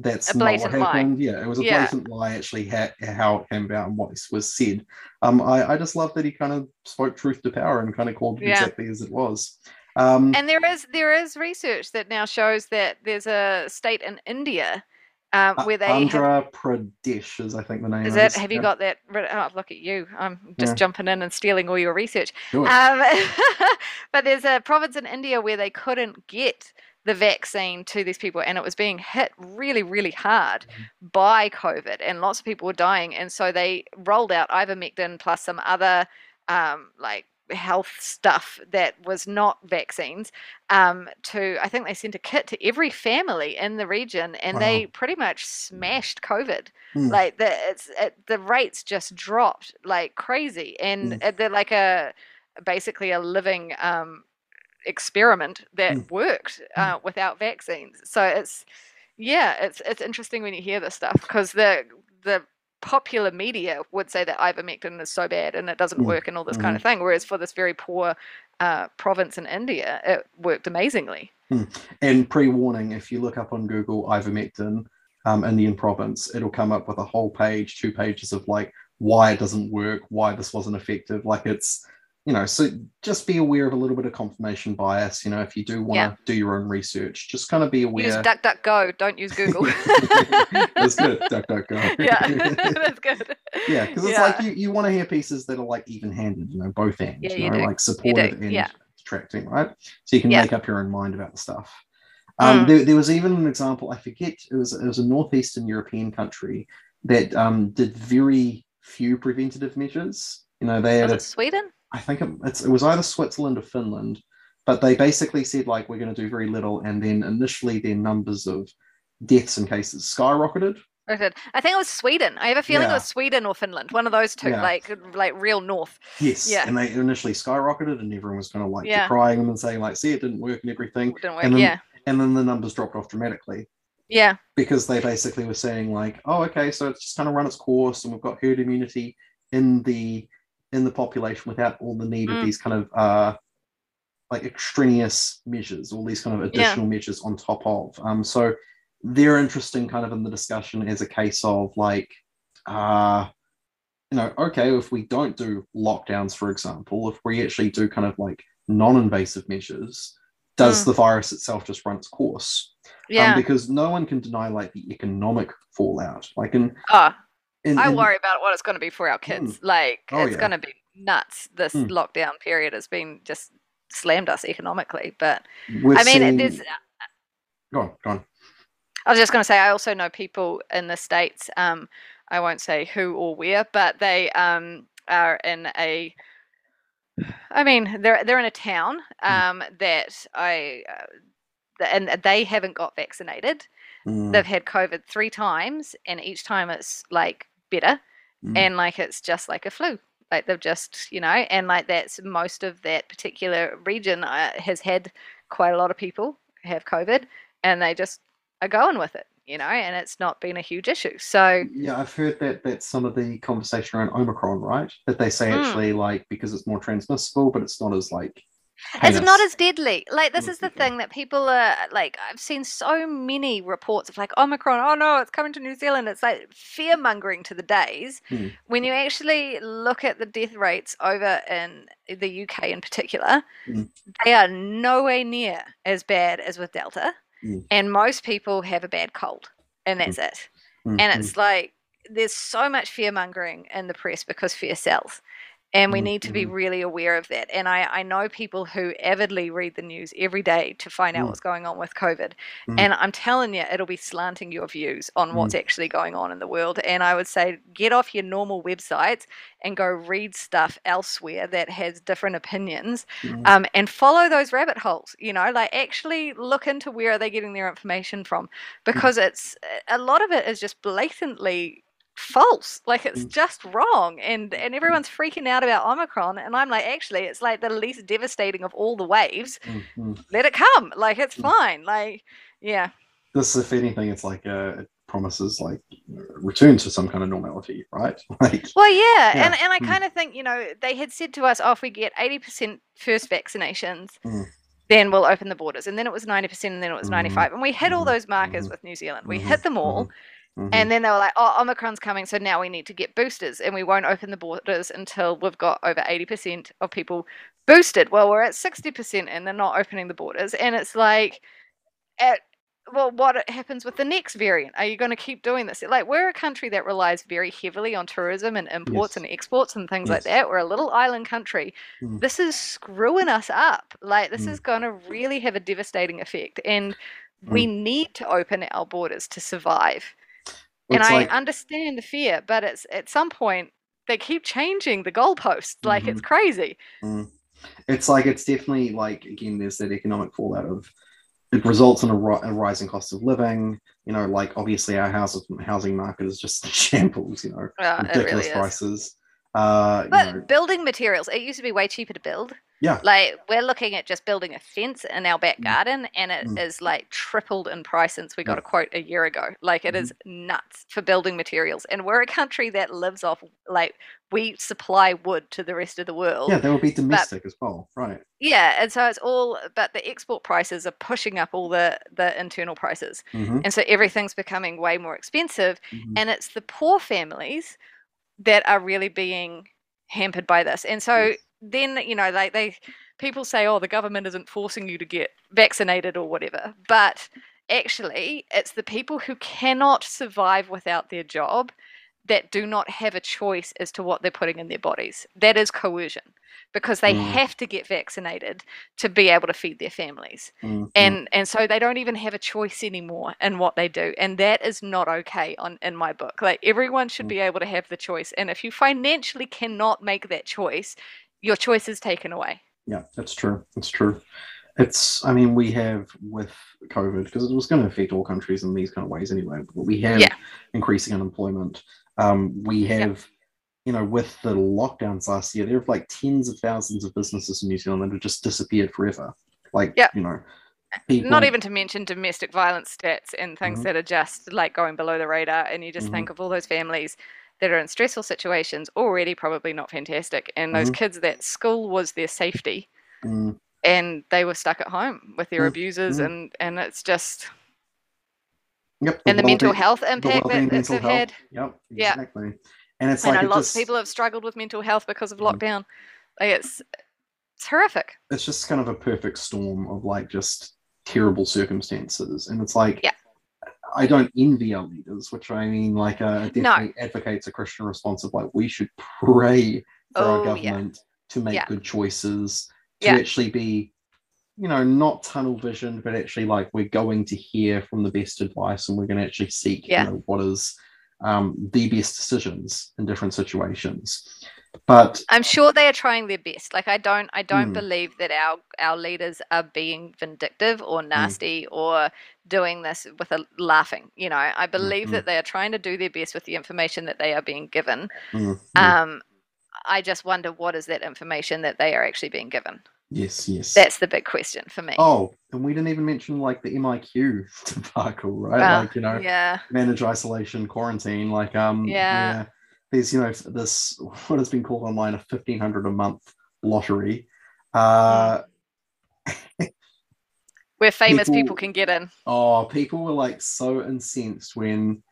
that's not what blatant lie. happened yeah it was a Yeah. blatant lie actually ha- how it came about and what was said um I, I just love that he kind of spoke truth to power and kind of called it Yeah. exactly as it was um And there is there is research that now shows that there's a state in India um, Uh, where they have Andhra Pradesh is I think the name. Is it. Have you Yeah, got that? Oh, look at you! I'm just Yeah. jumping in and stealing all your research. it. Um, [LAUGHS] but there's a province in India where they couldn't get the vaccine to these people, and it was being hit really, really hard Mm-hmm. by COVID, and lots of people were dying. And so they rolled out ivermectin plus some other um, like health stuff that was not vaccines um, to I think they sent a kit to every family in the region and they pretty much smashed COVID Hmm. like the it's it, the rates just dropped like crazy and Mm. they're like a basically a living um, experiment that Mm. worked uh, without vaccines so it's yeah it's it's interesting when you hear this stuff because the the popular media would say that ivermectin is so bad and it doesn't work and all this kind of thing whereas for this very poor uh, province in india it worked amazingly. And pre-warning, if you look up on Google ivermectin, um, Indian province, it'll come up with a whole page, two pages of like why it doesn't work, why this wasn't effective. Like it's you know, so just be aware of a little bit of confirmation bias. You know, if you do want to Yeah. do your own research, just kind of be aware. Use. DuckDuckGo. Don't use Google. [LAUGHS] That's good. Duck, duck, go. [LAUGHS] yeah, [LAUGHS] that's good. yeah, because it's Yeah. like you, you want to hear pieces that are like even-handed, you know, both ends, Yeah, you you know, do. like supportive and yeah. detracting, right? So you can Yeah. make up your own mind about the stuff. Um, Mm. there, there was even an example. I forget it was it was a northeastern European country that um, did very few preventative measures. You know, they had a Sweden? I think it, it's, it was either Switzerland or Finland, but they basically said like we're going to do very little, and then initially their numbers of deaths and cases skyrocketed. It- I think it was Sweden. I have a feeling Yeah. it was Sweden or Finland. One of those two, Yeah. like like real north. Yes, Yeah. and they initially skyrocketed, and everyone was kind of like Yeah. decrying them and saying like, "See, it didn't work and everything," Didn't work. And then- yeah, and then the numbers dropped off dramatically yeah, because they basically were saying like, "Oh, okay, so it's just kind of run its course, and we've got herd immunity in the in the population without all the need Mm. of these kind of uh like extraneous measures, all these kind of Yeah. additional measures on top of. Um, so they're interesting kind of in the discussion as a case of like, uh, you know, okay, if we don't do lockdowns, for example, if we actually do kind of like non-invasive measures, does Mm. the virus itself just run its course? yeah. Um, because no one can deny like the economic fallout. Like in, oh, in, I in- worry about what it's going to be for our kids. Like Oh, it's yeah. going to be nuts. This Mm. lockdown period has been just slammed us economically. But we've I mean, seen- there's Go on, go on. I was just going to say, I also know people in the states. Um, I won't say who or where, but they um, are in a. I mean, they're they're in a town um, that I, uh, and they haven't got vaccinated. Mm, They've had COVID three times, and each time it's like better, mm, and like it's just like a flu. Like they've just, you know, and like that's most of that particular region uh, has had quite a lot of people have COVID, and they just are going with it, you know, and it's not been a huge issue. So Yeah, I've heard that that's some of the conversation around Omicron, right? That they say Mm. actually like because it's more transmissible, but it's not as like it's not as deadly. Like this Mm, is the thing that people are like. I've seen so many reports of like Omicron. Oh no, it's coming to New Zealand. It's like fear mongering to the days. Mm. When you actually look at the death rates over in the UK in particular, Mm. they are nowhere near as bad as with Delta. Mm. And most people have a bad cold, and that's it. Mm, And mm, it's like there's so much fear mongering in the press because fear sells. And we Mm, need to be mhm. really aware of that. And I, I know people who avidly read the news every day to find out Mm. what's going on with COVID. Mm. And I'm telling you, it'll be slanting your views on what's actually going on in the world. And I would say get off your normal websites and go read stuff elsewhere that has different opinions mm, um, and follow those rabbit holes you know like actually look into where are they getting their information from because it's a lot of it is just blatantly false like it's Mm. just wrong and and everyone's freaking out about omicron and i'm like actually it's like the least devastating of all the waves mm, mm. let it come like it's Mm. fine like yeah This, if anything, it's like uh, it promises like return to some kind of normality, right? [LAUGHS] Like Well, yeah, Yeah, and and I mm. kind of think you know they had said to us, "Oh, if we get eighty percent first vaccinations, Mm. then we'll open the borders." And then it was ninety percent, and then it was Mhm, ninety five, and we hit all mhm, those markers mhm, with New Zealand. We hit them all, mhm, and then they were like, "Oh, Omicron's coming, so now we need to get boosters, and we won't open the borders until we've got over eighty percent of people boosted." Well, we're at sixty percent, and they're not opening the borders, and it's like, at well, what happens with the next variant? Are you going to keep doing this? Like, we're a country that relies very heavily on tourism and imports Yes. and exports and things like that. We're a little island country. Mm. This is screwing us up. Like, this Mm. is going to really have a devastating effect. And we need to open our borders to survive. And I like- understand the fear, but it's at some point they keep changing the goalposts. Like, Mm-hmm. it's crazy. Mm. It's like it's definitely like again, there's that economic fallout of it results in a, ri- a rising cost of living. You know, like obviously our house housing market is just [LAUGHS] shambles. You know, Uh, ridiculous really prices. Uh, you But know, building materials, it used to be way cheaper to build. Yeah. Like we're looking at just building a fence in our back Mm. garden and it is Mm. like tripled in price since we got Yeah. a quote a year ago. Like it Mhm. is nuts for building materials. And we're a country that lives off like we supply wood to the rest of the world. yeah, they will be domestic as well, right? Yeah, and so it's all but the export prices are pushing up all the the internal prices. Mhm, And so everything's becoming way more expensive mhm, and it's the poor families that are really being hampered by this. And so yes, then you know like they people say oh the government isn't forcing you to get vaccinated or whatever but actually it's the people who cannot survive without their job that do not have a choice as to what they're putting in their bodies that is coercion because they Mm. have to get vaccinated to be able to feed their families Mm, and and so they don't even have a choice anymore in what they do and that is not okay on in my book like everyone should Mm. be able to have the choice and if you financially cannot make that choice your choice is taken away Yeah, that's true. That's true. It's, I mean, we have with COVID, because it was going to affect all countries in these kind of ways anyway, but we have Yeah. increasing unemployment. Um, we have, you know, with the lockdowns last year, there are like tens of thousands of businesses in New Zealand that have just disappeared forever. Like, Yeah. you know, people, not even to mention domestic violence stats and things Mhm. that are just like going below the radar and you just Mhm. think of all those families that are in stressful situations already probably not fantastic and those Mhm. kids that school was their safety Mm, and they were stuck at home with their Mm, abusers mm. and and it's just yep. and the mental health impact that it's had Yep, Yeah. exactly. And it's I like know it lots just, of people have struggled with mental health because of Mhm. lockdown. Like it's it's horrific. it's just kind of a perfect storm of like just terrible circumstances and it's like Yeah. I don't envy our leaders which i mean like uh it No. definitely advocates a christian response of like we should pray for our Oh, yeah. government to make Yeah. good choices to Yeah. actually be you know not tunnel vision but actually like we're going to hear from the best advice and we're going to actually seek Yeah. you know what is um the best decisions in different situations but I'm sure they are trying their best. Like I don't I don't Mm. believe that our our leaders are being vindictive or nasty or doing this with a laughing. You know, I believe Mhm. that they are trying to do their best with the information that they are being given. mm, mm, Um I just wonder what is that information that they are actually being given. yes yes That's the big question for me. Oh, and we didn't even mention like the MIQ [LAUGHS] debacle, right? Uh, like you know, yeah. manage isolation, quarantine. Like um, Yeah. There's you know this what has been called online a fifteen hundred a month lottery. Uh, [LAUGHS] Where famous people people- can get in. oh, people were like so incensed when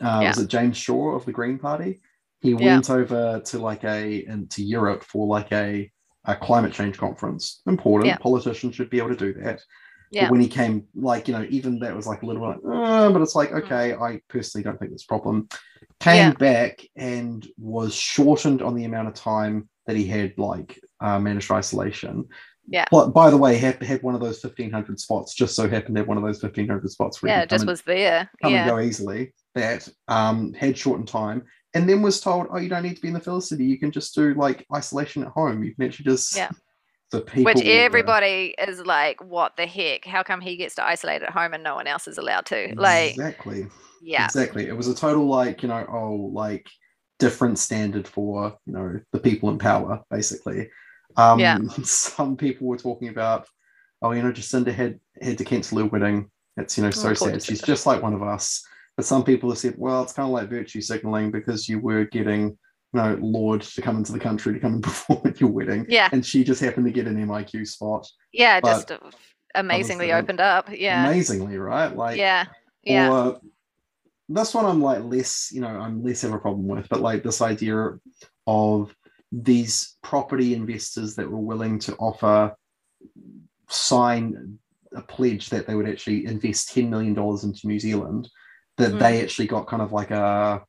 uh, Yeah. was it James Shaw of the Green Party? He Yeah. went over to like a into Europe for like a, a climate change conference. Important. Yeah. Politicians should be able to do that. Yeah. But when he came, like, you know, even that was like a little bit like, uh, but it's like, Mm. okay, I personally don't think there's a problem. Came Yeah. back and was shortened on the amount of time that he had, like, uh, managed isolation. Yeah. But by the way, had, had one of those 1500 spots, just so happened to have one of those 1500 spots where Yeah, it just and- was there. come Yeah. and go easily. That um, had shortened time. And then was told, oh, you don't need to be in the Felicity. You can just do like isolation at home. You can actually just. Yeah. The people. Which were- everybody is like, what the heck? How come he gets to isolate at home and no one else is allowed to? Like, Exactly. yeah. Exactly. It was a total like, you know, oh, like different standard for, you know, the people in power, basically. Um Yeah. [LAUGHS] some people were talking about, oh, you know, Jacinda had had to cancel her wedding. It's, you know, so Oh, sad. She's just like one of us. But some people have said, well, it's kind of like virtue signaling because you were getting, know, Lorde to come into the country to come and [LAUGHS] perform at your wedding. Yeah. And she just happened to get an MIQ spot. Yeah. but Just amazingly opened up. Yeah. Amazingly, right? Like yeah. Yeah. or this one I'm like less, you know, I'm less of a problem with, but like this idea of these property investors that were willing to offer sign a pledge that they would actually invest $10 million into New Zealand, that Mm. they actually got kind of like a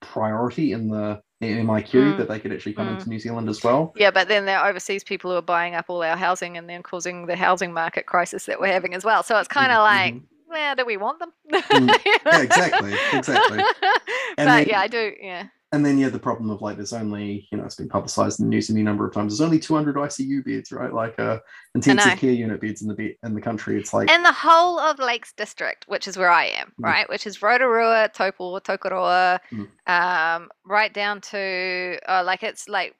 priority in the MIQ Mm. that they could actually come Mm. into New Zealand as well. Yeah, but then there are overseas people who are buying up all our housing and then causing the housing market crisis that we're having as well. So it's kind of Mhm, like, where do we want them? Mm. Yeah, [LAUGHS] exactly, exactly. [LAUGHS] but then- yeah, I do. Yeah. And then you have the problem of like there's only you know it's been publicized in the news any number of times there's only 200 icu beds right like uh intensive care unit beds in the bed in the country it's like in the whole of Lakes District, which is where I am, Mm. right? Which is Rotorua, Taupo, Tokoroa, Mm. um, right down to uh, like it's like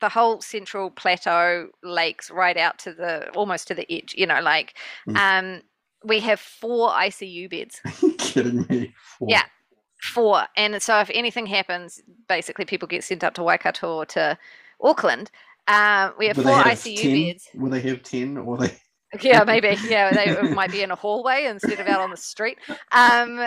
the whole central plateau lakes right out to the almost to the edge, you know, like Mm. um we have four ICU beds. are [LAUGHS] you kidding me Four. Yeah. Four. And so if anything happens, basically people get sent up to Waikato or to Auckland. Um, we have Will four ICU 10? beds. will they have 10 or they [LAUGHS] Yeah, maybe. Yeah, they might be in a hallway instead of out on the street. Um,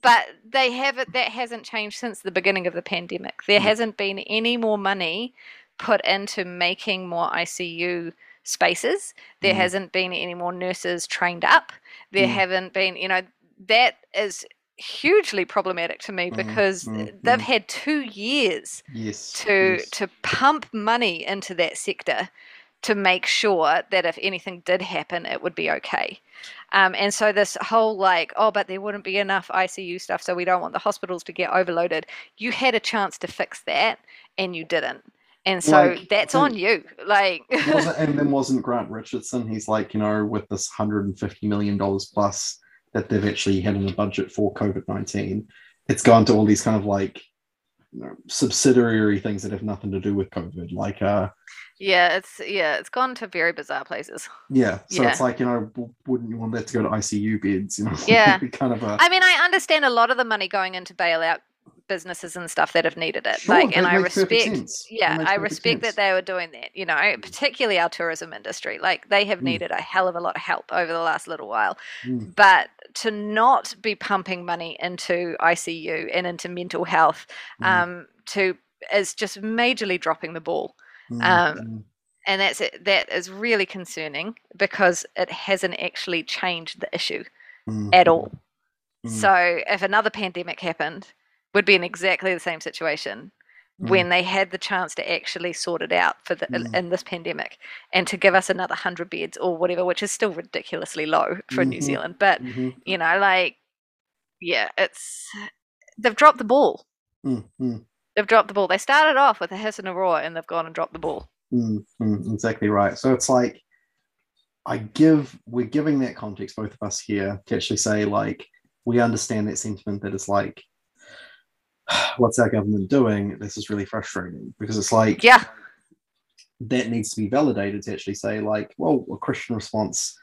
but they have it. That hasn't changed since the beginning of the pandemic. There hasn't been any more money put into making more ICU spaces. There Mm. hasn't been any more nurses trained up. There Mm. haven't been, you know, that is hugely problematic to me Mm, because mm, they've mm. had two years Yes. to yes. to pump money into that sector to make sure that if anything did happen, it would be okay. Um, and so this whole like, oh, but there wouldn't be enough ICU stuff, so we don't want the hospitals to get overloaded. You had a chance to fix that, and you didn't. And so Like, that's on you. [LAUGHS] Like, wasn't, and then [LAUGHS] wasn't Grant Richardson? He's like, you know, with this hundred and fifty million dollars plus that they've actually had in the budget for COVID nineteen, it's gone to all these kind of like you know, subsidiary things that have nothing to do with COVID. Like, uh, yeah, it's yeah, it's gone to very bizarre places. yeah, so Yeah. it's like, you know, wouldn't you want that to go to ICU beds? You know, Yeah. [LAUGHS] kind of a I mean, I understand a lot of the money going into bailout businesses and stuff that have needed it. Sure, like, and I respect, yeah, I respect sense. that they were doing that. You know, particularly our tourism industry. Like, they have Mm. needed a hell of a lot of help over the last little while. Mm. But to not be pumping money into ICU and into mental health, Mm, um, to is just majorly dropping the ball. mm, um, mm, And that's it, that is really concerning because it hasn't actually changed the issue mm, at mm, all. mm. So if another pandemic happened, would be in exactly the same situation Mm. when they had the chance to actually sort it out for the Mm. in this pandemic and to give us another 100 beds or whatever which is still ridiculously low for New Mhm. Zealand but Mhm, you know like yeah it's they've dropped the ball mm, mm. they've dropped the ball they started off with a hiss and a roar and they've gone and dropped the ball Mm, mm, exactly right. So it's like I give we're giving that context, both of us here, to actually say like we understand that sentiment that it's like, [SIGHS] what's our government doing? This is really frustrating because it's like yeah that needs to be validated to actually say like, well, a Christian response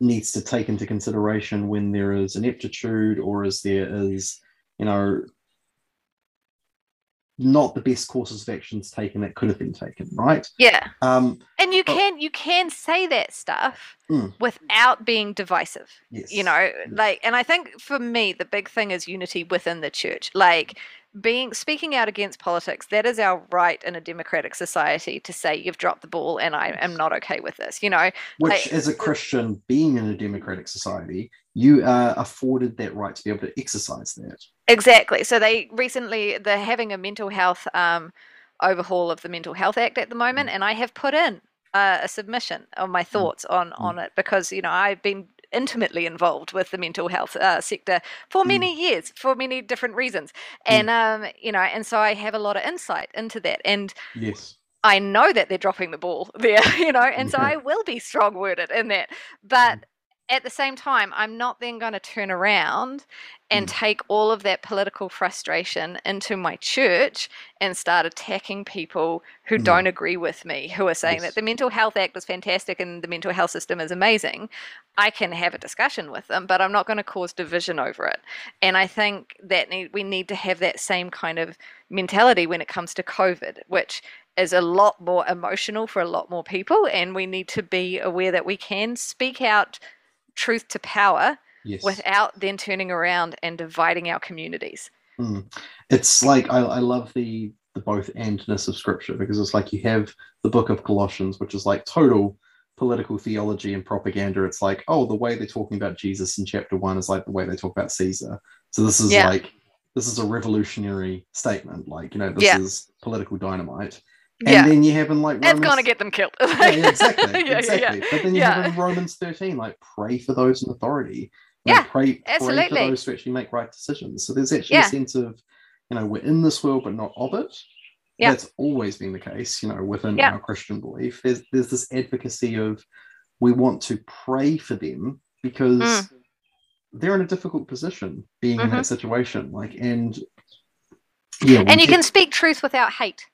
needs to take into consideration when there is ineptitude or as there is, you know, not the best courses of actions taken that could have been taken, right? yeah Um, and you can you can say that stuff Mm. without being divisive yes. you know like and i think for me the big thing is unity within the church like being speaking out against politics that is our right in a democratic society to say you've dropped the ball and i am not okay with this you know? Which, like- as a Christian, being in a democratic society, you are afforded that right to be able to exercise that. exactly. So they recently they're having a mental health um, overhaul of the mental health act at the moment and i have put in uh, a submission of my thoughts on on it because you know i've been intimately involved with the mental health uh, sector for Mm. many years for many different reasons Mm. and um you know and so i have a lot of insight into that and Yes. i know that they're dropping the ball [LAUGHS] there you know and so i will be strong worded in that but at the same time i'm not then going to turn around and Mm. take all of that political frustration into my church and start attacking people who Mm. don't agree with me who are saying Yes. that the mental health act is fantastic and the mental health system is amazing i can have a discussion with them but i'm not going to cause division over it and i think that need, we need to have that same kind of mentality when it comes to covid which is a lot more emotional for a lot more people and we need to be aware that we can speak out truth to power Yes. without then turning around and dividing our communities. Mm. It's like I, I love the the both andness of scripture because it's like you have the book of Colossians, which is like total political theology and propaganda. It's like, oh, the way they're talking about Jesus in chapter one is like the way they talk about Caesar. So this is Yeah. like this is a revolutionary statement. Like, you know, this Yeah. is political dynamite. And yeah, then you have in like it's Romans, going to get them killed. yeah, [LAUGHS] exactly, Yeah, exactly. But then you have in Romans 13, like pray for those in authority. Like, Yeah, pray, pray for those to actually make right decisions. So there's actually a sense of, you know, we're in this world but not of it. Yeah. That's always been the case, you know, within our Christian belief. There's there's this advocacy of we want to pray for them because Mm. they're in a difficult position being in Mhm. that situation. Like and yeah, and you get- can speak truth without hate.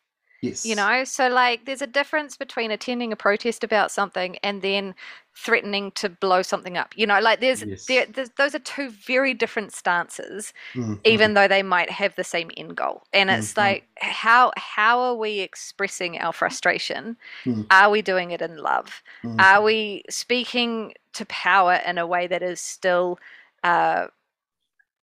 Yes, you know so like there's a difference between attending a protest about something and then threatening to blow something up you know like there's, Yes. there, there's those are two very different stances Mm, even though they might have the same end goal and it's Mhm. like how how are we expressing our frustration Mm. are we doing it in love are we speaking to power in a way that is still uh,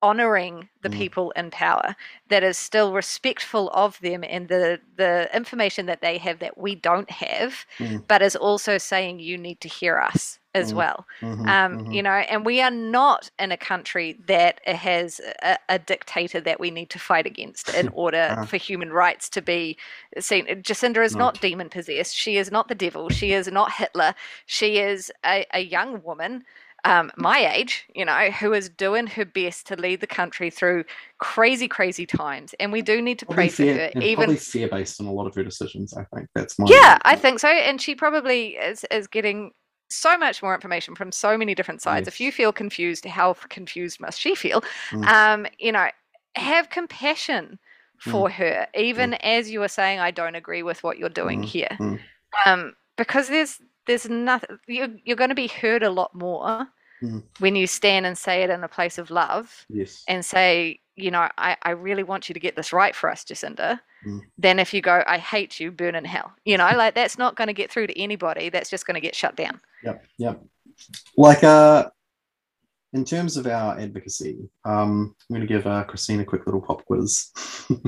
honoring the Mm. people in power that is still respectful of them and the the information that they have that we don't have Mm. but is also saying you need to hear us as Mm. well Mhm, um, mhm. you know and we are not in a country that has a, a dictator that we need to fight against in [LAUGHS] order Uh. for human rights to be seen jacinda is No. not demon possessed she is not the devil she is not hitler she is a, a young woman um, my age, you know, who is doing her best to lead the country through crazy, crazy times, and we do need to Probably pray for her. Even probably fear based on a lot of her decisions. I think that's my yeah, I think so. And she probably is is getting so much more information from so many different sides. If you feel confused, how confused must she feel? Mm. Um, you know, have compassion for her, even as you are saying, I don't agree with what you're doing Mm, here. mm. Um, because there's there's nothing you're, you're going to be heard a lot more Mm. when you stand and say it in a place of love yes. and say, you know, I, I really want you to get this right for us, Jacinda, Mm. than if you go, I hate you, burn in hell. You know, like that's not going to get through to anybody. That's just going to get shut down. Yep. Yep. Like uh, in terms of our advocacy, um, I'm going to give uh, Kristin a quick little pop quiz. [LAUGHS] no, [LAUGHS]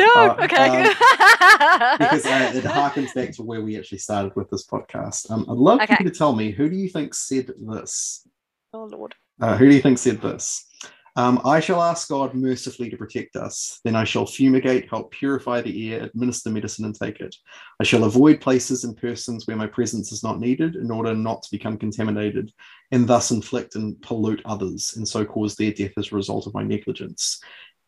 Uh, okay. [LAUGHS] because uh, it harkens back to where we actually started with this podcast. Um, I'd love Okay. you to tell me who do you think said this? oh Lord. Uh, who do you think said this? Um, I shall ask God mercifully to protect us. Then I shall fumigate, help purify the air, administer medicine, and take it. I shall avoid places and persons where my presence is not needed in order not to become contaminated and thus inflict and pollute others and so cause their death as a result of my negligence.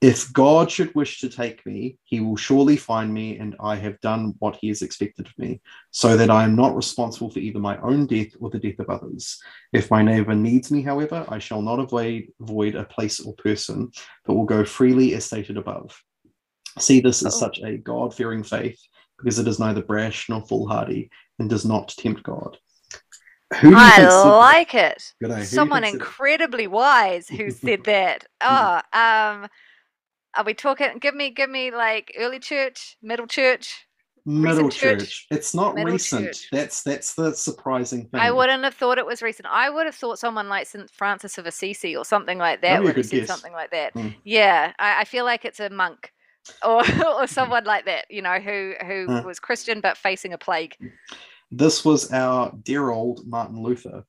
If God should wish to take me, he will surely find me, and I have done what he has expected of me, so that I am not responsible for either my own death or the death of others. If my neighbor needs me, however, I shall not avoid, avoid a place or person, but will go freely as stated above. See this as Oh. such a God fearing faith, because it is neither brash nor foolhardy and does not tempt God. Who I that? like it. Good day. Who do you Someone incredibly wise who said that. [LAUGHS] Oh, um, are we talking? Give me, give me like early church, middle church. Middle church? church. It's not Middle recent. church. That's that's the surprising thing. I wouldn't have thought it was recent. I would have thought someone like St. Francis of Assisi or something like that be have said guess. something like that. Mm. Yeah, I, I feel like it's a monk or [LAUGHS] or someone like that, you know, who who Uh. was Christian but facing a plague. This was our dear old Martin Luther.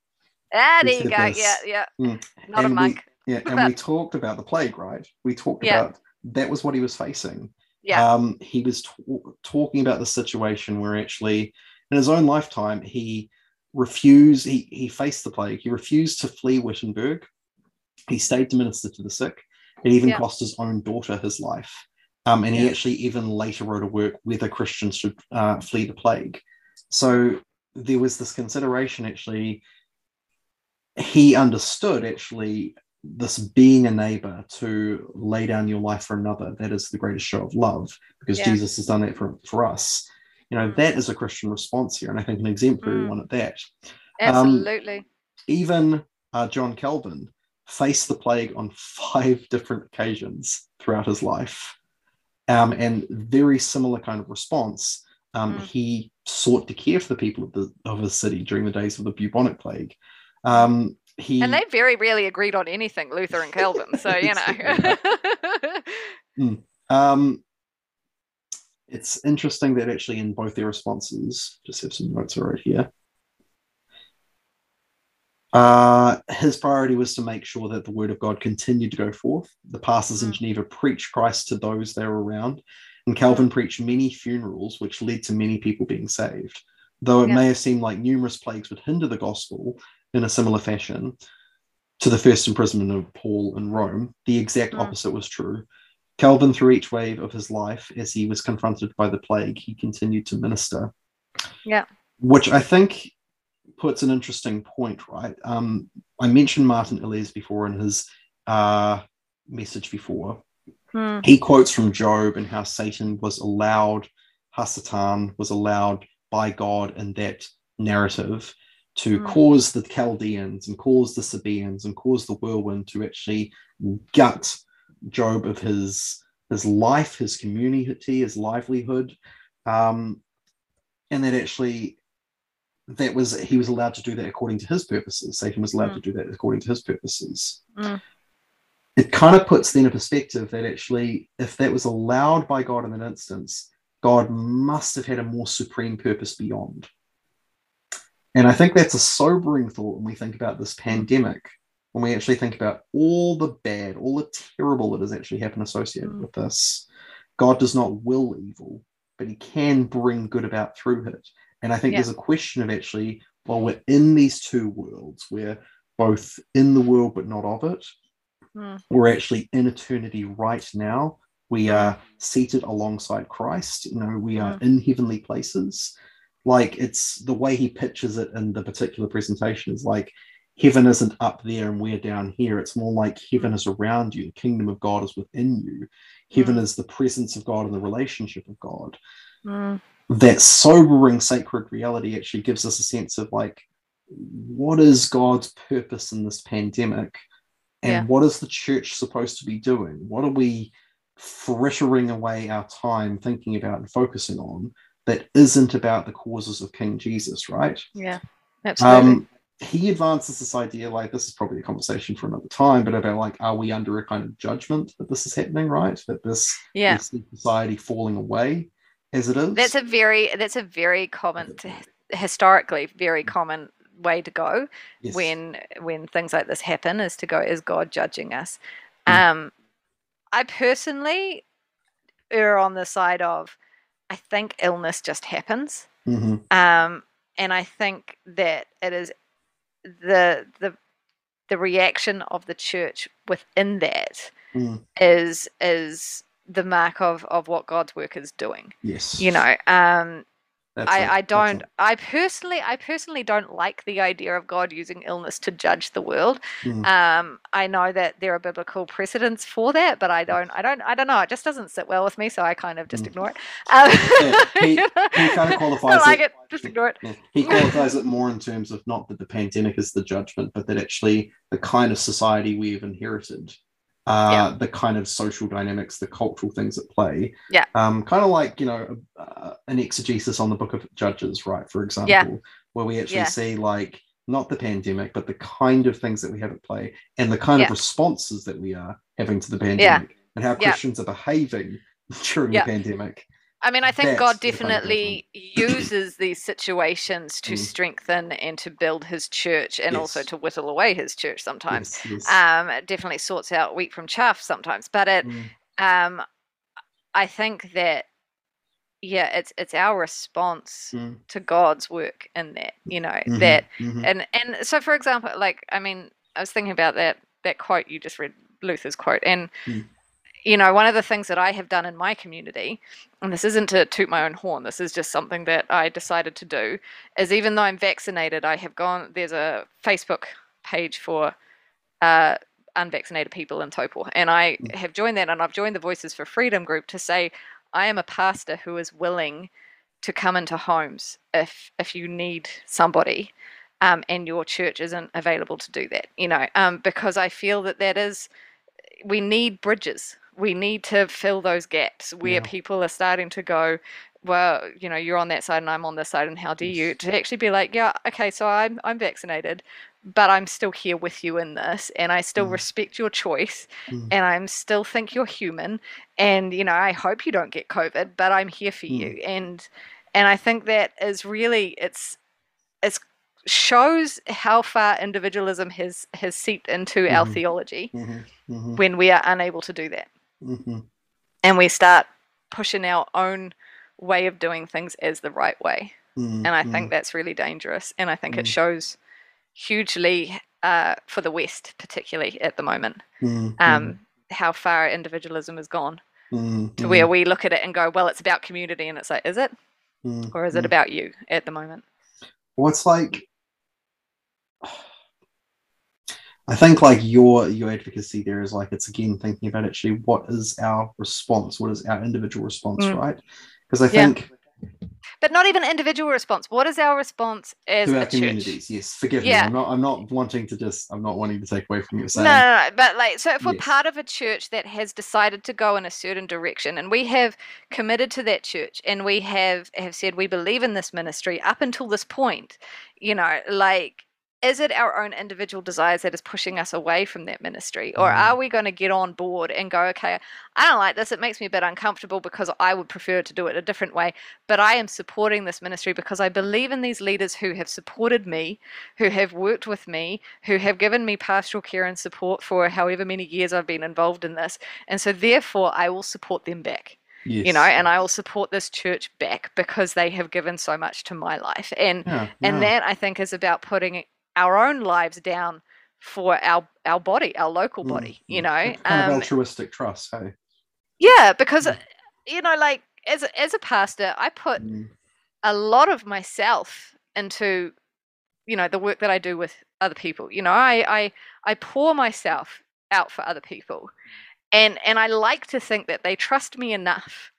Ah, there you go. this? Yeah, yeah. Mm. Not a And we- monk. Yeah, and we [LAUGHS] talked about the plague, right? We talked Yeah. about that was what he was facing. Yeah. Um, he was t- talking about the situation where actually, in his own lifetime, he refused. He he faced the plague. He refused to flee Wittenberg. He stayed to minister to the sick. It even Yeah. cost his own daughter his life. Um, and he Yeah. actually even later wrote a work whether Christians should uh, flee the plague. So there was this consideration actually. He understood actually this being a neighbor to lay down your life for another that is the greatest show of love because Yeah. jesus has done that for, for us you know that is a christian response here and i think an exemplary Mm. one at that Absolutely. even uh, john calvin faced the plague on [LAUGHS] five different occasions throughout his life um, and very similar kind of response um, Mm. he sought to care for the people of, the, of his city during the days of the bubonic plague um, he and they very rarely agreed on anything, Luther and Calvin. So you know. [LAUGHS] [LAUGHS] Um, it's interesting that actually in both their responses, just have some notes right here. Uh, his priority was to make sure that the word of God continued to go forth. The pastors in Mm. Geneva preached Christ to those they were around, and Calvin preached many funerals, which led to many people being saved. Though it Yeah. may have seemed like numerous plagues would hinder the gospel in a similar fashion to the first imprisonment of Paul in Rome, the exact Mm. opposite was true. Calvin, through each wave of his life, as he was confronted by the plague, he continued to minister. Yeah. Which I think puts an interesting point, right? Um, I mentioned Martin Iles before in his uh, message before. Hmm. He quotes from Job and how Satan was allowed, Hasatan was allowed by God in that narrative to Mm. cause the Chaldeans and cause the Sabaeans and cause the whirlwind to actually gut Job of his his life, his community, his livelihood, um, and that actually that was he was allowed to do that according to his purposes. Satan was allowed Mm. to do that according to his purposes. Mm. it kind of puts then a perspective that actually, if that was allowed by God in that instance, God must have had a more supreme purpose beyond. And I think that's a sobering thought when we think about this pandemic, when we actually think about all the bad, all the terrible that has actually happened associated mm. with this. God does not will evil, but he can bring good about through it. And I think yeah. there's a question of actually, while we're in these two worlds, we're both in the world but not of it, mm. we're actually in eternity right now. We are seated alongside Christ. You know, we are mm. in heavenly places like it's the way he pictures it in the particular presentation is like heaven isn't up there and we're down here. It's more like heaven is around you. The kingdom of God is within you. Heaven mm. is the presence of God and the relationship of God. Mm. That sobering sacred reality actually gives us a sense of like, what is God's purpose in this pandemic? And yeah. what is the church supposed to be doing? What are we frittering away our time thinking about and focusing on? That isn't about the causes of King Jesus, right? Yeah, absolutely. Um, he advances this idea, like this is probably a conversation for another time, but about like, are we under a kind of judgment that this is happening, right? That this yeah. society falling away as it is. That's a very that's a very common, historically very common way to go yes. when when things like this happen is to go is God judging us. Mm. Um, I personally err on the side of I think illness just happens. Mm-hmm. Um, and I think that it is the the the reaction of the church within that mm. is is the mark of of what God's work is doing. Yes, you know, um, I, I don't I personally I personally don't like the idea of God using illness to judge the world. Mm. Um, I know that there are biblical precedents for that, but I don't I don't I don't know. It just doesn't sit well with me, so I kind of just mm. ignore it. Um, yeah, [LAUGHS] he, he, kind of [LAUGHS] qualifies like it, it. Just ignore it. Yeah. He qualifies it more in terms of not that the pandemic is the judgment, but that actually the kind of society we've inherited uh, yeah. the kind of social dynamics, the cultural things at play. Yeah. Um, kind of like, you know, uh, an exegesis on the book of Judges, right? For example, yeah. where we actually yeah. see like not the pandemic, but the kind of things that we have at play and the kind of responses that we are having to the pandemic and how Christians are behaving [LAUGHS] during the pandemic. I mean, I think God definitely uses these situations to mm. strengthen and to build his church and yes. also to whittle away his church sometimes. Yes, yes. Um, it definitely sorts out wheat from chaff sometimes. But it, mm. um, I think that, yeah, it's it's our response mm. to God's work in that, you know, mm-hmm. that, mm-hmm. and and so for example, like I mean, I was thinking about that that quote you just read, Luther's quote, and mm you know, one of the things that I have done in my community, and this isn't to toot my own horn, this is just something that I decided to do, is even though I'm vaccinated, I have gone, there's a Facebook page for uh, unvaccinated people in Taupo. And I mm. have joined that, and I've joined the Voices for Freedom group to say, I am a pastor who is willing to come into homes if if you need somebody um, and your church isn't available to do that you know um, because i feel that that is we need bridges we need to fill those gaps where yeah. people are starting to go well you know you're on that side and i'm on this side and how do yes. you to actually be like yeah okay so i'm i'm vaccinated but i'm still here with you in this and i still mm. respect your choice mm. and i'm still think you're human and you know i hope you don't get covid but i'm here for mm. you and and i think that is really it's it's shows how far individualism has has seeped into mm-hmm. our theology mm-hmm. Mm-hmm. when we are unable to do that mm-hmm. and we start pushing our own way of doing things as the right way. Mm-hmm. And I think that's really dangerous. And I think mm-hmm. it shows hugely uh, for the West, particularly at the moment, mm-hmm. um, how far individualism has gone mm-hmm. to where we look at it and go, well, it's about community. And it's like, is it? Mm-hmm. Or is it about you at the moment? Well, it's like I think like your your advocacy there is like it's again thinking about actually what is our response, what is our individual response, mm. right? Because I think. But not even individual response. What is our response as to our a communities? Church? Yes, forgive yeah. me. I'm not. I'm not wanting to just. I'm not wanting to take away from you saying. No, no, no. But like, so if we're yes. part of a church that has decided to go in a certain direction, and we have committed to that church, and we have have said we believe in this ministry up until this point, you know, like is it our own individual desires that is pushing us away from that ministry or Mm. are we going to get on board and go okay i don't like this it makes me a bit uncomfortable because i would prefer to do it a different way but i am supporting this ministry because i believe in these leaders who have supported me who have worked with me who have given me pastoral care and support for however many years i've been involved in this and so therefore i will support them back yes. you know and i will support this church back because they have given so much to my life and yeah, and yeah. that i think is about putting our own lives down for our our body our local Mm, body you mm. know That kind of um, altruistic trust, hey. yeah because Mm. you know like as a, as a pastor i put Mm, a lot of myself into you know the work that i do with other people you know i i i pour myself out for other people and and i like to think that they trust me enough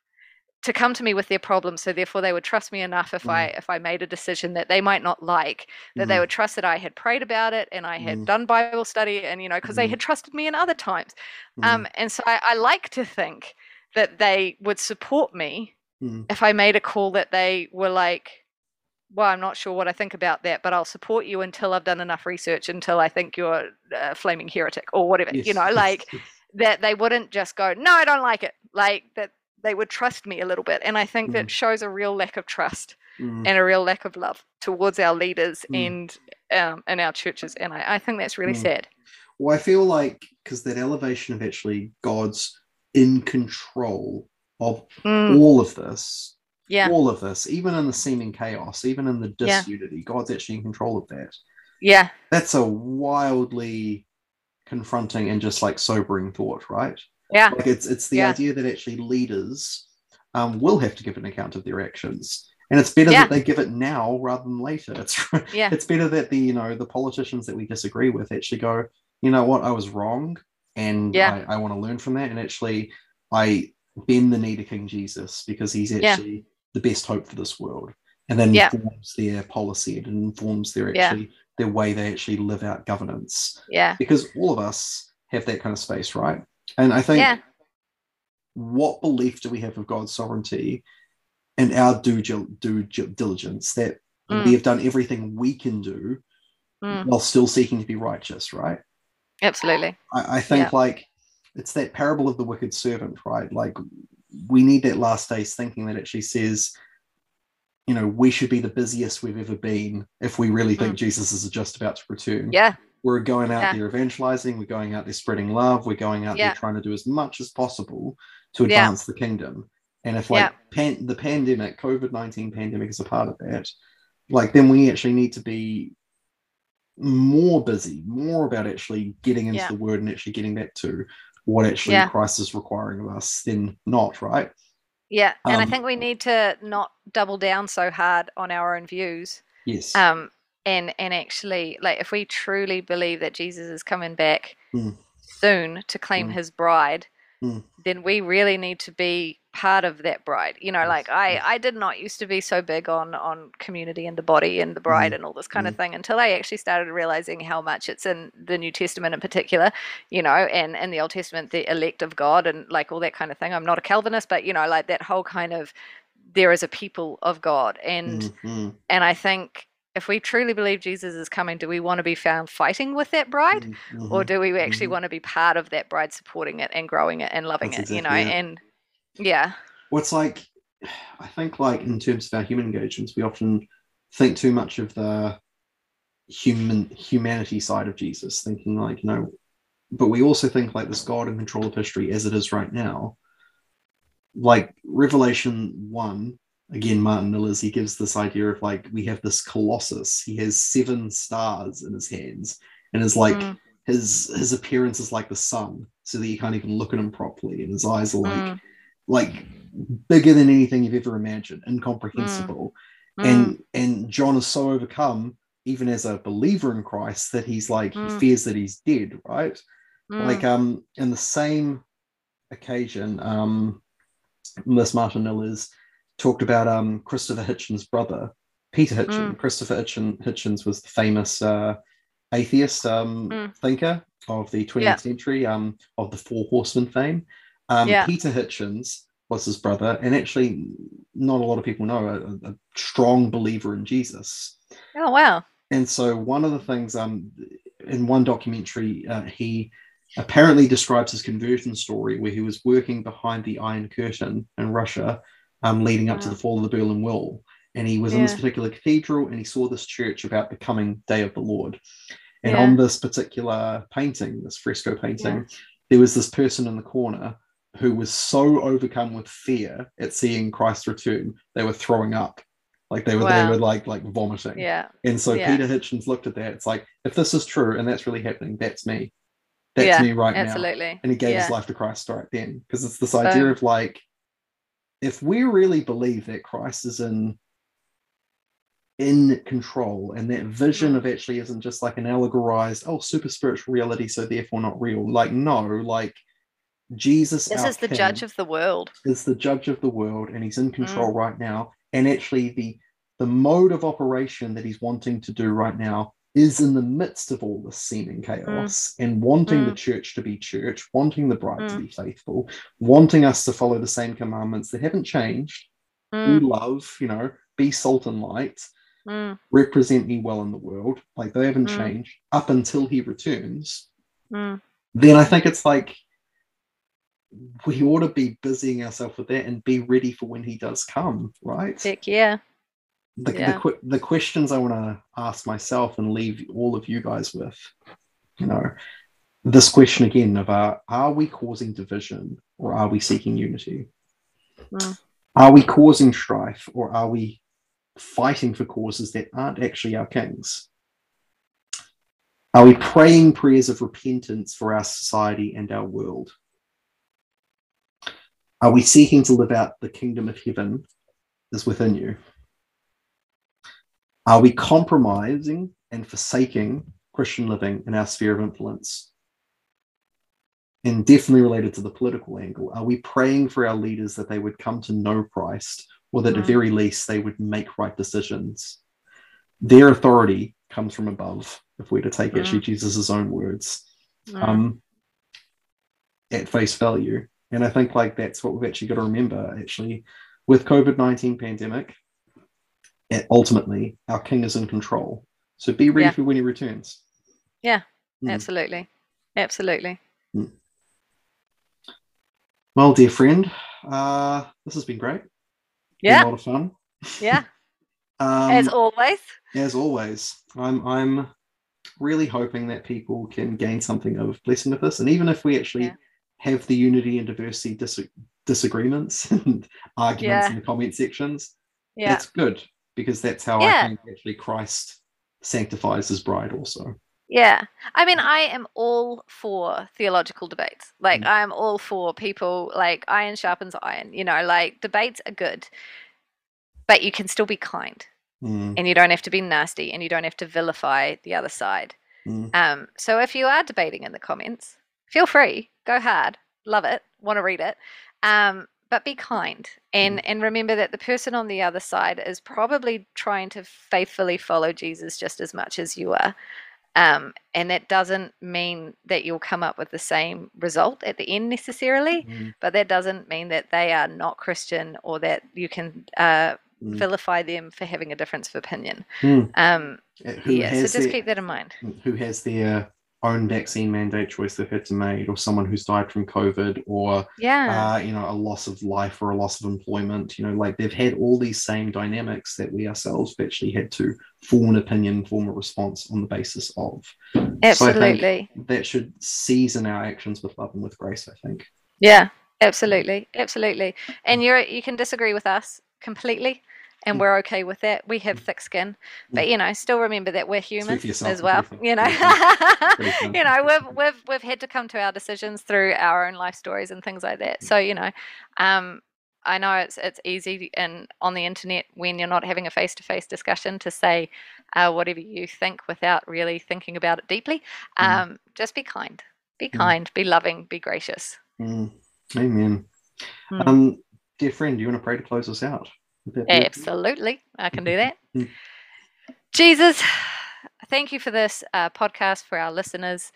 to come to me with their problems so therefore they would trust me enough if i if i made a decision that they might not like that they mm, would trust that i had prayed about it and i had Mm. done bible study and you know because they Mm. had trusted me in other times mm, um and so I, I like to think that they would support me mm, if I made a call that they were like, well, I'm not sure what I think about that, but I'll support you until I've done enough research, until I think you're a flaming heretic or whatever, you know, [LAUGHS] like yes. that they wouldn't just go, no, I don't like it. Like that they would trust me a little bit. And I think that Mm. shows a real lack of trust Mm, and a real lack of love towards our leaders Mm. and um, and our churches. And I, I think that's really Mm. sad. Well, I feel like because that elevation of actually God's in control of Mm, all of this, yeah. all of this, even in the seeming chaos, even in the Yeah. disunity, God's actually in control of that. Yeah. That's a wildly confronting and just like sobering thought, right? Yeah. Like it's it's the Yeah. idea that actually leaders um, will have to give an account of their actions, and it's better Yeah. that they give it now rather than later. It's Yeah. it's better that the you know the politicians that we disagree with actually go, you know what, I was wrong, and Yeah. I, I want to learn from that, and actually I bend the knee to King Jesus because he's actually the best hope for this world, and then Yeah. informs their policy and informs their actually their way they actually live out governance Yeah. because all of us have that kind of space, right? And I think Yeah. what belief do we have of God's sovereignty and our due, due diligence that Mm. we have done everything we can do Mm. while still seeking to be righteous, right? Absolutely. I, I think Yeah. like it's that parable of the wicked servant, right? Like we need that last days thinking that actually says, you know, we should be the busiest we've ever been if we really think Jesus is just about to return. Mm. Yeah. We're going out Yeah. there evangelizing, we're going out there spreading love, we're going out Yeah. there trying to do as much as possible to advance the kingdom. And if like pan- the pandemic, COVID 19 pandemic is a part of that, like then we actually need to be more busy, more about actually getting into the word and actually getting back to what actually. Christ is requiring of us than not, right? Yeah, and I Um, think we need to not double down so hard on our own views. Yes. Um, and and actually, like, if we truly believe that Jesus is coming back Mm. soon to claim Mm. His bride, Mm. then we really need to be part of that bride. You know, Yes, like I yes. I did not used to be so big on on community and the body and the bride Mm. and all this kind of Mm. thing until I actually started realizing how much it's in the New Testament in particular, you know, and in the Old Testament the elect of God and like all that kind of thing. I'm not a Calvinist, but you know, like that whole kind of there is a people of God and Mm, mm, and I think if we truly believe Jesus is coming, do we want to be found fighting with that bride? mm, Or mhm. do we actually mhm. want to be part of that bride supporting it and growing it and loving That's it, you know? exactly it. And yeah. Well, it's like I think like in terms of our human engagements, we often think too much of the human humanity side of Jesus, thinking like, you know, but we also think like this God in control of history as it is right now. Like Revelation one, again, Martin Iles', he gives this idea of like we have this colossus. He has seven stars in his hands, and is like Mm, his his appearance is like the sun, so that you can't even look at him properly, and his eyes are like mm, like bigger than anything you've ever imagined, incomprehensible. mm, And and John is so overcome, even as a believer in Christ, that he's like he Mm. fears that he's dead, right? mm, Like um in the same occasion, um Miss Martin Iles' talked about um Christopher Hitchens' brother, Peter Hitchens. Mm. Christopher Hitchen, Hitchens was the famous uh atheist um Mm. thinker of the 20th Yeah. century, um of the Four Horsemen fame. Um, Yeah. Peter Hitchens was his brother, and actually, not a lot of people know a, a strong believer in Jesus. oh wow. and so one of the things um in one documentary uh, he apparently describes his conversion story where he was working behind the Iron Curtain in Russia, um, leading up to the fall of the Berlin Wall. And he was in this particular cathedral and he saw this church about the coming day of the Lord. And Yeah. on this particular painting, this fresco painting, there was this person in the corner who was so overcome with fear at seeing Christ return, they were throwing up. Like they were, Wow. they were like like vomiting. Yeah. And so Yeah. Peter Hitchens looked at that. It's like, if this is true and that's really happening, that's me. That's Yeah, me right now. Absolutely. And he gave Yeah. his life to Christ right then. Because it's this idea of like, if we really believe that Christ is in in control and that vision Mm. of actually isn't just like an allegorized, oh, super spiritual reality, so therefore not real. Like, no, like Jesus This is the judge of the world. is the judge of the world and he's in control Mm. right now and actually the the mode of operation that he's wanting to do right now is in the midst of all this seeming chaos and wanting the church to be church wanting the bride to Mm. be faithful wanting us to follow the same commandments that haven't changed Mm, be love you know be salt and light mm, represent me well in the world like they haven't Mm. changed up until he returns mm. then I think it's like we ought to be busying ourselves with that and be ready for when he does come, right? Heck yeah. The, the, yeah. que- the questions I want to ask myself and leave all of you guys with, you know, this question again about are we causing division or are we seeking unity? Mm. Are we causing strife or are we fighting for causes that aren't actually our kings? Are we praying prayers of repentance for our society and our world? Are we seeking to live out the kingdom of heaven is within you? Are we compromising and forsaking Christian living in our sphere of influence? And definitely related to the political angle, are we praying for our leaders that they would come to know Christ or that at Mm. the very least they would make right decisions? Their authority comes from above, if we're to take Mm. actually Jesus' own words Mm. um, at face value. And I think like that's what we've actually got to remember actually with COVID 19 pandemic. Ultimately, our king is in control. So be ready Yeah. for when he returns. Yeah. Mm. Absolutely. Absolutely. Well, dear friend, uh, this has been great. Been Yeah. a lot of fun. Yeah. [LAUGHS] Um, As always. as always, I'm I'm really hoping that people can gain something of blessing with this, and even if we actually Yeah. have the unity and diversity dis- disagreements [LAUGHS] and arguments Yeah. in the comment sections, Yeah. that's good because that's how Yeah. I think actually Christ sanctifies his bride also. Yeah. I mean, I am all for theological debates. Like, Mm. I'm all for people, like, iron sharpens iron. You know, like, debates are good, but you can still be kind Mm, and you don't have to be nasty and you don't have to vilify the other side. mm, Um, so if you are debating in the comments, feel free, go hard, love it, want to read it, um, but be kind and and remember that the person on the other side is probably trying to faithfully follow Jesus just as much as you are. Um, and that doesn't mean that you'll come up with the same result at the end necessarily, mm, but that doesn't mean that they are not Christian or that you can uh, mm, vilify them for having a difference of opinion. mm. Um, Uh, yeah, so just keep that in mind. who has their own vaccine mandate choice they've had to make, or someone who's died from COVID, or Yeah. uh, you know, a loss of life or a loss of employment. You know, like they've had all these same dynamics that we ourselves have actually had to form an opinion, form a response on the basis of. So Absolutely. that should season our actions with love and with grace. I think. Yeah, absolutely. Absolutely. And you're you can disagree with us completely and Mm. we're okay with that. We have thick skin. But you know, still remember that we're human as well. You know. [LAUGHS] You know, we've we've we've had to come to our decisions through our own life stories and things like that. So, you know, um I know it's it's easy and on the internet when you're not having a face to face discussion to say uh, whatever you think without really thinking about it deeply. Mm. Um, just be kind, be Mm. kind, be loving, be gracious. Mm. Amen. Mm. Um, dear friend, do you want to pray to close us out? Would that be okay? Absolutely, I can do that. [LAUGHS] Jesus, thank you for this uh, podcast for our listeners,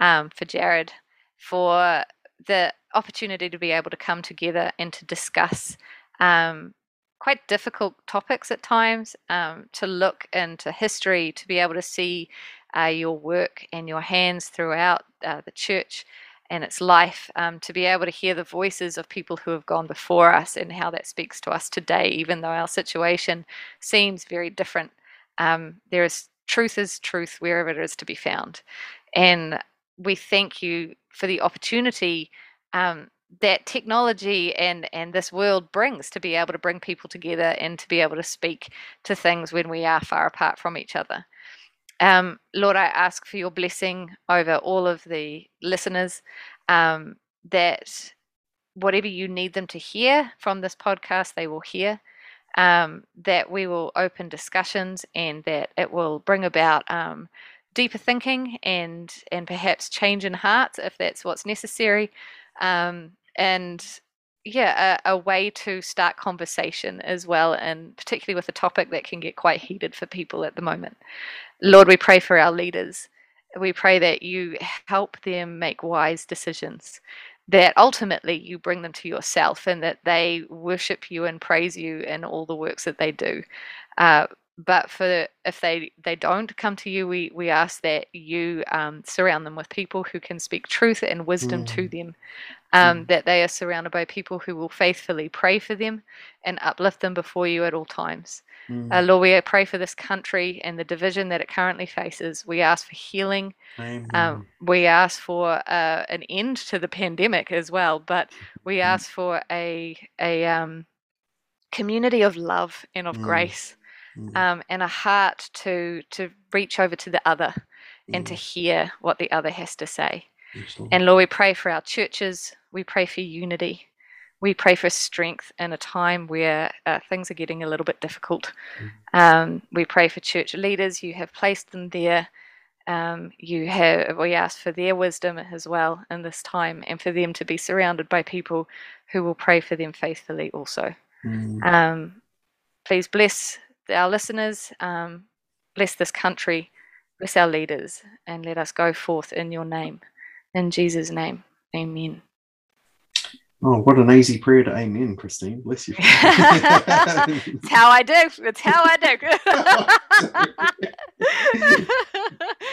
um, for Jared, for the opportunity to be able to come together and to discuss um, quite difficult topics at times um, to look into history, to be able to see uh, your work and your hands throughout uh, the church and its life, um, to be able to hear the voices of people who have gone before us and how that speaks to us today, even though our situation seems very different. Um, there is truth is truth wherever it is to be found. And we thank you for the opportunity um, that technology and and this world brings to be able to bring people together and to be able to speak to things when we are far apart from each other. Um, Lord, I ask for your blessing over all of the listeners um, that whatever you need them to hear from this podcast, they will hear. Um, that we will open discussions and that it will bring about um, deeper thinking and and perhaps change in hearts if that's what's necessary. Um, and yeah, a, a, way to start conversation as well, and particularly with a topic that can get quite heated for people at the moment. Lord, we pray for our leaders. We pray that you help them make wise decisions, that ultimately you bring them to yourself, and that they worship you and praise you in all the works that they do. Uh, but for if they they don't come to you, we we ask that you um, surround them with people who can speak truth and wisdom mm. to them, um, mm. that they are surrounded by people who will faithfully pray for them and uplift them before you at all times. Mm. Uh, Lord, we pray for this country and the division that it currently faces. We ask for healing. Um, we ask for uh, an end to the pandemic as well, but we mm. ask for a a um, community of love and of mm. grace, mm. um, and a heart to to reach over to the other and to hear what the other has to say. And Lord, we pray for our churches. We pray for unity. We pray for strength in a time where uh, things are getting a little bit difficult. Mm. Um, we pray for church leaders. You have placed them there. Um, you have. We ask for their wisdom as well in this time, and for them to be surrounded by people who will pray for them faithfully. Also, mm. um, please bless our listeners. Um, bless this country. Bless our leaders, and let us go forth in your name. In Jesus' name, amen. Oh, what an easy prayer to amen, Kristin. Bless you. [LAUGHS] it's how I do. It's how I do.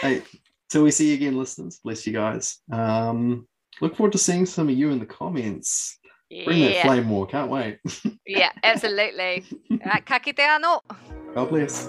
[LAUGHS] hey, till we see you again, listeners. Bless you guys. Um, look forward to seeing some of you in the comments. Bring that flame war. Can't wait. [LAUGHS] yeah, absolutely. All right, ka kite ano. God bless.